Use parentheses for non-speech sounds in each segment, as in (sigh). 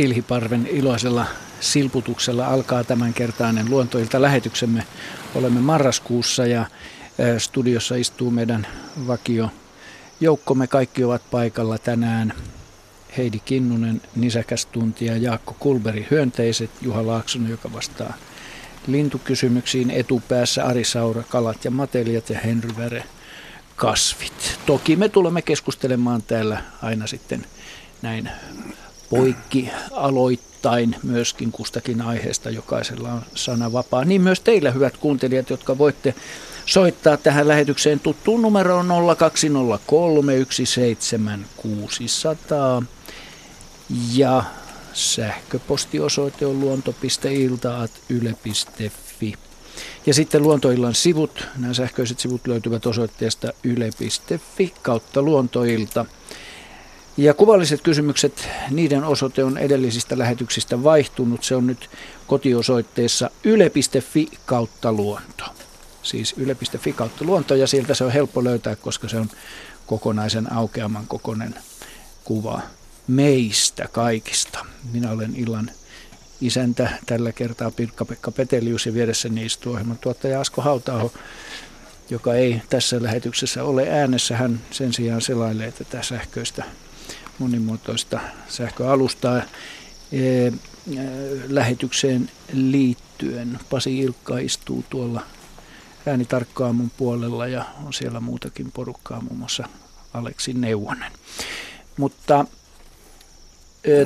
Tilhiparven iloisella silputuksella alkaa tämänkertainen luontoilta lähetyksemme. Olemme marraskuussa ja studiossa istuu meidän vakio joukkomme. Kaikki ovat paikalla tänään. Heidi Kinnunen, nisäkäs tuntija, Jaakko Kulberi, hyönteiset, Juha Laaksonen, joka vastaa lintukysymyksiin etupäässä, Ari Saura, kalat ja matelijat ja Henry Väre, kasvit. Toki me tulemme keskustelemaan täällä aina sitten näin poikki aloittain myöskin kustakin aiheesta. Jokaisella on sana vapaa. Niin myös teillä, hyvät kuuntelijat, jotka voitte soittaa tähän lähetykseen tuttuun numeroon 0203 17600. Ja sähköpostiosoite on luonto.iltaat.yle.fi. Ja sitten luontoillan sivut, nämä sähköiset sivut löytyvät osoitteesta yle.fi kautta luontoilta. Ja kuvalliset kysymykset, niiden osoite on edellisistä lähetyksistä vaihtunut. Se on nyt kotiosoitteessa yle.fi kautta luonto. Siis yle.fi kautta luonto ja sieltä se on helppo löytää, koska se on kokonaisen aukeaman kokoinen kuva meistä kaikista. Minä olen illan isäntä tällä kertaa Pirkka-Pekka Petelius ja vieressäni istuu ohjelman tuottaja Asko Hautaaho, joka ei tässä lähetyksessä ole äänessä. Hän sen sijaan selailee tätä sähköistä monimuotoista sähköalustaa e, e, lähetykseen liittyen. Pasi Ilkka istuu tuolla äänitarkkaamun puolella ja on siellä muutakin porukkaa, muun muassa Aleksi Neuvonen. Mutta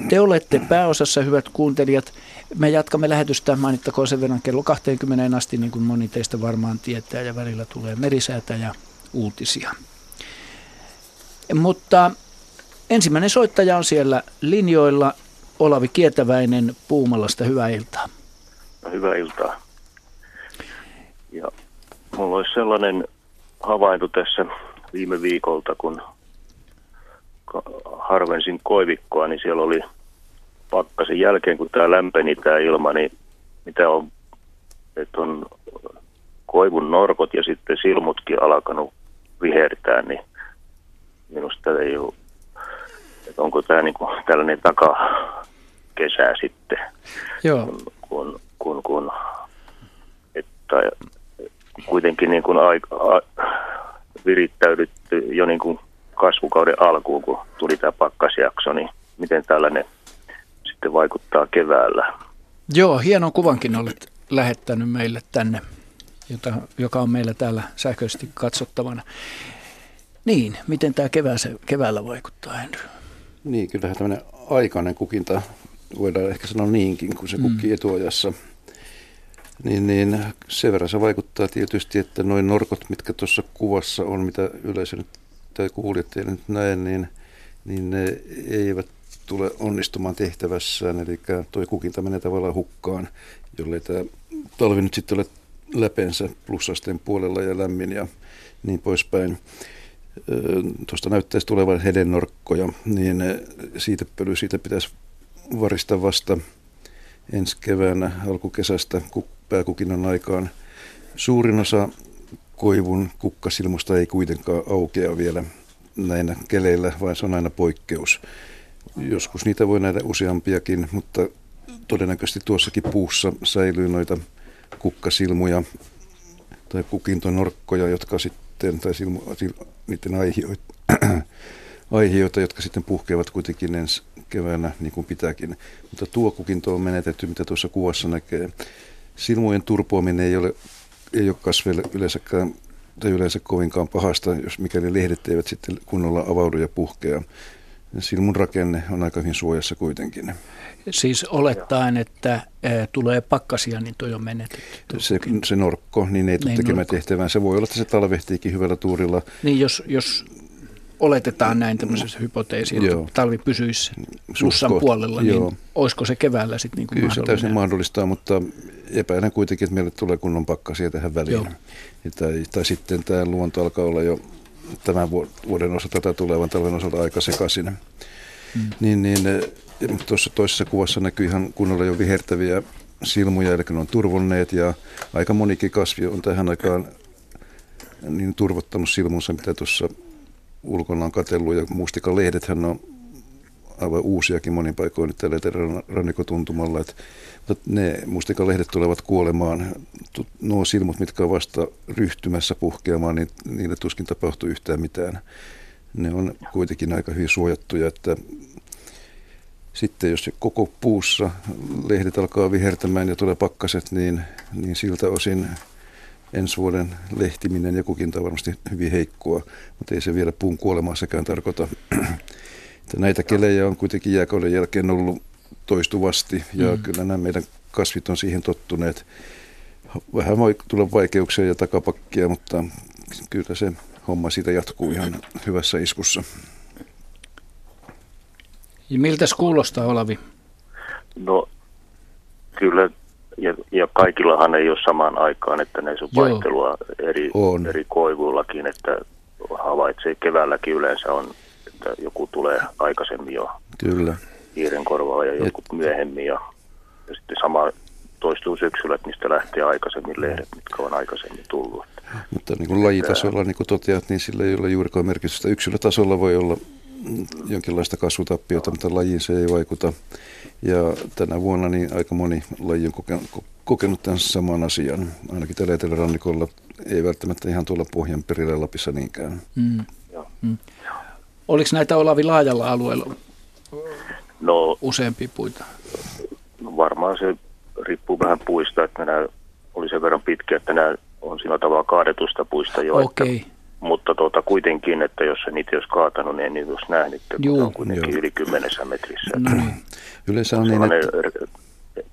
te olette pääosassa, hyvät kuuntelijat. Me jatkamme lähetystä, mainittakoon sen verran kello 20 asti, niin kuin moni teistä varmaan tietää, ja välillä tulee merisäätä ja uutisia. Mutta ensimmäinen soittaja on siellä linjoilla, Olavi Kietäväinen Puumalasta. Hyvää iltaa. No, hyvää iltaa. Ja mulla olisi sellainen havainto tässä viime viikolta, kun harvensin koivikkoa, niin siellä oli pakkasen jälkeen, kun tämä lämpeni tämä ilma, niin mitä on, että on koivun norkot ja sitten silmutkin alkanut vihertää, niin minusta ei ole, että onko tämä niin kuin tällainen takakesä sitten, Joo. kun, kun, kun, että kuitenkin niin kuin aika, a, virittäydytty jo niin kuin kasvukauden alkuun, kun tuli tämä pakkasjakso, niin miten tällainen sitten vaikuttaa keväällä. Joo, hienon kuvankin olet lähettänyt meille tänne, jota, joka on meillä täällä sähköisesti katsottavana. Niin, miten tämä keväässä, keväällä vaikuttaa, Henry? Niin, kyllähän tämmöinen aikainen kukinta, voidaan ehkä sanoa niinkin, kun se kukkii mm. etuajassa. Niin, niin sen verran se vaikuttaa tietysti, että noin norkot, mitkä tuossa kuvassa on, mitä yleisö nyt tai kuulijat ei nyt näe, niin, niin ne eivät tule onnistumaan tehtävässään. Eli tuo kukinta menee tavallaan hukkaan, jollei tämä talvi nyt sitten ole läpensä plussasteen puolella ja lämmin ja niin poispäin. Tuosta näyttäisi tulevan hedennorkkoja, niin siitä pöly siitä pitäisi varista vasta ensi keväänä alkukesästä pääkukinnan aikaan. Suurin osa koivun kukkasilmusta ei kuitenkaan aukea vielä näinä keleillä, vaan se on aina poikkeus. Joskus niitä voi nähdä useampiakin, mutta todennäköisesti tuossakin puussa säilyy noita kukkasilmuja tai kukintonorkkoja, jotka sitten, tai silmu, niiden aihioita, (clears throat) aihioita, jotka sitten puhkeavat kuitenkin ensi keväänä niin kuin pitääkin. Mutta tuo kukinto on menetetty, mitä tuossa kuvassa näkee. Silmujen turpoaminen ei ole ei ole kasveille yleensäkään tai yleensä kovinkaan pahasta, jos mikäli lehdet eivät sitten kunnolla avaudu ja puhkea. Silmun rakenne on aika hyvin suojassa kuitenkin. Siis olettaen, että tulee pakkasia, niin toi on menetetty. Se, se norkko, niin ei tule niin, tekemään tehtävään. Se voi olla, että se talvehtiikin hyvällä tuurilla. Niin, jos, jos oletetaan näin tämmöisessä hypoteesiin, että talvi pysyisi plussan puolella, niin joo. olisiko se keväällä sitten niin Kyllä se täysin mahdollista, mutta epäilen kuitenkin, että meille tulee kunnon pakkasia tähän väliin. Tai, tai sitten tämä luonto alkaa olla jo tämän vuoden osalta tai tulevan talven osalta aika sekaisin. Hmm. Niin, niin tuossa toisessa kuvassa näkyy ihan kunnolla jo vihertäviä silmuja, eli ne on turvonneet ja aika monikin kasvi on tähän aikaan niin turvottanut silmunsa, mitä tuossa ulkona on katellut ja mustikan lehdethän on aivan uusiakin monin paikoin nyt tällä rannikotuntumalla. Että, mutta ne mustikalehdet tulevat kuolemaan. Nuo silmut, mitkä on vasta ryhtymässä puhkeamaan, niin niille tuskin tapahtuu yhtään mitään. Ne on kuitenkin aika hyvin suojattuja, että sitten jos koko puussa lehdet alkaa vihertämään ja tulee pakkaset, niin, niin siltä osin ensi vuoden lehtiminen ja kukinta on varmasti hyvin heikkoa, mutta ei se vielä puun kuolemassakaan tarkoita. Että näitä kelejä on kuitenkin jääkauden jälkeen ollut toistuvasti ja mm. kyllä nämä meidän kasvit on siihen tottuneet. Vähän voi tulla vaikeuksia ja takapakkia, mutta kyllä se homma siitä jatkuu ihan hyvässä iskussa. Ja miltä kuulostaa, Olavi? No kyllä, ja, ja kaikillahan ei ole samaan aikaan, että näissä on vaihtelua eri, on. eri koivuillakin, että havaitsee keväälläkin yleensä on, että joku tulee aikaisemmin jo Kyllä. hiiren korvaa ja joku Et... myöhemmin ja, ja sitten sama toistuu syksyllä, että mistä lähtee aikaisemmin lehdet, mitkä on aikaisemmin tullut. Mutta niin kuin lajitasolla, niin kuin toteat, niin sillä ei ole juurikaan merkitystä. Yksilötasolla voi olla jonkinlaista kasvutappiota, mutta lajiin se ei vaikuta. Ja tänä vuonna niin aika moni laji on kokenut, kokenut tämän saman asian. Ainakin tällä etelärannikolla ei välttämättä ihan tuolla pohjan perillä Lapissa niinkään. Mm. Mm. Oliko näitä Olavi laajalla alueella no, useampia puita? No varmaan se riippuu vähän puista, että nämä oli sen verran pitkä, että nämä on sillä tavalla kaadetusta puista jo. Okay. Että mutta tuota, kuitenkin, että jos se niitä olisi kaatanut, niin en niitä olisi nähnyt, kun Juu, on kuitenkin joo. yli kymmenessä metrissä. No niin. Yleensä on niin, että...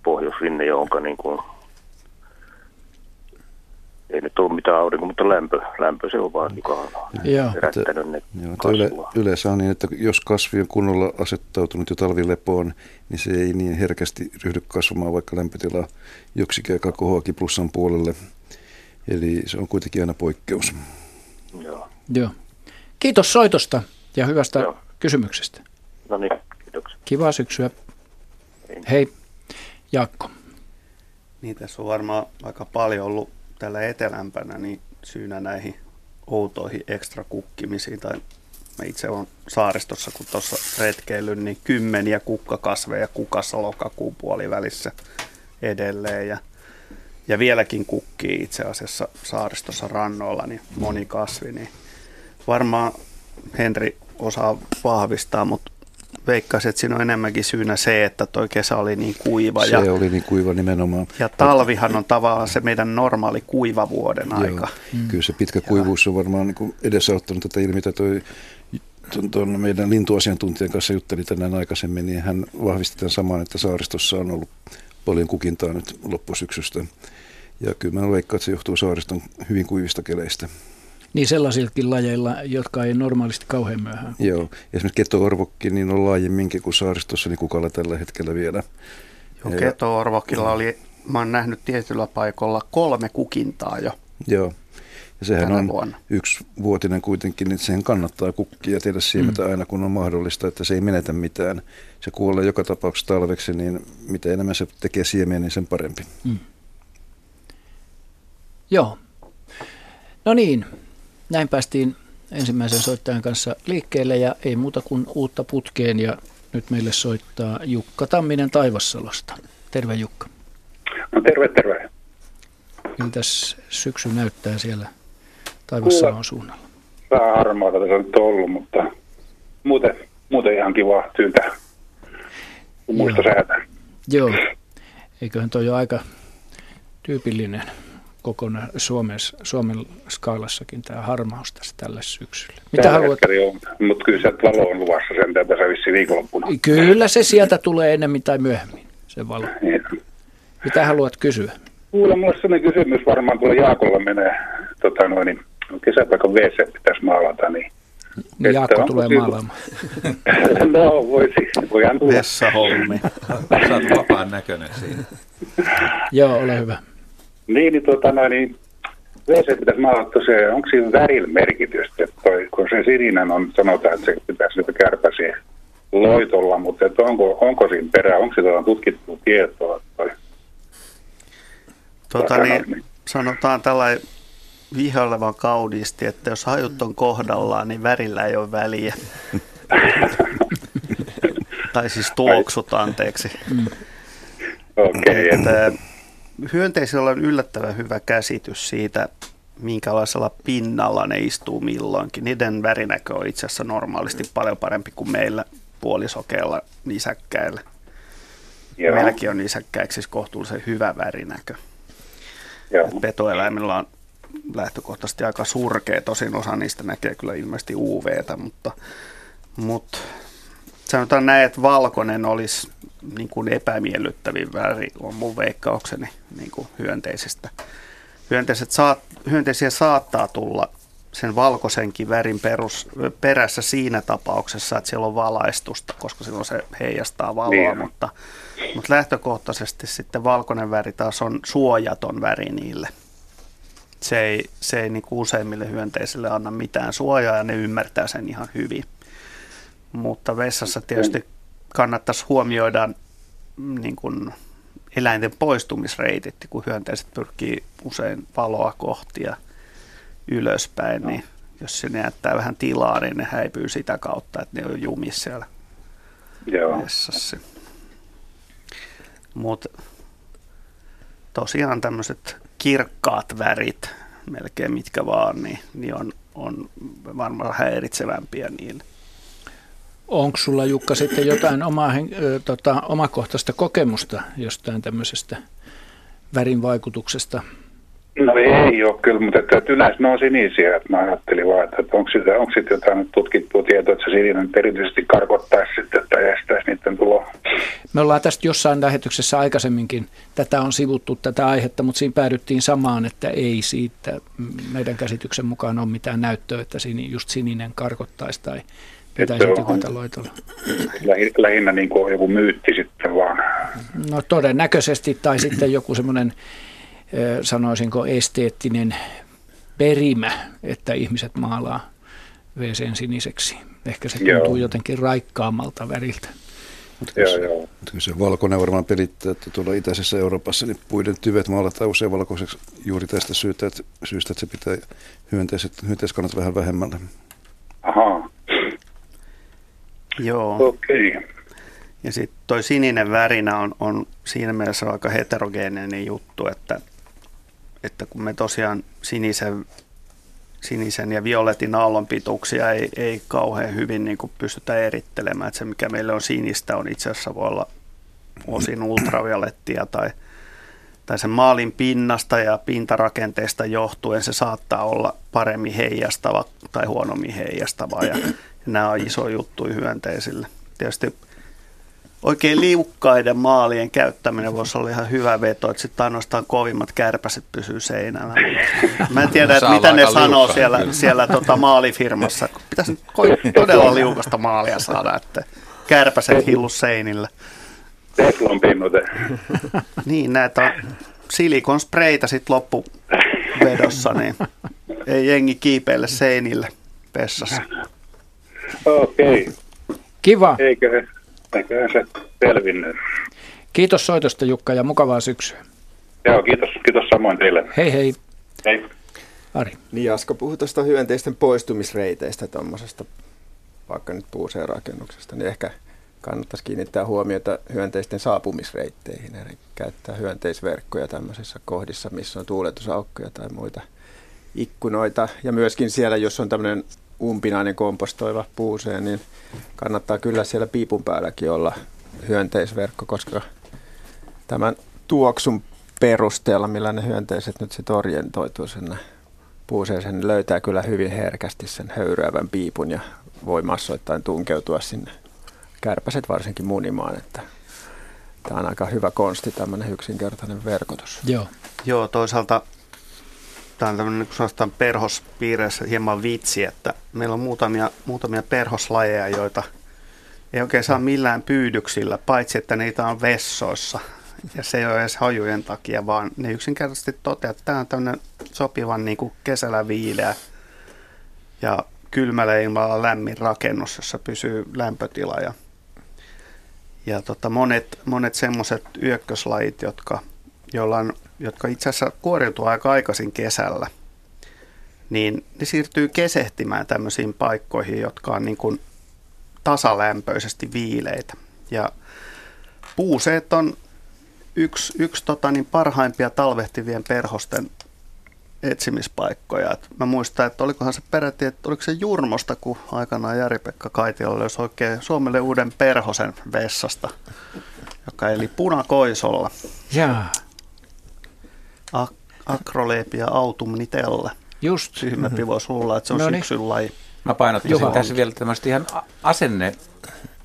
pohjoisrinne, jonka niin kuin, ei nyt ole mitään aurinko, mutta lämpö, lämpö se on vaan, joka on herättänyt ne joo, yle, Yleensä on niin, että jos kasvi on kunnolla asettautunut jo talvilepoon, niin se ei niin herkästi ryhdy kasvamaan, vaikka lämpötila joksikään kohoakin plussan puolelle. Eli se on kuitenkin aina poikkeus. Joo. Joo. Kiitos soitosta ja hyvästä Joo. kysymyksestä. No niin, kiitoksia. Kivaa syksyä. Hei. Hei. Jaakko. Niin, tässä on varmaan aika paljon ollut tällä etelämpänä niin syynä näihin outoihin ekstra kukkimisiin. Tai mä itse olen saaristossa, kun tuossa retkeilyn, niin kymmeniä kukkakasveja kukassa lokakuun puolivälissä edelleen. Ja ja vieläkin kukkii itse asiassa saaristossa rannoilla, niin moni kasvi, niin varmaan Henri osaa vahvistaa, mutta veikkaisin, että siinä on enemmänkin syynä se, että tuo kesä oli niin kuiva. Se ja, oli niin kuiva nimenomaan. Ja talvihan on tavallaan se meidän normaali kuivavuoden Joo, aika. Mm. Kyllä se pitkä kuivuus on varmaan niin edesauttanut tätä ilmiötä. Toi, tuon meidän lintuasiantuntijan kanssa jutteli tänään aikaisemmin, niin hän vahvisti tämän saman, että saaristossa on ollut paljon kukintaa nyt loppusyksystä. Ja kyllä mä veikkaan, että se johtuu saariston hyvin kuivista keleistä. Niin sellaisiltakin lajeilla, jotka ei normaalisti kauhean myöhään. Joo, esimerkiksi keto-orvokki niin on laajemminkin kuin saaristossa niin kukalla tällä hetkellä vielä. Joo, keto-orvokilla oli, mä oon nähnyt tietyllä paikalla kolme kukintaa jo. Joo, ja sehän on vuonna. yksi vuotinen kuitenkin, niin sen kannattaa kukkia tehdä siemetä mm. aina kun on mahdollista, että se ei menetä mitään. Se kuolee joka tapauksessa talveksi, niin mitä enemmän se tekee siemeen, niin sen parempi. Mm. Joo. No niin, näin päästiin ensimmäisen soittajan kanssa liikkeelle ja ei muuta kuin uutta putkeen ja nyt meille soittaa Jukka Tamminen Taivassalosta. Terve Jukka. No terve, terve. Miltäs syksy näyttää siellä Taivassalon suunnalla? Vähän harmaata tässä on nyt ollut, mutta muuten, muuten ihan kiva tyyntä muista säätä. Joo, eiköhän toi ole aika tyypillinen kokona Suomen, Suomen skaalassakin tämä harmaus tässä tällä syksyllä. Mitä Tällä haluat? Joo, mutta kyllä se valo on luvassa sen tässä vissi viikonloppuna. Kyllä se sieltä tulee enemmän tai myöhemmin, se valo. Niin. Mitä haluat kysyä? Kuule, mulla sellainen kysymys varmaan tuolla Jaakolla menee, tota noin, niin kesäpaikan WC pitäisi maalata, niin niin Jaakko tulee silloin... maalaamaan. (laughs) no, voisi, voihan tulla. Vessahommi. Sä oot vapaan näköinen siinä. Joo, ole hyvä. Niin, niin, tota, no, niin WC pitäisi maalata se, onko siinä värillä merkitystä, että toi, kun se sininen on, sanotaan, että se pitäisi nyt kärpäsi loitolla, mutta että onko, onko siinä perää, onko se tutkittu tietoa? Toi, tota, niin, niin, sanotaan tällainen vihailevan kauniisti, että jos hajut on kohdallaan, niin värillä ei ole väliä. (laughs) Tai siis tuoksut, anteeksi. Okei. Okay. Hyönteisillä on yllättävän hyvä käsitys siitä, minkälaisella pinnalla ne istuu milloinkin. Niiden värinäkö on itse asiassa normaalisti paljon parempi kuin meillä puolisokeilla nisäkkäillä. Joo. Meilläkin on nisäkkäiksi siis kohtuullisen hyvä värinäkö. Joo. Petoeläimillä on lähtökohtaisesti aika surkea, tosin osa niistä näkee kyllä ilmeisesti UVtä, mutta, mutta sanotaan näin, että valkoinen olisi niin kuin epämiellyttävin väri, on mun veikkaukseni niin kuin hyönteisistä. Hyönteiset saat, hyönteisiä saattaa tulla sen valkoisenkin värin perus, perässä siinä tapauksessa, että siellä on valaistusta, koska silloin se heijastaa valoa, niin. mutta, mutta lähtökohtaisesti sitten valkoinen väri taas on suojaton väri niille. Se ei, se ei niin useimmille hyönteisille anna mitään suojaa ja ne ymmärtää sen ihan hyvin. Mutta vessassa tietysti kannattaisi huomioida niin kuin eläinten poistumisreitit, kun hyönteiset pyrkii usein valoa kohti ja ylöspäin, no. niin jos se jättää vähän tilaa, niin ne häipyy sitä kautta, että ne on jumissa siellä Joo. vessassa. Mutta tosiaan tämmöiset kirkkaat värit, melkein mitkä vaan, niin, niin on, on varmaan häiritsevämpiä niille. Onko sulla Jukka sitten jotain omaa, tota, omakohtaista kokemusta jostain tämmöisestä värin vaikutuksesta? No ei ole kyllä, mutta että yleensä ne on sinisiä. Että mä ajattelin vaan, että onko sitä, onko sitä jotain tutkittua tietoa, että se sininen erityisesti karkottaisi sitten tai estäisi niiden tuloa. Me ollaan tästä jossain lähetyksessä aikaisemminkin, tätä on sivuttu tätä aihetta, mutta siinä päädyttiin samaan, että ei siitä meidän käsityksen mukaan ole mitään näyttöä, että just sininen karkottaisi tai pitäisi tykata loitolla. Lähinnä niin kuin joku myytti sitten vaan. No todennäköisesti, tai sitten joku semmoinen sanoisinko esteettinen perimä, että ihmiset maalaa WCn siniseksi. Ehkä se tuntuu joo. jotenkin raikkaammalta väriltä. Mutta joo, joo. se valkoinen varmaan pelittää, että tuolla itäisessä Euroopassa niin puiden tyvet maalataan usein valkoiseksi juuri tästä syystä, että, syystä, että se pitää hyönteiset, hyönteiskannat vähän vähemmällä. Aha. Joo. Okei. Okay. Ja sitten toi sininen värinä on, on siinä mielessä aika heterogeeninen juttu, että että kun me tosiaan sinisen, sinisen ja violetin aallonpituuksia ei, ei kauhean hyvin niin kuin pystytä erittelemään, että se mikä meille on sinistä on itse asiassa voi olla osin ultraviolettia tai, tai sen maalin pinnasta ja pintarakenteesta johtuen se saattaa olla paremmin heijastava tai huonommin heijastava ja, ja nämä on iso juttu hyönteisille. Tietysti oikein liukkaiden maalien käyttäminen voisi olla ihan hyvä veto, että sitten ainoastaan kovimmat kärpäset pysyy seinällä. Mä en tiedä, että mitä ne sanoo siellä, siellä tota maalifirmassa. Pitäisi todella liukasta maalia saada, että kärpäset hillu seinillä. Niin, näitä on silikon spreitä sitten loppuvedossa, niin ei jengi kiipeille seinille pessassa. Okei. Okay. Kiva. Eikö Eiköhän se selvinnyt. Kiitos soitosta Jukka ja mukavaa syksyä. Joo, kiitos, kiitos samoin teille. Hei hei. Hei. Ari. Niin Asko puhui tuosta hyönteisten poistumisreiteistä tuommoisesta, vaikka nyt puuseen-rakennuksesta, niin ehkä kannattaisi kiinnittää huomiota hyönteisten saapumisreitteihin, eli käyttää hyönteisverkkoja tämmöisissä kohdissa, missä on tuuletusaukkoja tai muita ikkunoita. Ja myöskin siellä, jos on tämmöinen umpinainen kompostoiva puuseen, niin kannattaa kyllä siellä piipun päälläkin olla hyönteisverkko, koska tämän tuoksun perusteella, millä ne hyönteiset nyt sitten orientoituu sinne puuseeseen, niin löytää kyllä hyvin herkästi sen höyryävän piipun ja voi massoittain tunkeutua sinne kärpäset varsinkin munimaan, että tämä on aika hyvä konsti, tämmöinen yksinkertainen verkotus. Joo. Joo, toisaalta tämä on tämmöinen niin perhospiireissä hieman vitsi, että meillä on muutamia, muutamia perhoslajeja, joita ei oikein saa millään pyydyksillä, paitsi että niitä on vessoissa. Ja se ei ole edes hajujen takia, vaan ne yksinkertaisesti toteaa, että tämä on tämmöinen sopivan niin kuin kesällä viileä ja kylmällä ilmalla lämmin rakennus, jossa pysyy lämpötila. Ja, ja tota, monet, monet semmoiset yökköslajit, jotka, joilla on jotka itse asiassa kuoriutuu aika aikaisin kesällä, niin ne siirtyy kesehtimään tämmöisiin paikkoihin, jotka on niin kuin tasalämpöisesti viileitä. Ja puuseet on yksi, yksi tota, niin parhaimpia talvehtivien perhosten etsimispaikkoja. Et mä muistan, että olikohan se peräti, että oliko se Jurmosta, kun aikanaan Jari-Pekka Kaitiolla löysi oikein Suomelle uuden perhosen vessasta, joka eli punakoisolla. Jaa, Ak- Acrolepia autumnitella. just. Tyhmämpi voisi luulla, että se on No niin. syksyn laji. Mä painottaisin Juha. tässä vielä tämmöistä ihan asenne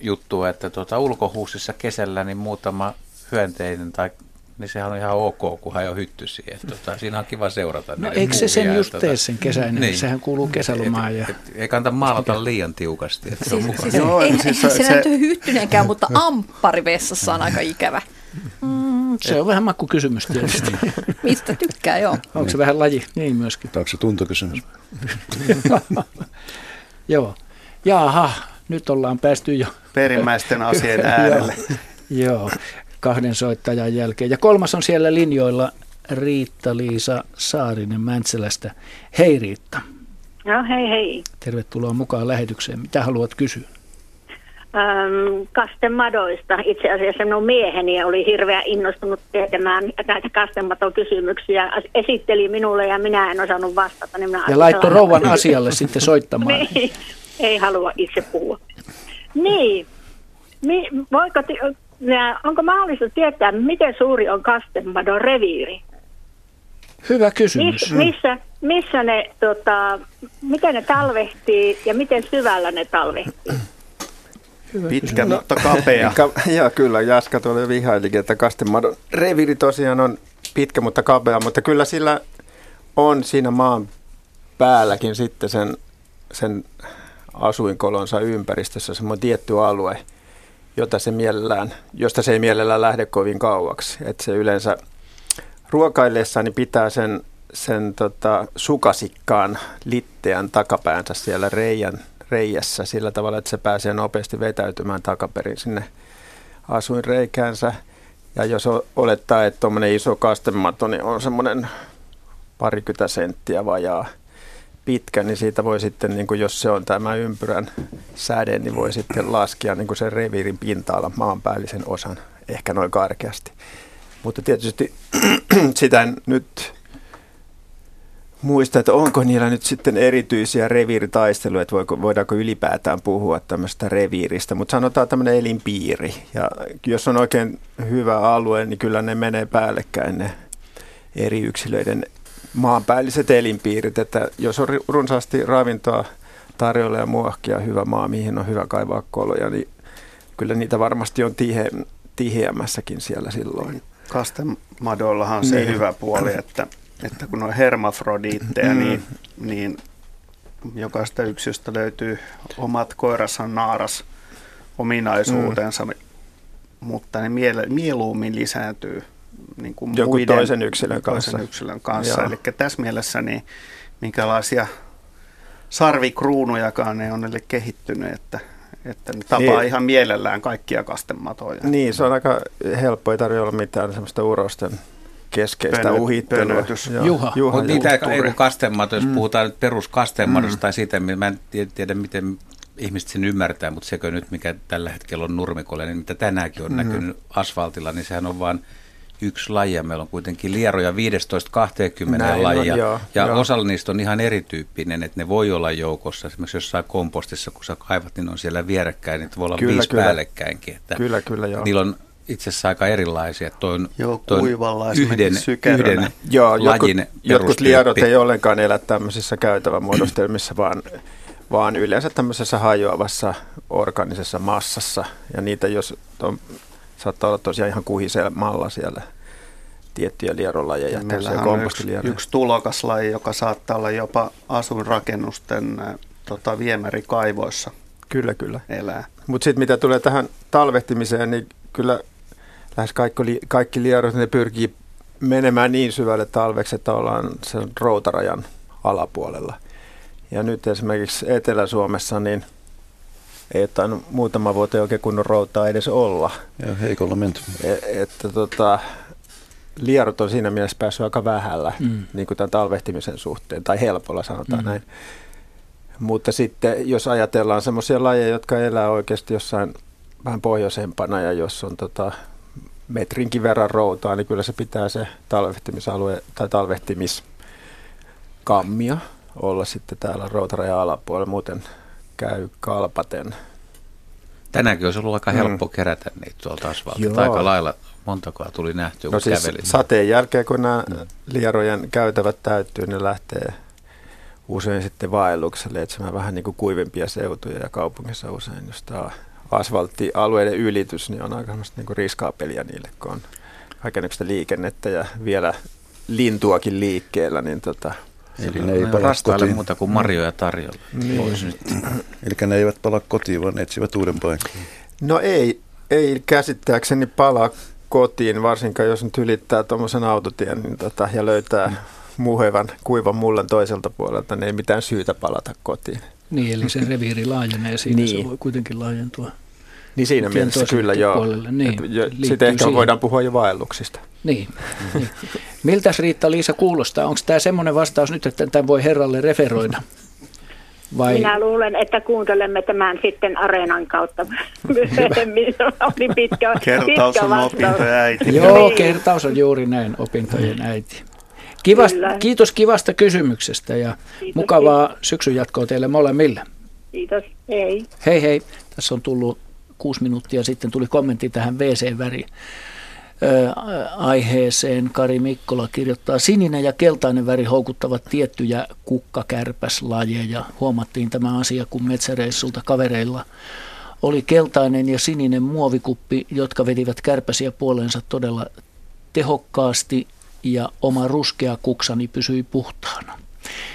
juttua, että tuota, ulkohuusissa kesällä niin muutama hyönteinen tai niin sehän on ihan ok, kunhan ei ole hyttysiä. Että, tota, siinä on kiva seurata. No eikö se sen just tota, tee sen kesäinen? Niin. Sehän kuuluu kesälomaan. Ja... Et, et, ei kannata maalata liian tiukasti. Että se on Siis, mukava. siis Joo, ei, siis se, se- se, se- näyttää hyttynenkään, mutta amppari vessassa on aika ikävä. Se on vähän makkukysymys tietysti. (laughs) Mistä tykkää, joo. Onko se vähän laji? Niin myöskin. Onko se tuntokysymys? (laughs) Joo. Jaaha, nyt ollaan päästy jo. Perimmäisten (laughs) asioiden äärelle. Joo, kahden soittajan jälkeen. Ja kolmas on siellä linjoilla Riitta-Liisa Saarinen Mäntsälästä. Hei Riitta, No hei hei. tervetuloa mukaan lähetykseen. Mitä haluat kysyä? Ähm, kastemadoista. Itse asiassa minun mieheni oli hirveän innostunut tietämään näitä kastematokysymyksiä. As- Esitteli minulle ja minä en osannut vastata. Niin minä Ja laittoi rouvan asialle sitten soittamaan. (laughs) Niin, ei halua itse puhua. Niin, Mi- voiko onko mahdollista tietää, miten suuri on kastemadon reviiri? Hyvä kysymys. Miss, missä, missä ne, tota, miten ne talvehtii ja miten syvällä ne talvehtii? Hyvä Pitkä, kysymys. mutta kapea. Ka- joo, kyllä. Jaska tuolla jo vihailikin, että kastemadon reviiri tosiaan on pitkä, mutta kapea, mutta kyllä sillä on siinä maan päälläkin sitten sen, sen asuinkolonsa ympäristössä semmoinen tietty alue, jota se mielellään, josta se ei mielellään lähde kovin kauaksi. Että se yleensä ruokaillessaan niin pitää sen, sen tota, sukasikkaan litteän takapäänsä siellä reijän, reijässä sillä tavalla, että se pääsee nopeasti vetäytymään takaperin sinne asuinreikäänsä. Ja jos olettaa, että tuommoinen iso kastemato niin on semmoinen parikymmentä senttiä vajaa pitkä, niin siitä voi sitten, niin kuin jos se on tämä ympyrän säde, niin voi sitten laskea niin kuin sen reviirin pinta-alan maanpäällisen osan, ehkä noin karkeasti. Mutta tietysti (clears throat) sitä nyt muista, että onko niillä nyt sitten erityisiä reviiritaisteluja, että voiko, voidaanko ylipäätään puhua tämmöistä reviiristä, mutta sanotaan tämmöinen elinpiiri. Ja jos on oikein hyvä alue, niin kyllä ne menee päällekkäin ne eri yksilöiden maanpäälliset elinpiirit, että jos on runsaasti ravintoa tarjolla ja muohkia hyvä maa, mihin on hyvä kaivaa koloja, niin kyllä niitä varmasti on tihe, tiheämmässäkin siellä silloin. Kastemadoillahan on se Niin. hyvä puoli, että, että kun on hermafrodiitteja, Mm. niin, niin jokaista yksilöstä löytyy omat koirassa naaras ominaisuutensa, Mm. mutta ne miele, mieluummin lisääntyy niin kuin Joku muiden, toisen yksilön kanssa. Toisen yksilön kanssa. Eli tässä mielessä niin minkälaisia sarvikruunujakaan ne on niille kehittynyt, että, että ne tapaa Niin. ihan mielellään kaikkia kastematoja. Niin, se on aika helppo, ei tarvitse olla mitään semmoista urosten keskeistä Pönö- uhittelua. pönötys. Juha. Juha Mutta niitä kastemato, jos Mm. puhutaan nyt peruskastemadosta tai siitä, mä en tie- tiedä miten ihmiset sen ymmärtää, mutta sekö nyt, mikä tällä hetkellä on nurmikolle, niin mitä tänäänkin on Mhm. näkynyt asfaltilla, niin sehän on vain yksi laji ja meillä on kuitenkin lieroja 15-20 Näin on, lajia. joo, ja joo. osalla niistä on ihan erityyppinen, että ne voi olla joukossa. Esimerkiksi jossain kompostissa, kun sä kaivat, niin ne on siellä vierekkäin, niin voi olla Kyllä, viisi kyllä. päällekkäinkin. Että Kyllä, kyllä, joo. Niillä on itse asiassa aika erilaisia. Toi on, Joo, toi on kuivalla yhden, yhden Joo, jotkut, lajin jotkut perustyyppi. liedot ei ollenkaan elä tämmöisissä käytävämuodostelmissa, vaan, vaan yleensä tämmöisessä hajoavassa organisessa massassa. Ja niitä, jos on, saattaa olla tosiaan ihan kuhisemalla siellä tiettyjä lierolajeja, Ja tämmöisiä meillähän on yksi, yksi tulokaslaji, joka saattaa olla jopa asuinrakennusten tota, viemärikaivoissa Kyllä, kyllä. elää. Mutta sitten mitä tulee tähän talvehtimiseen, niin kyllä lähes kaikki, li- kaikki lierot, ne pyrkii menemään niin syvälle talveksi, että ollaan sen routarajan alapuolella. Ja nyt esimerkiksi Etelä-Suomessa niin ei ole muutama vuotta oikein kunnon routaa edes olla. Ja heikolla menty. E- että tota, lierot on siinä mielessä päässyt aika vähällä Mm. niin kuin tämän talvehtimisen suhteen, tai helpolla sanotaan Mm. näin. Mutta sitten jos ajatellaan semmoisia lajeja, jotka elää oikeasti jossain vähän pohjoisempana ja jos on tota, metrinkin verran routaa, niin kyllä se pitää se talvehtimisalue tai talvehtimiskammia olla sitten täällä routarajan alapuolella, muuten käy kalpaten. Tänäänkin olisi ollut aika helppo mm. kerätä niitä tuolta asfaltilta. Aika lailla montakoa tuli nähtyä, no siis kävelin. Sateen jälkeen, kun nämä mm. lierojen käytävät täyttyy, ne lähtee usein sitten vaellukselle etsimään vähän niin kuin kuivempia seutuja ja kaupungissa usein, jos tämä asfalttialueiden ylitys, niin on aika niin kuin riskaa peliä niille, kun on kaikenlaista liikennettä ja vielä lintuakin liikkeellä, niin tota, Eli ne ei pala kotiin. muuta kuin marjoja tarjolla. Niin. Eli ne eivät pala kotiin, vaan ne etsivät uuden paikan. No ei, ei käsittääkseni pala kotiin, varsinkaan jos nyt ylittää tuommoisen autotien niin tota, ja löytää muhevan kuivan mullan toiselta puolelta, niin ei mitään syytä palata kotiin. Niin, eli se reviiri laajenee siinä, niin. se voi kuitenkin laajentua. Niin siinä mielessä kyllä joo. Niin, Sitten ehkä siihen. voidaan puhua jo vaelluksista. Niin. niin. Miltäs Riitta-Liisa kuulostaa? Onko tämä semmoinen vastaus nyt, että tämän voi herralle referoida? Vai? Minä luulen, että kuuntelemme tämän sitten areenan kautta (laughs) myöhemmin. Oli pitkä, kertaus pitkä on opintojen äiti. Joo, niin. kertaus on juuri näin, opintojen äiti. Kivast, kiitos kivasta kysymyksestä ja kiitos, mukavaa kiitos. syksyn jatkoa teille molemmille. Kiitos, hei. Hei hei. Tässä on tullut kuusi minuuttia sitten tuli kommentti tähän WC-väri aiheeseen. Kari Mikkola kirjoittaa, sininen ja keltainen väri houkuttavat tiettyjä kukkakärpäslajeja. Huomattiin tämä asia, kun metsäreissulta kavereilla oli keltainen ja sininen muovikuppi, jotka vedivät kärpäsiä puoleensa todella tehokkaasti ja oma ruskea kuksani pysyi puhtaana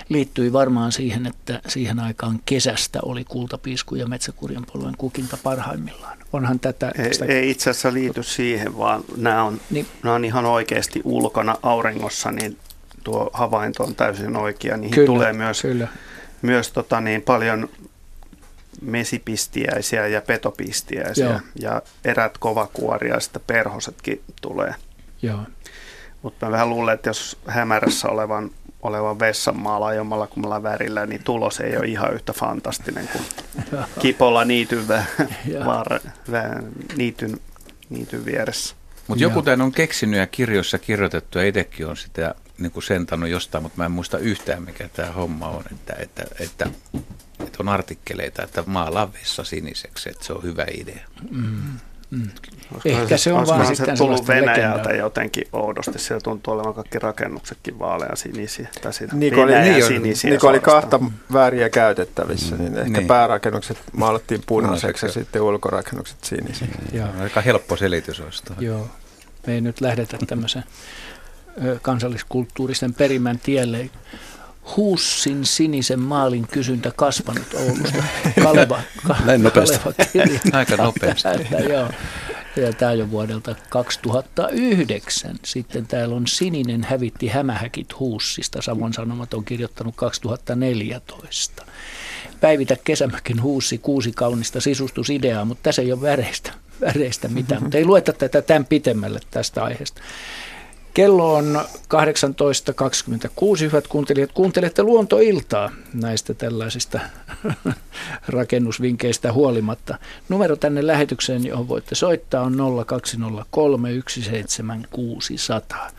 liittyi varmaan siihen, että siihen aikaan kesästä oli kultapiisku ja metsäkurjan polven kukinta parhaimmillaan. Onhan tätä... Ei, ei itse asiassa liity siihen, vaan nämä on, niin. nämä on ihan oikeasti ulkona auringossa, niin tuo havainto on täysin oikea. Niihin kyllä, tulee myös, kyllä. myös tota niin, paljon mesipistiäisiä ja petopistiäisiä Joo. ja erät kovakuoriaista perhosetkin tulee. Joo. Mutta mä vähän luulen, että jos hämärässä olevan olevan vessan maalaajomalla kummalla värillä, niin tulos ei ole ihan yhtä fantastinen kuin (laughs) kipolla niityn, vä- (laughs) vaara, vä- niityn, niityn vieressä. Mutta joku tämän on keksinyt ja kirjoissa kirjoitettu ja itsekin on sitä niin kuin sentannut jostain, mutta mä en muista yhtään mikä tämä homma on, että, että, että, että on artikkeleita, että maalaa vessa siniseksi, että se on hyvä idea. Mm. Mm. Ehkä se on vaan sitten tullut Venäjältä legendaa. jotenkin oudosti. Siellä tuntuu olevan kaikki rakennuksetkin vaalean sinisiä. Tai niin oli, niin, sinisiä niin oli kahta väriä käytettävissä, mm. niin ehkä niin. päärakennukset maalattiin punaiseksi ja sitten ulkorakennukset sinisiä. Mm. Joo. Aika helppo selitys olisi. Joo. Me ei nyt lähdetä tämmöisen kansalliskulttuurisen perimän tielle. Huussin sinisen maalin kysyntä kasvanut Oulusta. Kaleva, ka, (laughs) Näin nopeasti. Kaleva (laughs) Aika nopeasti. joo. Ja tämä on vuodelta 2009. Sitten täällä on Sininen hävitti hämähäkit Huussista. Savon Sanomat on kirjoittanut 2014. Päivitä Kesämäkin Huussi, kuusi kaunista sisustusideaa, mutta tässä ei ole väreistä, väreistä mitään. Mutta ei lueta tätä tämän pitemmälle tästä aiheesta. Kello on 18.26, hyvät kuuntelijat. Kuuntelette luontoiltaa näistä tällaisista (laughs) rakennusvinkkeistä huolimatta. Numero tänne lähetykseen, johon voitte soittaa, on 0203 17600.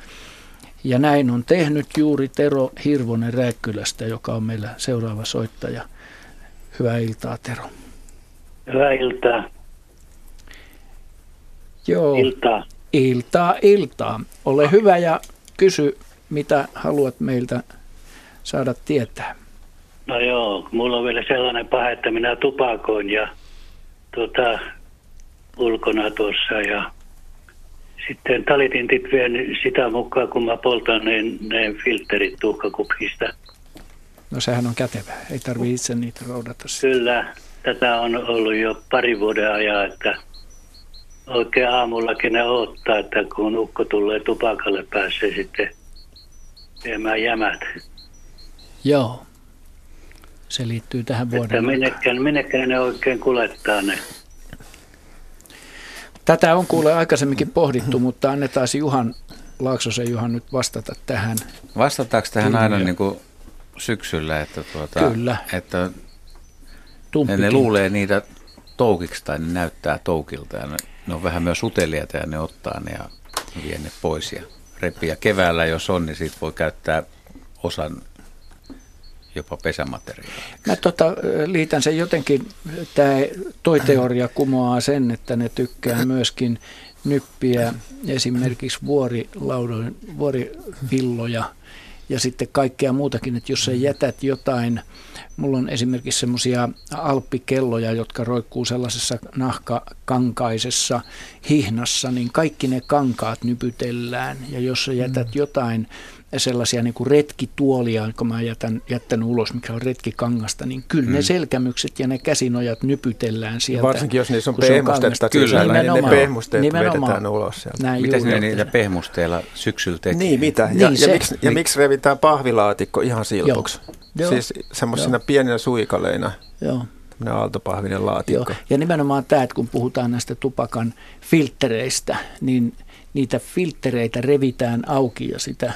Ja näin on tehnyt juuri Tero Hirvonen Rääkkylästä, joka on meillä seuraava soittaja. Hyvää iltaa, Tero. Hyvää iltaa. Joo. Iltaa. Iltaa, iltaa. Ole hyvä ja kysy, mitä haluat meiltä saada tietää. No joo, mulla on vielä sellainen paha, että minä tupakoin ja tuota, ulkona tuossa ja sitten talitintit vien sitä mukaan, kun mä poltan ne, ne filterit tuhkakupista. No sehän on kätevää, ei tarvitse itse niitä roudata. Kyllä, tätä on ollut jo pari vuoden ajan, että oikein aamullakin ne odottaa, että kun ukko tulee tupakalle, pääsee sitten viemään jämät. Joo. Se liittyy tähän vuoden että minnekään, minnekään ne oikein kulettaa ne. Tätä on kuule aikaisemminkin pohdittu, mutta annetaan Juhan, Laaksosen Juhan nyt vastata tähän. Vastataanko tähän aina niin kuin syksyllä, että, tuota, Kyllä. että ne luulee niitä toukiksi tai ne näyttää toukilta ja ne, ne on vähän myös uteliaita ja ne ottaa ne ja vie ne pois ja repii. Ja keväällä jos on, niin siitä voi käyttää osan jopa pesämateriaalia. Mä tota, liitän sen jotenkin, tämä toi teoria kumoaa sen, että ne tykkää (clears throat) myöskin nyppiä esimerkiksi vuorilaudoin, vuorivilloja ja sitten kaikkea muutakin, että jos sä jätät jotain, mulla on esimerkiksi semmoisia alppikelloja, jotka roikkuu sellaisessa nahkakankaisessa hihnassa, niin kaikki ne kankaat nypytellään ja jos sä jätät mm. jotain sellaisia niin kuin retkituolia, kun mä jätän, jättänyt ulos, mikä on retkikangasta, niin kyllä mm. ne selkämykset ja ne käsinojat nypytellään sieltä. Ja varsinkin jos niissä on pehmustetta sisällä, niin ne pehmusteet nimenomaan. vedetään ulos sieltä. Näin mitä ne niitä pehmusteilla syksyllä tekee? Niin, mitä? Ja, niin, ja, se, miksi, niin. ja miksi revitään pahvilaatikko ihan silpuksi? Joo. Siis semmoisina pieninä suikaleina. Joo tämmöinen aaltopahvinen laatikko. Joo. Ja nimenomaan tämä, että kun puhutaan näistä tupakan filtreistä, niin niitä filtreitä revitään auki ja sitä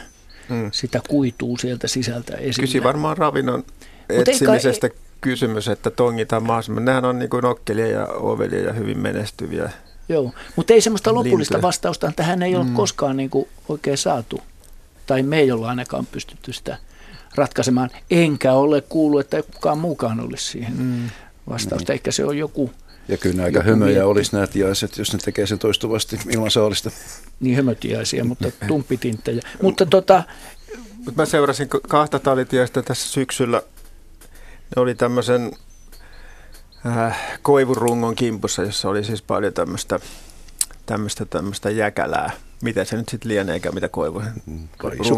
mm. sitä kuituu sieltä sisältä esille. Kysi varmaan ravinnon etsimisestä eikä, kysymys, että tongitaan mahdollisimman. Nehän on niin nokkelia ja ovelia ja hyvin menestyviä. Joo, mutta ei semmoista lopullista lintuja. vastausta tähän ei ole mm. koskaan niin kuin oikein saatu. Tai me ei olla ainakaan pystytty sitä ratkaisemaan. Enkä ole kuullut, että kukaan muukaan olisi siihen mm. vastausta. Mm. Ehkä se on joku ja kyllä aika hömöjä olisi nämä tiaiset, jos ne tekee sen toistuvasti ilman saalista. Niin hömötiaisia, mutta tumppitinttejä. mutta tota... Mut mä seurasin kahta talitiaista tässä syksyllä. Ne oli tämmöisen äh, koivurungon kimpussa, jossa oli siis paljon tämmöistä tämmöistä, tämmöistä jäkälää. Miten se nyt sitten lieneekään, mitä koivu? Mm,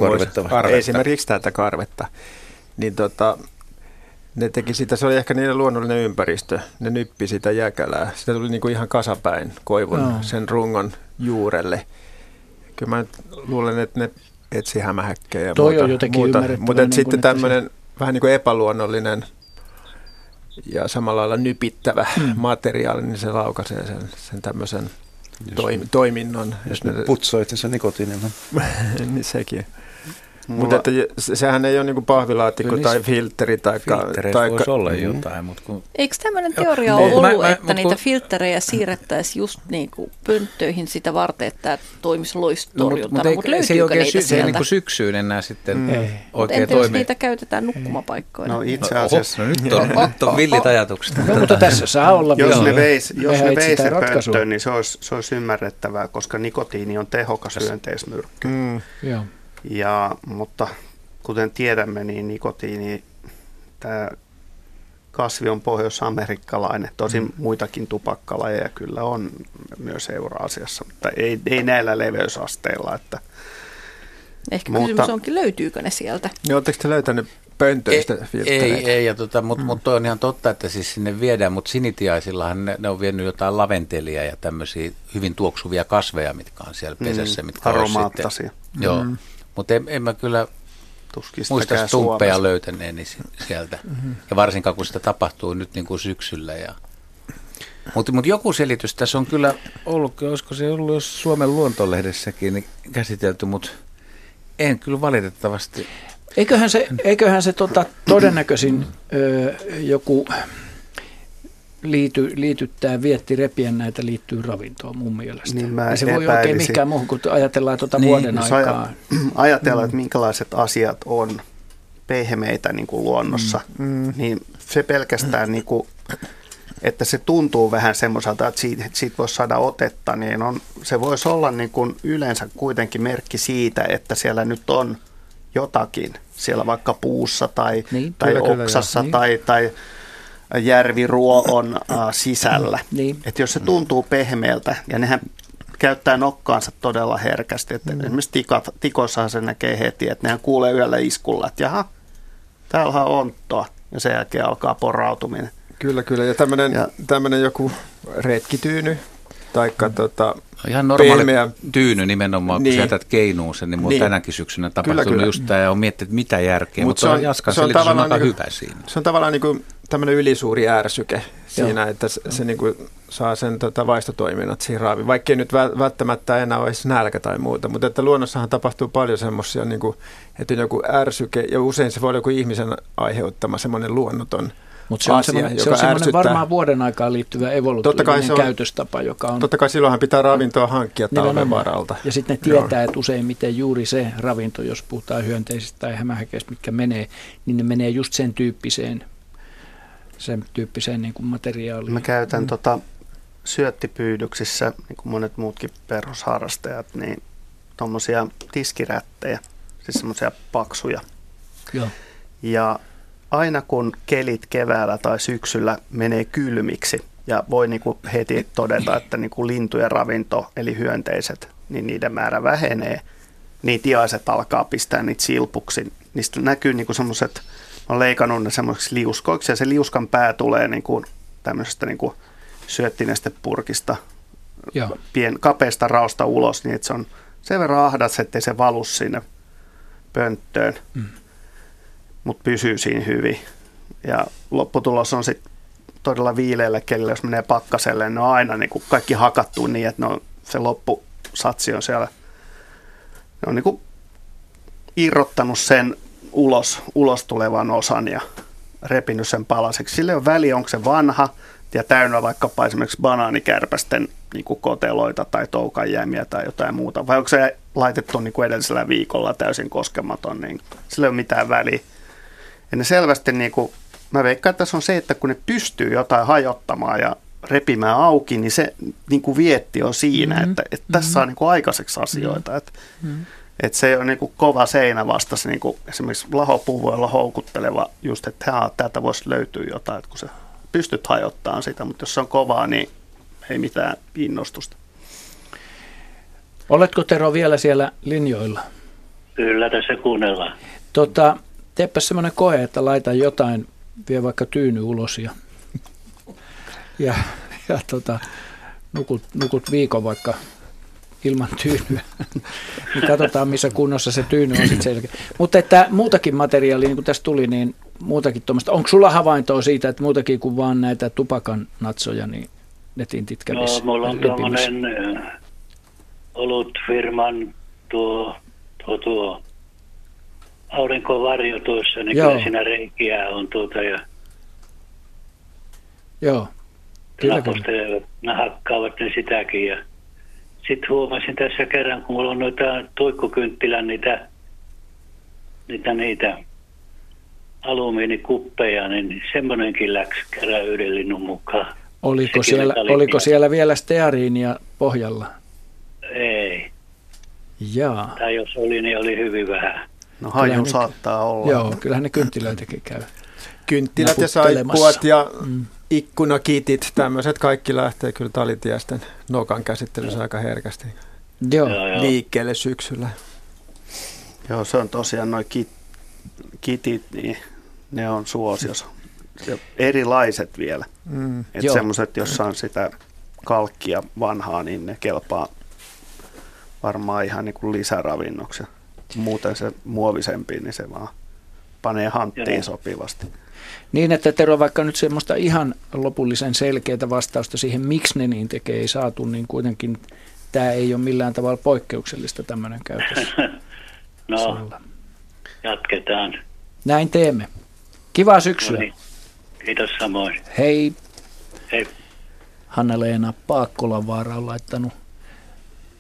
karvetta. Esimerkiksi tätä karvetta. Niin tota, ne teki sitä, se oli ehkä niiden luonnollinen ympäristö. Ne nyppi sitä jäkälää. Sitä tuli niinku ihan kasapäin koivun no. sen rungon juurelle. Kyllä mä luulen, että ne etsi hämähäkkejä ja Toi muuta. on muuta. Mutta niin sitten tämmöinen se... vähän niin kuin epäluonnollinen ja samalla lailla nypittävä hmm. materiaali, niin se laukaisee sen, sen tämmöisen toimi, toiminnon. Jos ne putsaa itse asiassa nikotiinilla. (laughs) niin sekin. Mulla... Mutta että sehän ei ole niin pahvilaatikko Kyllä, tai filteri. Tai tai voisi olla mm. jotain. Mutta kun... Eikö tämmöinen teoria ole ollut, mä, mä, että niitä kun... filterejä siirrettäisiin just niin kuin pönttöihin sitä varten, että tämä toimisi loistorjuntana? No, mutta mut se ei oikein niitä sy- se ei niin kuin syksyyn enää sitten mm. oikein entä toimi. jos niitä käytetään nukkumapaikkoina? No itse asiassa. No, nyt on, (laughs) nyt on villit ajatukset. No, mutta tässä saa olla Jos ne veisi jos ne pönttöön, niin se olisi, se olisi ymmärrettävää, koska nikotiini on tehokas hyönteismyrkky. Mm. Joo. Ja, mutta kuten tiedämme, niin nikotiini, tämä kasvi on pohjois-amerikkalainen. Tosin mm. muitakin tupakkalajeja kyllä on myös Euraasiassa, mutta ei, ei näillä leveysasteilla. Että, Ehkä mutta, kysymys onkin, löytyykö ne sieltä? Niin, oletteko te löytänyt pöntöistä ei, ei, ei, ja tota, mutta mm. mut toi on ihan totta, että siis sinne viedään, mutta sinitiaisillahan ne, ne on vienyt jotain laventelia ja tämmöisiä hyvin tuoksuvia kasveja, mitkä on siellä pesässä. Mm, mitkä aromaattaisia. Sitten, joo, mm. Mutta en, en mä kyllä muista tumppeja löytäneeni sieltä. Mm-hmm. Ja varsinkaan kun sitä tapahtuu nyt niin kuin syksyllä. Ja... Mutta mut joku selitys tässä on kyllä ollut, olisiko se ollut jos Suomen luontolehdessäkin niin käsitelty, mutta en kyllä valitettavasti. Eiköhän se, eiköhän se tota, todennäköisin ö, joku liity, liityttää vietti repien näitä liittyy ravintoon mun mielestä. Niin mä se voi oikein mikään muuhun, kun ajatellaan tuota niin, vuoden aikaa. (clears throat) Ajatellaan, mm. että minkälaiset asiat on pehmeitä niin kuin luonnossa, mm. mm. niin se pelkästään, niin kuin, että se tuntuu vähän semmoiselta, että siitä, että siitä voisi saada otetta, niin on, se voisi olla niin kuin yleensä kuitenkin merkki siitä, että siellä nyt on jotakin siellä vaikka puussa tai, niin, tai kyllä, oksassa kyllä, tai, niin. tai järviruoon äh, sisällä. Niin. Että jos se tuntuu pehmeältä, ja nehän käyttää nokkaansa todella herkästi. Että mm. Esimerkiksi tikat, tikossahan se näkee heti, että nehän kuulee yöllä iskulla, että jaha, täällä on onttoa, ja sen jälkeen alkaa porautuminen. Kyllä, kyllä. Ja tämmöinen, ja, tämmöinen joku retkityyny, taikka mm. tota, Ihan normaali pehmeä. tyyny nimenomaan, niin. kun sä jätät keinuun sen, niin niin. tänäkin syksynä tapahtunut kyllä, kyllä. just tämä ja on miettinyt, mitä järkeä, Mut mutta se on, Jaskan se on, tavallaan on aika niin hyvä siinä. Se on tavallaan niin kuin tämmöinen ylisuuri ärsyke siinä, Joo. että se, se niin kuin saa sen tota, vaistotoiminnat siihen raaviin, vaikkei nyt välttämättä enää olisi nälkä tai muuta, mutta että luonnossahan tapahtuu paljon semmoisia, niin kuin, että on joku ärsyke ja usein se voi olla joku ihmisen aiheuttama semmoinen luonnoton Mutta se on, asia, se on semmoinen varmaan vuoden aikaa liittyvä evolutiivinen on, käytöstapa, joka on... Totta kai silloinhan pitää ravintoa hankkia talven varalta. Ja sitten ne tietää, että useimmiten juuri se ravinto, jos puhutaan hyönteisistä tai hämähäkeistä, mitkä menee, niin ne menee just sen tyyppiseen, sen tyyppiseen niin kuin materiaaliin. Mä käytän mm. tota, syöttipyydyksissä, niin kuin monet muutkin perusharrastajat, niin tuommoisia tiskirättejä, siis semmoisia paksuja. Joo. Ja aina kun kelit keväällä tai syksyllä menee kylmiksi ja voi niin kuin heti todeta, että niin kuin lintujen ravinto eli hyönteiset, niin niiden määrä vähenee, niin tiaiset alkaa pistää niitä silpuksi. Niistä näkyy niin semmoiset, on leikannut ne semmoisiksi liuskoiksi ja se liuskan pää tulee niin kuin tämmöisestä niin kuin syöttinestepurkista pien, kapeasta raosta ulos, niin että se on sen verran ahdas, ettei se valu sinne pönttöön. Mm mutta pysyy siinä hyvin. Ja lopputulos on sitten todella viileällä kelillä, jos menee pakkaselle, ne on aina niin kuin kaikki hakattu niin, että ne on, se loppusatsi on siellä, ne on niin kuin irrottanut sen ulos, ulos tulevan osan ja repinyt sen palaseksi. Sille on väli, onko se vanha ja täynnä vaikkapa esimerkiksi banaanikärpästen niin kuin koteloita tai toukanjäämiä tai jotain muuta, vai onko se laitettu niin kuin edellisellä viikolla täysin koskematon, niin sillä ei ole mitään väliä. Ja ne selvästi, niin kuin, mä veikkaan, että tässä on se, että kun ne pystyy jotain hajottamaan ja repimään auki, niin se niin kuin vietti on siinä, mm-hmm. että, että tässä mm-hmm. on niin kuin aikaiseksi asioita. Että, mm-hmm. Että se on niin kova seinä vastasi niin kuin esimerkiksi lahopuu voi olla houkutteleva just, että haa, täältä voisi löytyä jotain, että kun sä pystyt hajottamaan sitä, mutta jos se on kovaa, niin ei mitään innostusta. Oletko Tero vielä siellä linjoilla? Kyllä, tässä kuunnellaan. Tota, teepä semmoinen koe, että laita jotain, vie vaikka tyyny ulos ja, ja, ja tota, nukut, nukut viikon vaikka ilman tyynyä. (laughs) niin katsotaan, missä kunnossa se tyyny on sitten selkeä. Mutta että muutakin materiaalia, niin kuin tässä tuli, niin muutakin tuommoista. Onko sulla havaintoa siitä, että muutakin kuin vaan näitä tupakan natsoja, niin netintit kävisi No, mulla on tuommoinen olutfirman tuo, tuo, tuo aurinkovarjo tuossa, niin Joo. kyllä siinä reikiä on tuota ja Joo. Kyllä, kyllä. ne hakkaavat ne sitäkin ja sitten huomasin tässä kerran, kun mulla on noita tuikkukynttilän niitä, niitä, niitä alumiinikuppeja, niin semmoinenkin läksi kerran yhden linnun mukaan. Oliko, siellä, oliko siellä vielä steariinia pohjalla? Ei. Jaa. Tai jos oli, niin oli hyvin vähän. No haju ne, saattaa olla. Joo, kyllähän ne kynttilöitäkin käy. Kynttilät ja saippuat ja mm. ikkunakitit, tämmöiset kaikki lähtee kyllä talitiesten nokan käsittelyssä aika herkästi joo. liikkeelle syksyllä. Joo, se on tosiaan noin kit, kitit, niin ne on suosiossa. Erilaiset vielä. Mm. Että semmoiset, jossa on sitä kalkkia vanhaa, niin ne kelpaa varmaan ihan niin kuin lisäravinnoksi muuten se muovisempi, niin se vaan panee hanttiin Joo. sopivasti. Niin, että Tero, vaikka nyt semmoista ihan lopullisen selkeää vastausta siihen, miksi ne niin tekee, ei saatu, niin kuitenkin tämä ei ole millään tavalla poikkeuksellista tämmöinen käytös. (laughs) no, Salla. jatketaan. Näin teemme. Kivaa syksyä. No niin. Kiitos samoin. Hei. Hei. Hanna-Leena Paakkolavaara on laittanut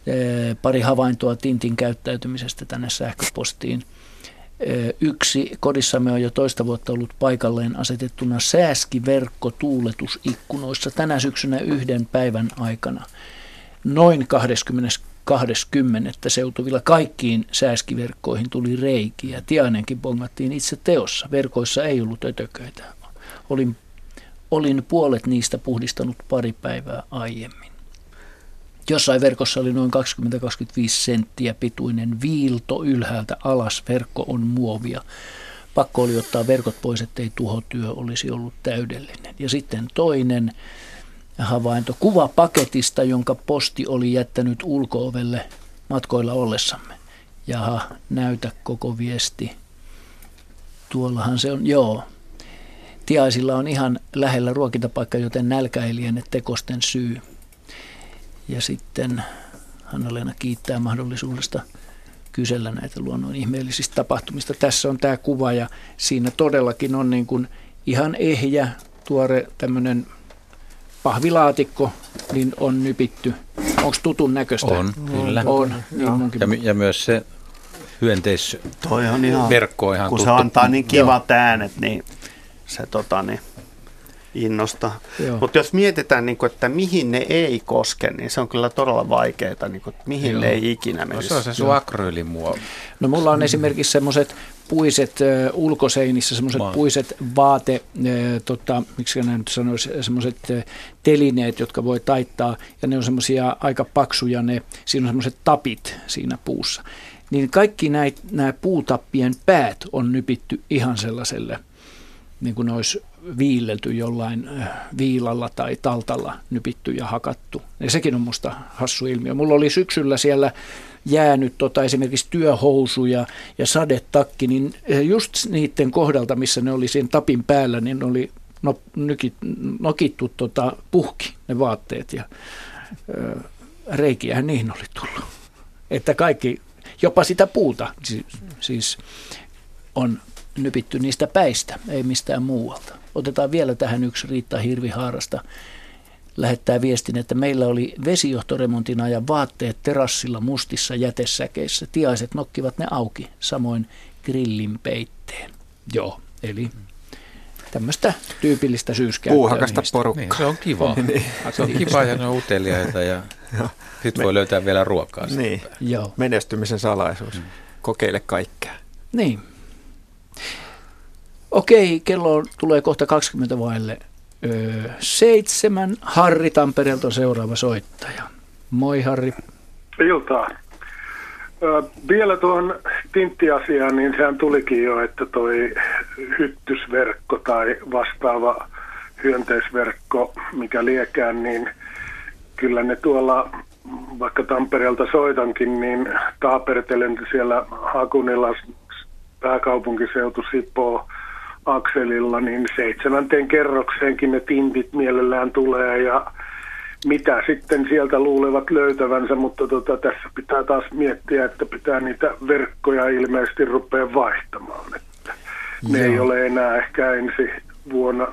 Eh, pari havaintoa Tintin käyttäytymisestä tänne sähköpostiin. Yksi, kodissamme on jo toista vuotta ollut paikalleen asetettuna sääskiverkko tuuletusikkunoissa tänä syksynä yhden päivän aikana. Noin 20. 20. seutuvilla kaikkiin sääskiverkkoihin tuli reikiä. Tiainenkin bongattiin itse teossa. Verkoissa ei ollut ötököitä. Olin, olin puolet niistä puhdistanut pari päivää aiemmin. Jossain verkossa oli noin 20-25 senttiä pituinen viilto ylhäältä alas. Verkko on muovia. Pakko oli ottaa verkot pois, ettei tuhotyö olisi ollut täydellinen. Ja sitten toinen havainto. Kuva paketista, jonka posti oli jättänyt ulkoovelle matkoilla ollessamme. Jaha, näytä koko viesti. Tuollahan se on, joo. Tiaisilla on ihan lähellä ruokintapaikka, joten nälkä ei liene tekosten syy. Ja sitten Hanna-Leena kiittää mahdollisuudesta kysellä näitä luonnon ihmeellisistä tapahtumista. Tässä on tämä kuva ja siinä todellakin on niin kuin ihan ehjä, tuore tämmöinen pahvilaatikko, niin on nypitty. Onko tutun näköistä? On, kyllä. On, niin ja, ja myös se hyönteis Toi on ihan, verkko on ihan kun tuttu. se antaa niin kivat Joo. äänet, niin se tota, niin, innosta. Mutta jos mietitään, niin kuin, että mihin ne ei koske, niin se on kyllä todella vaikeaa, niin kuin, että mihin Joo. ne ei ikinä menisi. No se on se sun akryylimuovi. No mulla on esimerkiksi semmoiset puiset uh, ulkoseinissä, semmoiset puiset vaate, uh, tota, miksi nämä nyt sanoisi, semmoiset uh, telineet, jotka voi taittaa, ja ne on semmoisia aika paksuja, ne, siinä on semmoiset tapit siinä puussa. Niin kaikki näit, nämä puutappien päät on nypitty ihan sellaiselle, niin kuin ne olisi viillelty jollain viilalla tai taltalla nypitty ja hakattu. Ja sekin on musta hassu ilmiö. Mulla oli syksyllä siellä jäänyt tota, esimerkiksi työhousuja ja sadetakki, niin just niiden kohdalta, missä ne oli siinä tapin päällä, niin oli no, nykit, nokittu tota, puhki ne vaatteet ja ö, reikiähän niihin oli tullut. Että kaikki, jopa sitä puuta siis, siis on nypitty niistä päistä, ei mistään muualta. Otetaan vielä tähän yksi Riitta Hirvihaarasta. Lähettää viestin, että meillä oli vesijohtoremontin ajan vaatteet terassilla mustissa jätesäkeissä. Tiaiset nokkivat ne auki, samoin grillin peitteen. Joo, eli tämmöistä tyypillistä syyskäyttöä. Puuhakasta porukkaa. Niin, se on kiva. (laughs) niin. Se on kiva ja ne on uteliaita ja sitten voi löytää vielä ruokaa. Niin, Joo. menestymisen salaisuus. Mm. Kokeile kaikkea. Niin. Okei, kello tulee kohta 20 vaille öö, seitsemän. Harri Tampereelta on seuraava soittaja. Moi Harri. Iltaa. Ö, vielä tuohon tinttiasiaan, niin sehän tulikin jo, että toi hyttysverkko tai vastaava hyönteisverkko, mikä liekään, niin kyllä ne tuolla, vaikka Tampereelta soitankin, niin taapertelen siellä Hakunilla pääkaupunkiseutu Sipoo akselilla, niin seitsemänteen kerrokseenkin ne tintit mielellään tulee ja mitä sitten sieltä luulevat löytävänsä, mutta tota, tässä pitää taas miettiä, että pitää niitä verkkoja ilmeisesti rupea vaihtamaan. Että ne ei ole enää ehkä ensi vuonna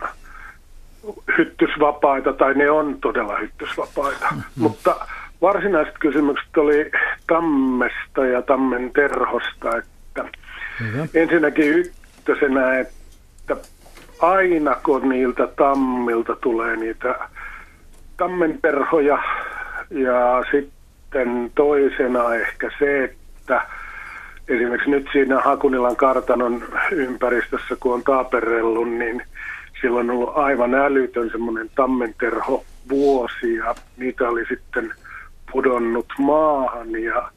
hyttysvapaita, tai ne on todella hyttysvapaita. Mm-hmm. Mutta varsinaiset kysymykset oli tammesta ja tammen terhosta, että mm-hmm. ensinnäkin ykkösenä, että aina kun niiltä tammilta tulee niitä tammenperhoja ja sitten toisena ehkä se, että esimerkiksi nyt siinä Hakunilan kartanon ympäristössä, kun on taaperellut, niin silloin on ollut aivan älytön semmoinen tammenterho vuosi ja niitä oli sitten pudonnut maahan ja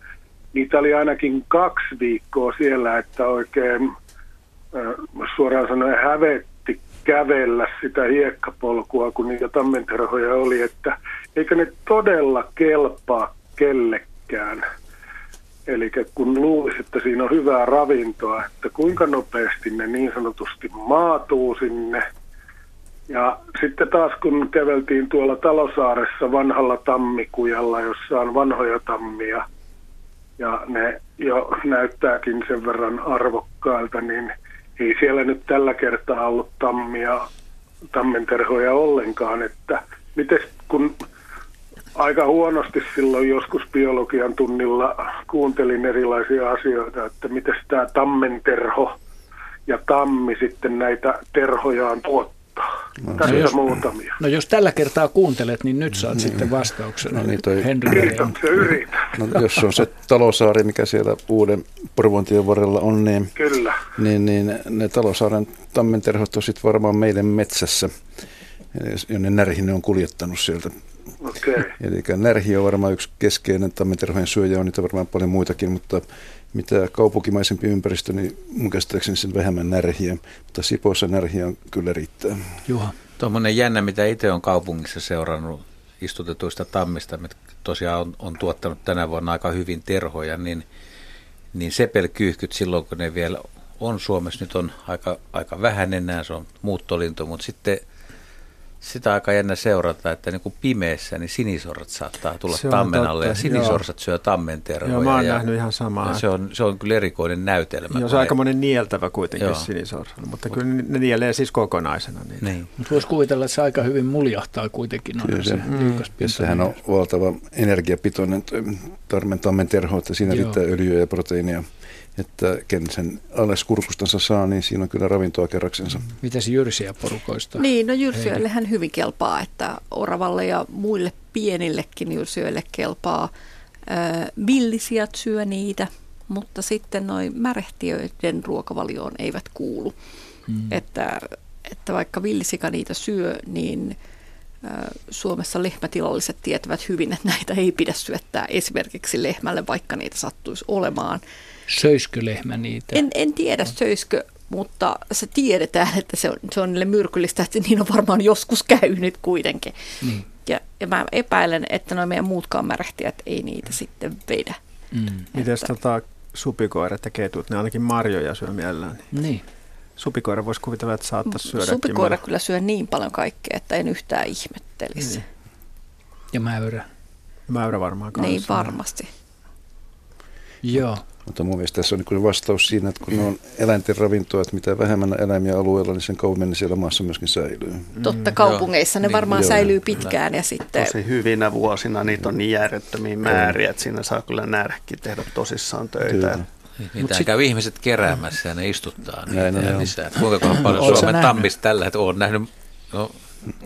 niitä oli ainakin kaksi viikkoa siellä, että oikein suoraan sanoen hävetti kävellä sitä hiekkapolkua, kun niitä tammenterhoja oli, että eikä ne todella kelpaa kellekään. Eli kun luulisi, että siinä on hyvää ravintoa, että kuinka nopeasti ne niin sanotusti maatuu sinne. Ja sitten taas kun käveltiin tuolla Talosaaressa vanhalla tammikujalla, jossa on vanhoja tammia, ja ne jo näyttääkin sen verran arvokkailta, niin – ei siellä nyt tällä kertaa ollut tammia, tammenterhoja ollenkaan, että miten kun aika huonosti silloin joskus biologian tunnilla kuuntelin erilaisia asioita, että miten tämä tammenterho ja tammi sitten näitä terhojaan tuottaa No, Tässä no jos, muutamia. No jos tällä kertaa kuuntelet, niin nyt saat niin. sitten vastauksen. No niin, toi, Henry no, jos on se talosaari, mikä siellä uuden Porvontion varrella on, niin, Kyllä. niin, niin ne talosaaren tammenterhot on sitten varmaan meidän metsässä, jonne närhi on kuljettanut sieltä. Okay. (laughs) Eli närhi on varmaan yksi keskeinen tammenterhojen syöjä, on niitä varmaan paljon muitakin, mutta mitä kaupunkimaisempi ympäristö, niin mun käsittääkseni sen vähemmän närhiä, mutta Sipoissa närhiä on kyllä riittää. Juha. Tuommoinen jännä, mitä itse on kaupungissa seurannut istutetuista tammista, mitä tosiaan on, on tuottanut tänä vuonna aika hyvin terhoja, niin, niin sepelkyyhkyt silloin, kun ne vielä on Suomessa, nyt on aika, aika vähän enää, se on muuttolintu, mutta sitten sitä aika jännä seurata, että niin kuin pimeässä niin sinisorrat saattaa tulla tammen alle ja sinisorsat joo. syö tammen tervoja. Joo, mä oon ja, nähnyt ihan samaa. se, on, se on kyllä erikoinen näytelmä. Joo, se on aika monen nieltävä kuitenkin sinisorsa, mutta kyllä ne nielee siis kokonaisena. Niitä. Niin. Mutta voisi kuvitella, että se aika hyvin muljahtaa kuitenkin. Kyllä se, mm. ja sehän on valtava energiapitoinen tarmen tammen terho, että siinä joo. riittää öljyä ja proteiinia että ken sen alles kurkustansa saa, niin siinä on kyllä ravintoa kerraksensa. Mitäs jyrsiä porukoista? Niin, no jyrsijöille hän hyvin kelpaa, että oravalle ja muille pienillekin jyrsijöille kelpaa. villisijat syö niitä, mutta sitten noin märehtiöiden ruokavalioon eivät kuulu. Hmm. Että, että vaikka villisika niitä syö, niin Suomessa lehmätilalliset tietävät hyvin, että näitä ei pidä syöttää esimerkiksi lehmälle, vaikka niitä sattuisi olemaan. Söiskö lehmä niitä? En, en tiedä söiskö, mutta se tiedetään, että se on, se on niille myrkyllistä, että niin on varmaan joskus käynyt kuitenkin. Niin. Ja, ja mä epäilen, että nuo meidän muutkaan märähtijät ei niitä sitten vedä. Mm. Mites tota, supikoirat ja ketut, ne ainakin marjoja syö mielellään. Niin. Supikoira voisi kuvitella, että saattaisi syödä. Supikoira kyllä syö niin paljon kaikkea, että en yhtään ihmettelisi. Niin. Ja mäyrä. Mäyrä varmaan kanssa. Niin varmasti. Joo. Mutta mun mielestä tässä on niin vastaus siinä, että kun ne on eläinten ravintoa, että mitä vähemmän eläimiä alueella, niin sen kauemmin siellä maassa myöskin säilyy. Totta, kaupungeissa mm, ne varmaan niin, säilyy pitkään ja sitten... Tosi hyvinä vuosina niitä on niin järjettömiä määriä, että siinä saa kyllä närkki tehdä tosissaan töitä. Kyllä. Niitä sit... käy ihmiset keräämässä ja ne istuttaa niitä näin, ja lisää. Kuinka paljon Suomen tammista tällä hetkellä on nähnyt no,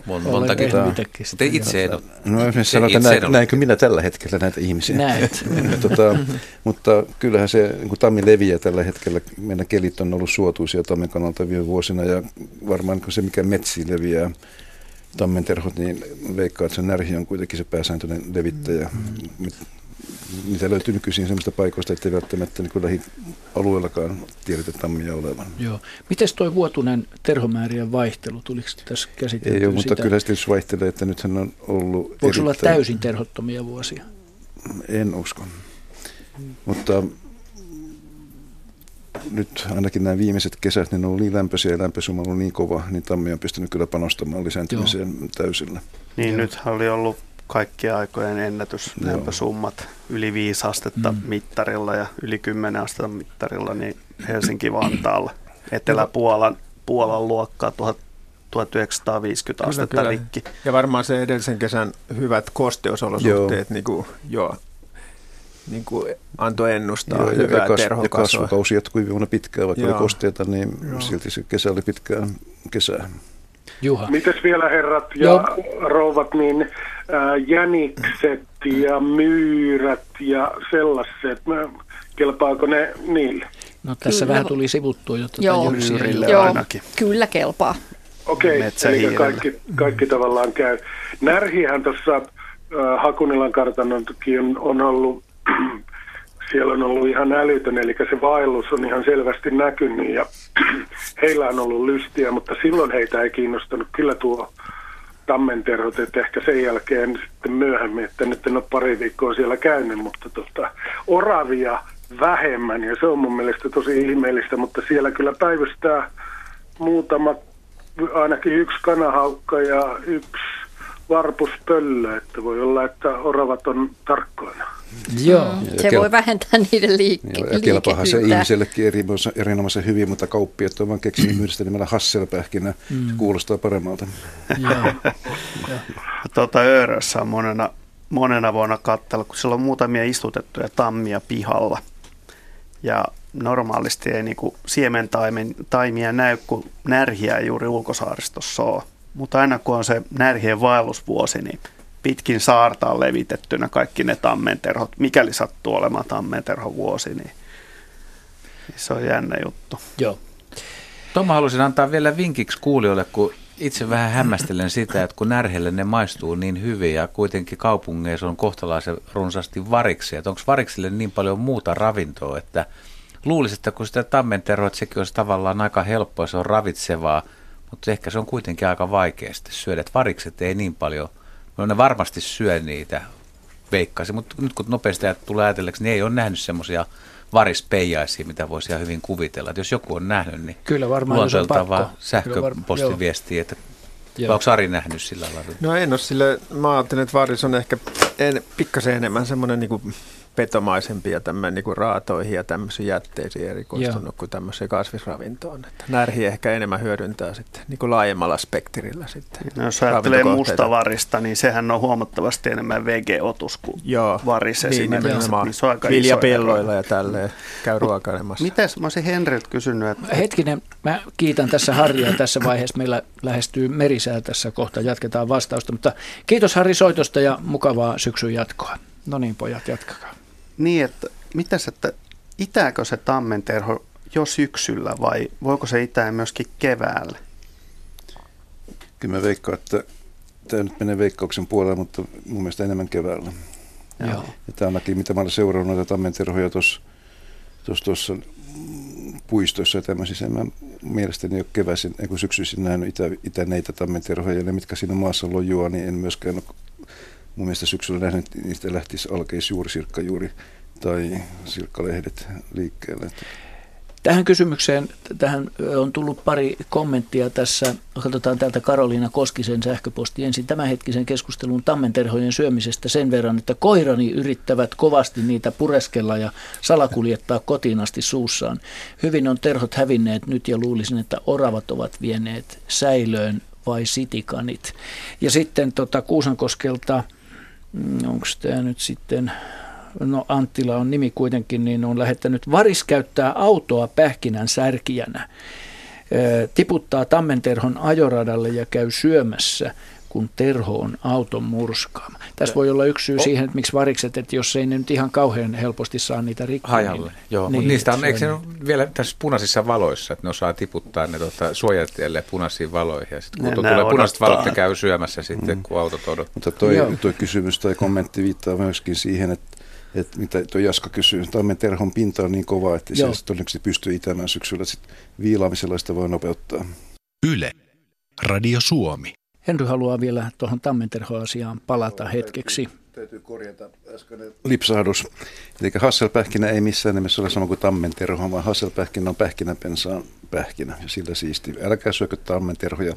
Mon, monta kertaa. Te itse en ole. No esimerkiksi sanotaan, näin, näinkö minä tällä hetkellä näitä ihmisiä. Näet. tota, mutta kyllähän se niin tammi leviää tällä hetkellä. Meidän kelit on ollut suotuisia tammen kannalta viime vuosina ja varmaan se, mikä metsiin leviää, tammenterhot, niin veikkaa, että se närhi on kuitenkin se pääsääntöinen levittäjä. Mm niitä löytyy nykyisin sellaista paikoista, että ei välttämättä niin kuin lähialueellakaan tiedetä tammia olevan. Joo. Miten tuo vuotuinen terhomäärien vaihtelu, tuliko tässä käsiteltyä Ei ole, mutta kyllä se tietysti vaihtelee, että nythän on ollut Voiko erittäin... olla täysin terhottomia vuosia? En usko. Hmm. Mutta nyt ainakin nämä viimeiset kesät, niin ne on ollut niin lämpöisiä ja lämpöisuma on ollut niin kova, niin tammi on pystynyt kyllä panostamaan lisääntymiseen Joo. täysillä. Niin, nyt oli ollut kaikkien aikojen ennätyslämpösummat yli 5 astetta mm. mittarilla ja yli 10 astetta mittarilla niin Helsinki-Vantaalla. Etelä-Puolan Puolan luokkaa 1950 kyllä, astetta kyllä. rikki. Ja varmaan se edellisen kesän hyvät kosteusolosuhteet joo. Niin kuin, joo, niin kuin antoi ennustaa joo, hyvää ja, kas, ja kasvukausi jatkui vuonna pitkään, vaikka joo. oli kosteita, niin joo. silti se kesä oli pitkään kesää. Juha. Mites vielä herrat ja Joo. rouvat, niin ää, jänikset ja myyrät ja sellaiset, kelpaako ne niille? No tässä kyllä. vähän tuli sivuttua jo tuota Joo, Joo, ainakin. kyllä kelpaa. Okei, okay, eli kaikki, kaikki tavallaan käy. Närhihän tuossa äh, Hakunilan kartanonkin on, on ollut (clears throat) siellä on ollut ihan älytön, eli se vaellus on ihan selvästi näkynyt ja (clears throat) heillä on ollut lystiä, mutta silloin heitä ei kiinnostanut kyllä tuo tammenterhot, että ehkä sen jälkeen sitten myöhemmin, että nyt en ole pari viikkoa siellä käynyt, mutta tota, oravia vähemmän. Ja se on mun mielestä tosi ihmeellistä, mutta siellä kyllä päivystää muutama, ainakin yksi kanahaukka ja yksi varpuspöllö, että voi olla, että oravat on tarkkoina. Joo. Mm, se kel- voi vähentää niiden liik- Joo, ja kelpaahan se ihmisellekin erinomaisen hyvin, mutta kauppiat on vaan keksinyt (clears throat) yhdestä nimellä Hasselpähkinä. Mm. Se kuulostaa paremmalta. (laughs) tuota Öörössä on monena, monena vuonna katsella, kun siellä on muutamia istutettuja tammia pihalla. Ja normaalisti ei niin siementaimia näy, kun närhiä ei juuri ulkosaaristossa ole. Mutta aina kun on se närhien vaellusvuosi, niin pitkin saarta on levitettynä kaikki ne tammenterhot. Mikäli sattuu olemaan tammenterho vuosi, niin se on jännä juttu. Joo. Toma halusin antaa vielä vinkiksi kuulijoille, kun itse vähän hämmästelen sitä, että kun närhelle ne maistuu niin hyvin ja kuitenkin kaupungeissa on kohtalaisen runsaasti variksia, että onko variksille niin paljon muuta ravintoa, että luulisi, että kun sitä tammenterhoa, että sekin olisi tavallaan aika helppoa, se on ravitsevaa, mutta ehkä se on kuitenkin aika vaikea sitten syödä, varikset ei niin paljon, no ne varmasti syö niitä, veikkaisin, mutta nyt kun nopeasti tulee ajatelleeksi, niin ei ole nähnyt semmoisia varispeijaisia, mitä voisi ihan hyvin kuvitella. Että jos joku on nähnyt, niin Kyllä varmaan, on pakko. sähköpostiviestiä, että Vai onko Ari nähnyt sillä lailla? No en ole sille, mä ajattelin, että varis on ehkä en, pikkasen enemmän semmoinen niin petomaisempia tämmöinen niin raatoihin ja tämmöisiin jätteisiin erikoistunut Joo. kuin tämmöiseen kasvisravintoon. Että närhi ehkä enemmän hyödyntää sitten niin kuin laajemmalla spektrillä sitten. No, jos ajattelee mustavarista, niin sehän on huomattavasti enemmän VG-otus kuin Joo. varis niin, esimerkiksi. Niin, se on aika Viljapelloilla ja tälleen käy ruokailemassa. Mites, mä olisin Henriltä kysynyt, että... Hetkinen, mä kiitän tässä Harria tässä vaiheessa. Meillä lähestyy merisää tässä kohta, jatketaan vastausta. Mutta kiitos Harri soitosta ja mukavaa syksyn jatkoa. No niin, pojat, jatkakaa. Niin, että mitäs, että itääkö se tammenterho jo syksyllä vai voiko se itää myöskin keväällä? Kyllä mä veikkaan, että tämä nyt menee veikkauksen puolelle, mutta mun mielestä enemmän keväällä. Joo. Ja tämä ainakin, mitä mä olen seurannut näitä tammenterhoja tuossa tuossa puistoissa ja tämmöisissä. Mä mielestäni ole keväisin, kun syksyisin nähnyt itä, itäneitä tammenterhoja, ja ne mitkä siinä maassa lojua, niin en myöskään ole mun mielestä syksyllä nähnyt, niistä lähtisi alkeisi juuri sirkka juuri tai sirkkalehdet liikkeelle. Tähän kysymykseen tähän on tullut pari kommenttia tässä. Katsotaan täältä Karoliina Koskisen sähköposti ensin tämänhetkisen keskustelun tammenterhojen syömisestä sen verran, että koirani yrittävät kovasti niitä pureskella ja salakuljettaa kotiin asti suussaan. Hyvin on terhot hävinneet nyt ja luulisin, että oravat ovat vieneet säilöön vai sitikanit. Ja sitten tota Kuusankoskelta onko tämä nyt sitten, no Anttila on nimi kuitenkin, niin on lähettänyt, varis käyttää autoa pähkinän särkijänä, tiputtaa tammenterhon ajoradalle ja käy syömässä kun terho on auton murskaama. Tässä voi olla yksi syy oh. siihen, että miksi varikset, että jos ei ne nyt ihan kauhean helposti saa niitä rikkoa. Hajalle, niin, joo. Niin, niistä on, eikö se on vielä tässä punaisissa valoissa, että ne osaa tiputtaa ne tota, suojatielle punaisiin valoihin. Ja sitten kun tulee punaiset valot, ne käy syömässä sitten, mm. kun autot odottaa. Mutta toi, toi kysymys tai kommentti viittaa myöskin siihen, että että mitä tuo Jaska kysyy, Tammen terhon pinta on niin kova, että Joo. se todennäköisesti pystyy itämään syksyllä. Sitten viilaamisella sitä voi nopeuttaa. Yle. Radio Suomi. Henry haluaa vielä tuohon Tammenterho-asiaan palata hetkeksi. Täytyy korjata äskeinen lipsahdus. Eli Hasselpähkinä ei missään nimessä ole sama kuin tammenterho, vaan Hasselpähkinä on pähkinäpensaan pähkinä ja sillä siisti. Älkää syökö tammenterhoja.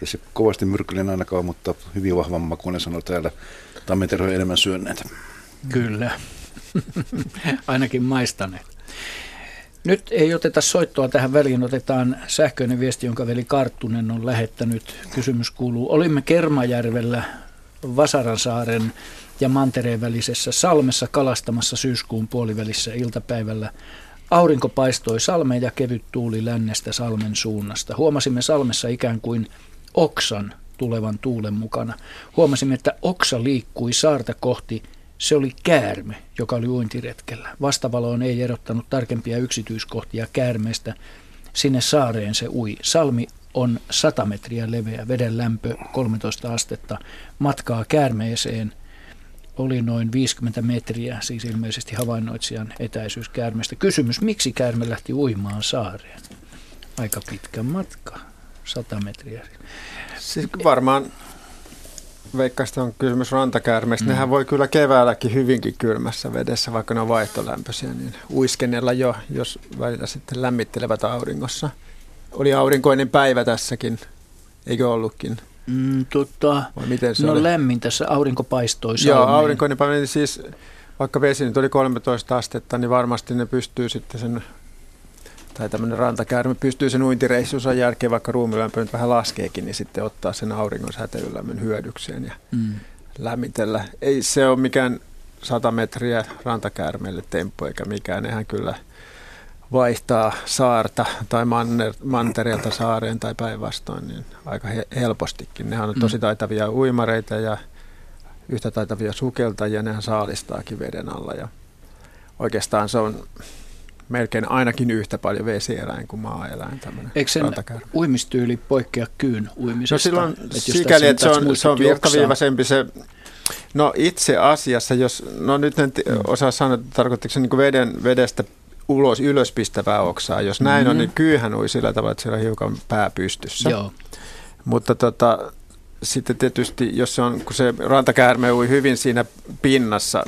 Ei se kovasti myrkyllinen ainakaan, mutta hyvin vahvan makuinen sanoo täällä tammenterhoja enemmän syönneet. Kyllä. (laughs) Ainakin maistaneet. Nyt ei oteta soittoa tähän väliin, otetaan sähköinen viesti, jonka veli Karttunen on lähettänyt. Kysymys kuuluu, olimme Kermajärvellä Vasaransaaren ja Mantereen välisessä salmessa kalastamassa syyskuun puolivälissä iltapäivällä. Aurinko paistoi salmeen ja kevyt tuuli lännestä salmen suunnasta. Huomasimme salmessa ikään kuin oksan tulevan tuulen mukana. Huomasimme, että oksa liikkui saarta kohti – se oli käärme, joka oli uintiretkellä. Vastavaloon ei erottanut tarkempia yksityiskohtia käärmeestä. Sinne saareen se ui. Salmi on 100 metriä leveä, veden lämpö 13 astetta. Matkaa käärmeeseen oli noin 50 metriä, siis ilmeisesti havainnoitsijan etäisyys käärmeestä. Kysymys, miksi käärme lähti uimaan saareen? Aika pitkä matka, 100 metriä. Siis varmaan veikkaista on kysymys rantakäärmeistä. Mm. Nehän voi kyllä keväälläkin hyvinkin kylmässä vedessä, vaikka ne on vaihtolämpöisiä, niin uiskennella jo, jos välillä sitten lämmittelevät auringossa. Oli aurinkoinen päivä tässäkin, eikö ollutkin? Mm, tota, Vai miten se no oli? lämmin tässä, aurinko paistoi. Joo, aurinkoinen päivä, niin siis vaikka vesi nyt oli 13 astetta, niin varmasti ne pystyy sitten sen tai tämmöinen rantakäärme pystyy sen uintireissunsa jälkeen, vaikka ruumilämpö nyt vähän laskeekin, niin sitten ottaa sen auringon säteilylämmön hyödykseen ja mm. lämmitellä. Ei se ole mikään 100 metriä rantakäärmeelle temppu eikä mikään. Nehän kyllä vaihtaa saarta tai manner, mantereelta saareen tai päinvastoin niin aika he, helpostikin. Nehän on mm. tosi taitavia uimareita ja yhtä taitavia sukeltajia, nehän saalistaakin veden alla ja oikeastaan se on melkein ainakin yhtä paljon vesieläin kuin maa-eläin. Eikö sen rantakäärme. uimistyyli poikkea kyyn uimisesta? No silloin että sikäli, että se on, se on virtaviivaisempi se No itse asiassa, jos, no nyt en mm. osaa sanoa, että tarkoittiko se niin veden, vedestä ulos, ylös pistävää oksaa. Jos näin mm-hmm. on, niin kyyhän ui sillä tavalla, että siellä on hiukan pää pystyssä. Joo. Mutta tota, sitten tietysti, jos se on, kun se rantakäärme ui hyvin siinä pinnassa,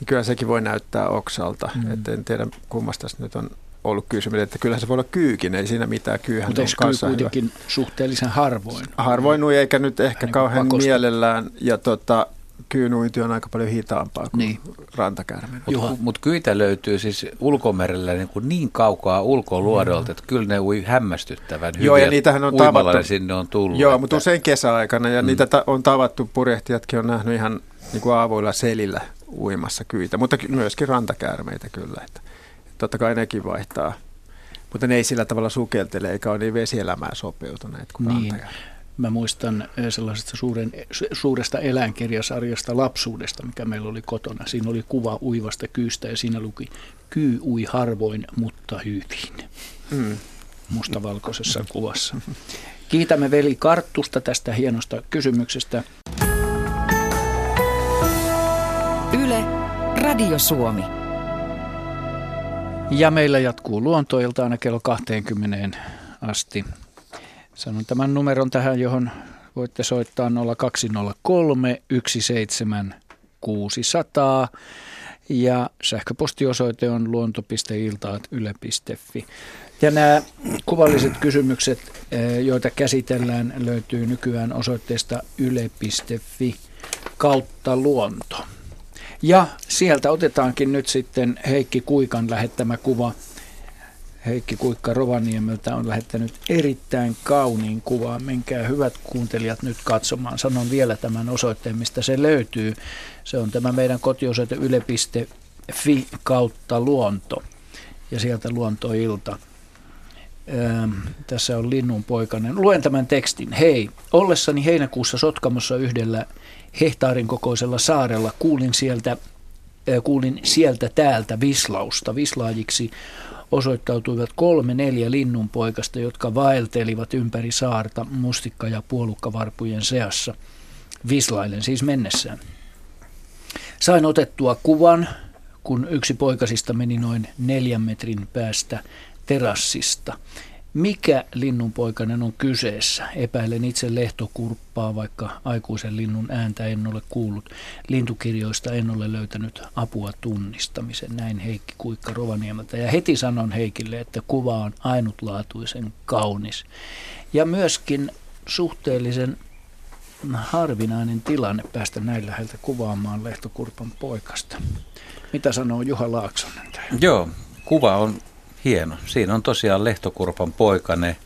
niin kyllä sekin voi näyttää oksalta. Mm. Et en tiedä, kummasta nyt on ollut kysymys, että kyllähän se voi olla kyykin, ei siinä mitään. Kyyhän Mutta on kanssa kyy hyvä. kuitenkin suhteellisen harvoin? Harvoin nui, eikä nyt ehkä niin kauhean pakosta. mielellään. Ja tota, kyynuinti on aika paljon hitaampaa kuin Niin. rantakärmen. Juha. Mutta mut kyitä löytyy siis ulkomerellä niin, kuin niin kaukaa ulkoluodolta, että kyllä ne ui hämmästyttävän hyvin. Joo, ja niitähän on tavattu. ne sinne on tullut. Joo, että- mutta usein kesäaikana, ja mm. niitä ta- on tavattu, purjehtijatkin on nähnyt ihan niin kuin avoilla selillä uimassa kyitä, mutta myöskin rantakäärmeitä kyllä. Että, totta kai nekin vaihtaa, mutta ne ei sillä tavalla sukeltele, eikä ole niin vesielämään sopeutuneet kuin Niin. rantakäärmeet. Mä muistan sellaisesta suuren, su- suuresta eläinkirjasarjasta lapsuudesta, mikä meillä oli kotona. Siinä oli kuva uivasta kyystä ja siinä luki kyy ui harvoin, mutta hyvin. Mm. Mustavalkoisessa kuvassa. Kiitämme veli Karttusta tästä hienosta kysymyksestä. Radio Suomi. Ja meillä jatkuu luontoilta aina kello 20 asti. Sanon tämän numeron tähän, johon voitte soittaa 0203 17600 ja sähköpostiosoite on luonto.iltaat.yle.fi. Ja nämä kuvalliset kysymykset, eh, joita käsitellään, löytyy nykyään osoitteesta yle.fi kautta luonto. Ja sieltä otetaankin nyt sitten Heikki Kuikan lähettämä kuva. Heikki Kuikka Rovaniemeltä on lähettänyt erittäin kauniin kuvaa. Menkää hyvät kuuntelijat nyt katsomaan. Sanon vielä tämän osoitteen, mistä se löytyy. Se on tämä meidän kotiosoite yle.fi kautta luonto. Ja sieltä luontoilta. Ähm, tässä on Linnun poikainen. Luen tämän tekstin. Hei, ollessani heinäkuussa Sotkamossa yhdellä hehtaarin kokoisella saarella kuulin sieltä, äh, kuulin sieltä täältä vislausta. Vislaajiksi osoittautuivat kolme neljä linnunpoikasta, jotka vaeltelivat ympäri saarta mustikka- ja puolukkavarpujen seassa. Vislailen siis mennessään. Sain otettua kuvan, kun yksi poikasista meni noin neljän metrin päästä terassista. Mikä linnunpoikainen on kyseessä? Epäilen itse lehtokurppaa, vaikka aikuisen linnun ääntä en ole kuullut. Lintukirjoista en ole löytänyt apua tunnistamisen. Näin Heikki Kuikka Rovaniemeltä. Ja heti sanon Heikille, että kuva on ainutlaatuisen kaunis. Ja myöskin suhteellisen harvinainen tilanne päästä näin läheltä kuvaamaan lehtokurpan poikasta. Mitä sanoo Juha Laaksonen? Joo, kuva on hieno. Siinä on tosiaan lehtokurpan poikane.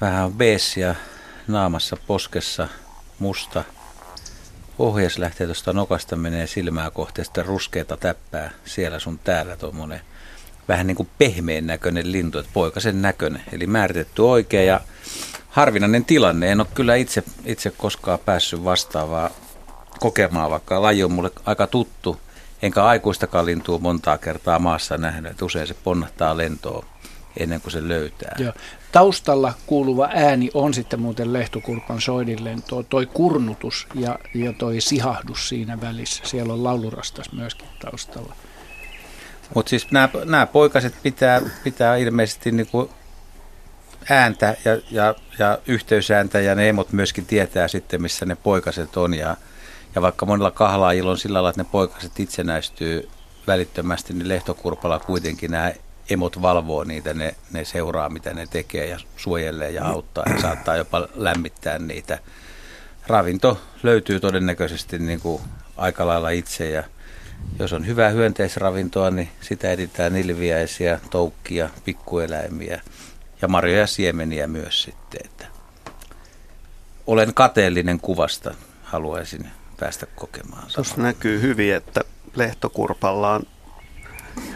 Vähän beessiä naamassa, poskessa, musta. Ohjes lähtee tuosta nokasta, menee silmää kohti sitten ruskeita täppää siellä sun täällä tuommoinen vähän niin kuin pehmeän näköinen lintu, että poikasen näköinen. Eli määritetty oikein ja harvinainen tilanne. En ole kyllä itse, itse koskaan päässyt vastaavaa kokemaan, vaikka laji on mulle aika tuttu. Enkä aikuistakaan lintua montaa kertaa maassa nähnyt, että usein se ponnahtaa lentoon ennen kuin se löytää. Ja taustalla kuuluva ääni on sitten muuten lehtokurpan soidilleen tuo, toi kurnutus ja, ja toi sihahdus siinä välissä. Siellä on laulurastas myöskin taustalla. Mutta siis nämä, nämä poikaset pitää, pitää ilmeisesti niinku ääntä ja, ja, ja yhteysääntä ja ne emot myöskin tietää sitten, missä ne poikaset on. Ja, ja vaikka monilla kahlaajilla on sillä lailla, että ne poikaset itsenäistyy välittömästi, niin lehtokurpalla kuitenkin nämä emot valvoo niitä, ne, ne seuraa mitä ne tekee ja suojelee ja auttaa ja saattaa jopa lämmittää niitä. Ravinto löytyy todennäköisesti niin kuin aika lailla itse ja jos on hyvää hyönteisravintoa, niin sitä editään nilviäisiä, toukkia, pikkueläimiä ja marjoja ja siemeniä myös sitten. Että olen kateellinen kuvasta, haluaisin päästä kokemaan. Tuossa näkyy hyvin, että lehtokurpalla on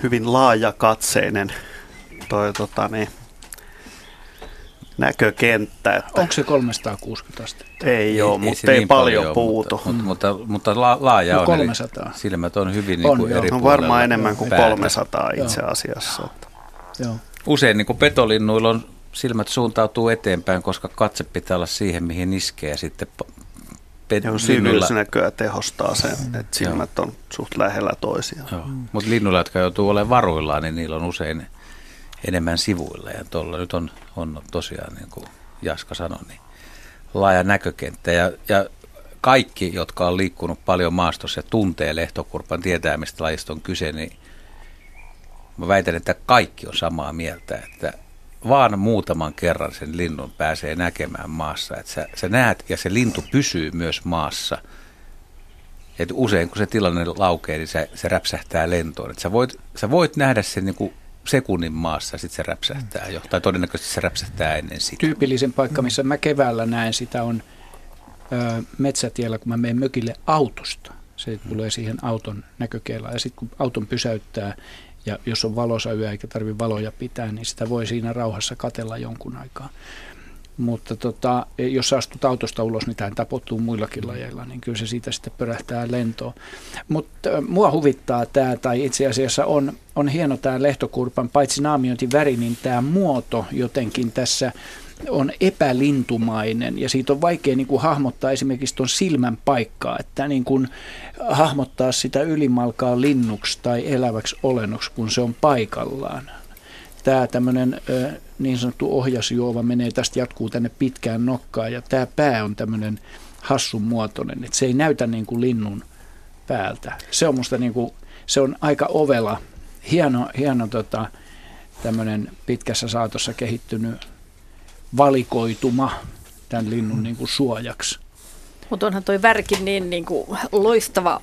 hyvin laaja katseinen toi, tota, niin, näkökenttä. Että Onko se 360 astetta? ei ole, mutta se ei, niin paljon ole, puutu. Mutta, mutta, mutta, mutta la, laaja No on. 300. Eli silmät on hyvin On, niin kuin joo. eri on puolella varmaan enemmän kuin päätä. 300 Joo. itse asiassa. Että. Joo. Usein niin kuin petolinnuilla on silmät suuntautuu eteenpäin, koska katse pitää olla siihen, mihin iskee. Ja sitten pet- Joo, linnuilla- siviilisnäköä tehostaa sen, että silmät on suht lähellä toisiaan. Joo. Mutta linnuilla, jotka joutuu olemaan varuillaan, niin niillä on usein enemmän sivuilla. Ja tuolla nyt on, on tosiaan, niin kuin Jaska sanoi, niin laaja näkökenttä. Ja, ja kaikki, jotka on liikkunut paljon maastossa ja tuntee lehtokurpan, tietää mistä lajista on kyse, niin Mä väitän, että kaikki on samaa mieltä, että vaan muutaman kerran sen linnun pääsee näkemään maassa. Että sä, sä näet ja se lintu pysyy myös maassa. Et usein kun se tilanne laukee, niin se, se räpsähtää lentoon. Et sä, voit, sä voit nähdä sen niin kuin sekunnin maassa, sitten se räpsähtää jo. Tai todennäköisesti se räpsähtää ennen sitä. Tyypillisen paikka, missä mä keväällä näen sitä, on ö, metsätiellä, kun mä menen mökille autosta. Se tulee siihen auton näkökelaan. Ja sitten kun auton pysäyttää, ja jos on valosa yö eikä tarvitse valoja pitää, niin sitä voi siinä rauhassa katella jonkun aikaa. Mutta tota, jos sä astut autosta ulos, niin tämä tapottuu muillakin lajeilla, niin kyllä se siitä sitten pörähtää lentoon. Mutta mua huvittaa tämä, tai itse asiassa on, on hieno tämä lehtokurpan, paitsi naamiointiväri, niin tämä muoto jotenkin tässä on epälintumainen ja siitä on vaikea niin kuin hahmottaa esimerkiksi tuon silmän paikkaa, että niin kuin hahmottaa sitä ylimalkaa linnuksi tai eläväksi olennoksi, kun se on paikallaan. Tämä tämmöinen niin sanottu ohjasjuova menee tästä jatkuu tänne pitkään nokkaan ja tämä pää on tämmöinen hassun muotoinen, että se ei näytä niin kuin linnun päältä. Se on musta niin kuin, se on aika ovela, hieno, hieno tota, tämmöinen pitkässä saatossa kehittynyt valikoituma tämän linnun niin kuin suojaksi. Mutta onhan toi värkin niin, niin kuin loistava,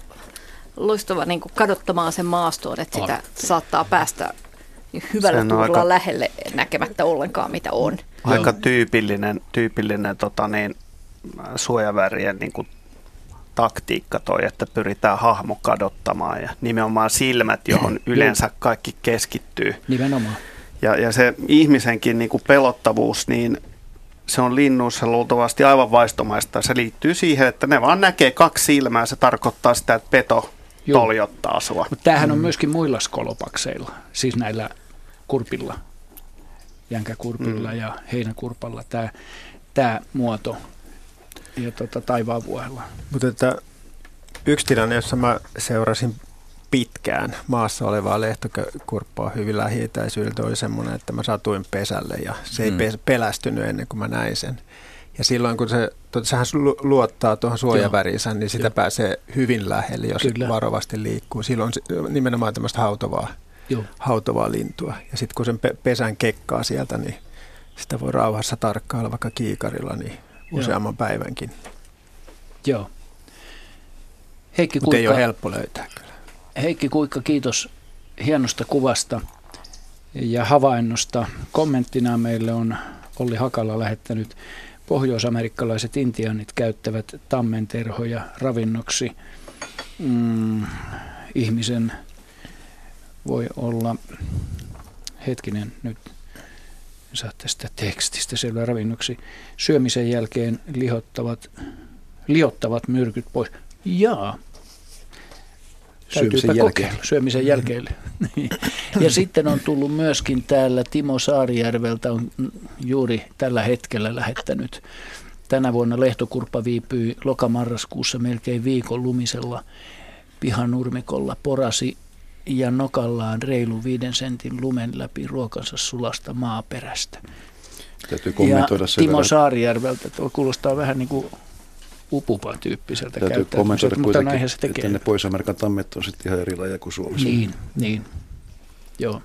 loistava niin kuin kadottamaan sen maastoon, että sitä on. saattaa päästä hyvällä tuulla aika, lähelle näkemättä ollenkaan, mitä on. Aika tyypillinen, tyypillinen tota niin, suojavärien niin kuin taktiikka toi, että pyritään hahmo kadottamaan ja nimenomaan silmät, johon yleensä kaikki keskittyy. Nimenomaan. Ja, ja se ihmisenkin niin kuin pelottavuus, niin se on linnuissa luultavasti aivan vaistomaista. Se liittyy siihen, että ne vaan näkee kaksi silmää. Se tarkoittaa sitä, että peto Joo. toljottaa sua. Mutta tämähän on myöskin muilla skolopakseilla, siis näillä kurpilla, jänkäkurpilla mm. ja heinäkurpalla tämä, tämä muoto ja tota, taivaanvuohella. Mutta että yksi tilanne, jossa mä seurasin pitkään maassa olevaa lehtokurppaa hyvin lähietäisyydeltä oli semmoinen, että mä satuin pesälle ja se ei mm. pelästynyt ennen kuin mä näin sen. Ja silloin kun se, sehän luottaa tuohon suojavärinsä, niin sitä Joo. pääsee hyvin lähelle, jos Kyllä. varovasti liikkuu. Silloin nimenomaan tämmöistä hautovaa, Joo. hautovaa lintua. Ja sitten kun sen pesän kekkaa sieltä, niin sitä voi rauhassa tarkkailla vaikka kiikarilla niin useamman Joo. päivänkin. Joo. Heikki, Mutta ei ole helppo löytää. Heikki Kuikka, kiitos hienosta kuvasta ja havainnosta. Kommenttina meille on Olli Hakala lähettänyt pohjoisamerikkalaiset intiaanit käyttävät tammenterhoja ravinnoksi. Mm, ihmisen voi olla, hetkinen nyt, saa tästä tekstistä selvä ravinnoksi, syömisen jälkeen lihottavat, liottavat myrkyt pois. Jaa, syömisen jälkeen. syömisen jälkeen. (laughs) Niin. ja sitten on tullut myöskin täällä Timo Saarijärveltä on juuri tällä hetkellä lähettänyt. Tänä vuonna lehtokurppa viipyi lokamarraskuussa melkein viikon lumisella pihanurmikolla, porasi ja nokallaan reilu viiden sentin lumen läpi ruokansa sulasta maaperästä. Täytyy kommentoida ja Timo verran. Saarijärveltä, tuo kuulostaa vähän niin kuin upupa tyyppiseltä Täytyy kommentoida mutta näinhän se tekee. että ne Pohjois-Amerikan tammet on sitten ihan eri lajeja kuin Suomessa. Niin, niin. Joo.